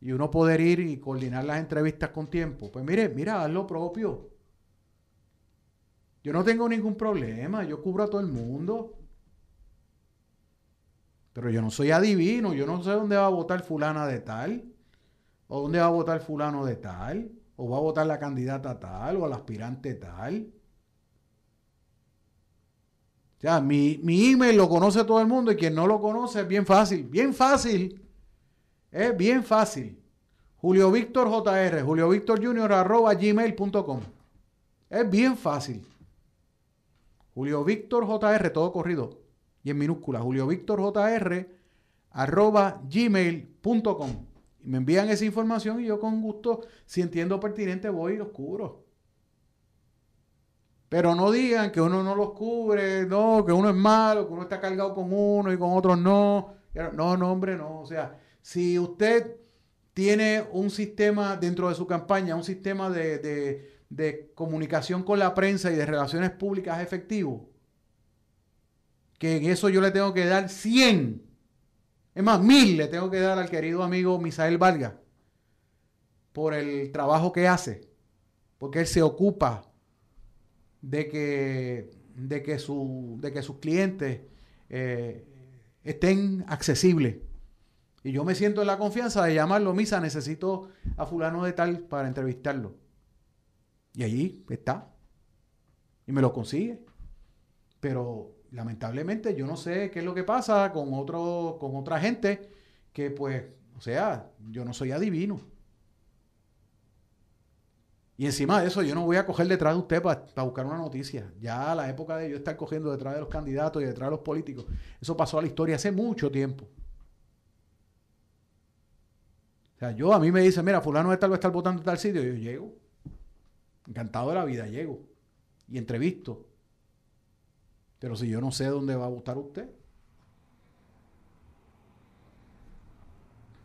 y uno poder ir y coordinar las entrevistas con tiempo. Pues mire, mira, haz lo propio. Yo no tengo ningún problema, yo cubro a todo el mundo. Pero yo no soy adivino, yo no sé dónde va a votar fulana de tal, o dónde va a votar fulano de tal, o va a votar la candidata tal, o el aspirante tal. O sea, mi, mi email lo conoce todo el mundo y quien no lo conoce es bien fácil, bien fácil. Es bien fácil. Julio Víctor JR, Julio Víctor Junior arroba gmail.com. Es bien fácil. Julio Víctor JR, todo corrido. Y en minúscula, Julio Víctor JR arroba gmail.com. Me envían esa información y yo con gusto, si entiendo pertinente, voy y los cubro. Pero no digan que uno no los cubre, no, que uno es malo, que uno está cargado con uno y con otros no. No, no, hombre, no. O sea, si usted tiene un sistema dentro de su campaña, un sistema de, comunicación con la prensa y de relaciones públicas efectivo, que en eso yo le tengo que dar 100, es más, mil le tengo que dar al querido amigo Misael Vargas por el trabajo que hace, porque él se ocupa de que, de que, su, de que sus clientes eh, estén accesibles y yo me siento en la confianza de llamarlo, Misa, necesito a fulano de tal para entrevistarlo. Y allí está. Y me lo consigue. Pero lamentablemente yo no sé qué es lo que pasa con, otro, con otra gente que pues, o sea, yo no soy adivino. Y encima de eso, yo no voy a coger detrás de usted para buscar una noticia. Ya la época de yo estar cogiendo detrás de los candidatos y detrás de los políticos, eso pasó a la historia hace mucho tiempo sea, yo a mí me dice, mira, fulano de tal va a estar votando en tal sitio, yo llego. Encantado de la vida, llego. Y entrevisto. Pero si yo no sé dónde va a votar usted.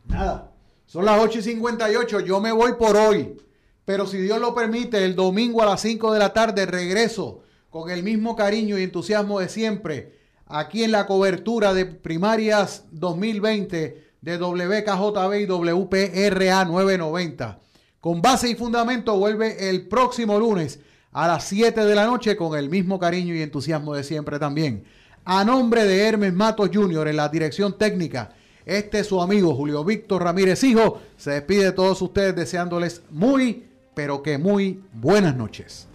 Nada. Son las 8 y 58. Yo me voy por hoy. Pero si Dios lo permite, el domingo a las 5 de la tarde regreso con el mismo cariño y entusiasmo de siempre aquí en la cobertura de primarias 2020 de WKJB y WPRA 990. Con base y fundamento vuelve el próximo lunes a las 7 de la noche con el mismo cariño y entusiasmo de siempre también. A nombre de Hermes Matos Jr. en la dirección técnica, este es su amigo Julio Víctor Ramírez Hijo. Se despide de todos ustedes deseándoles muy, pero que muy buenas noches.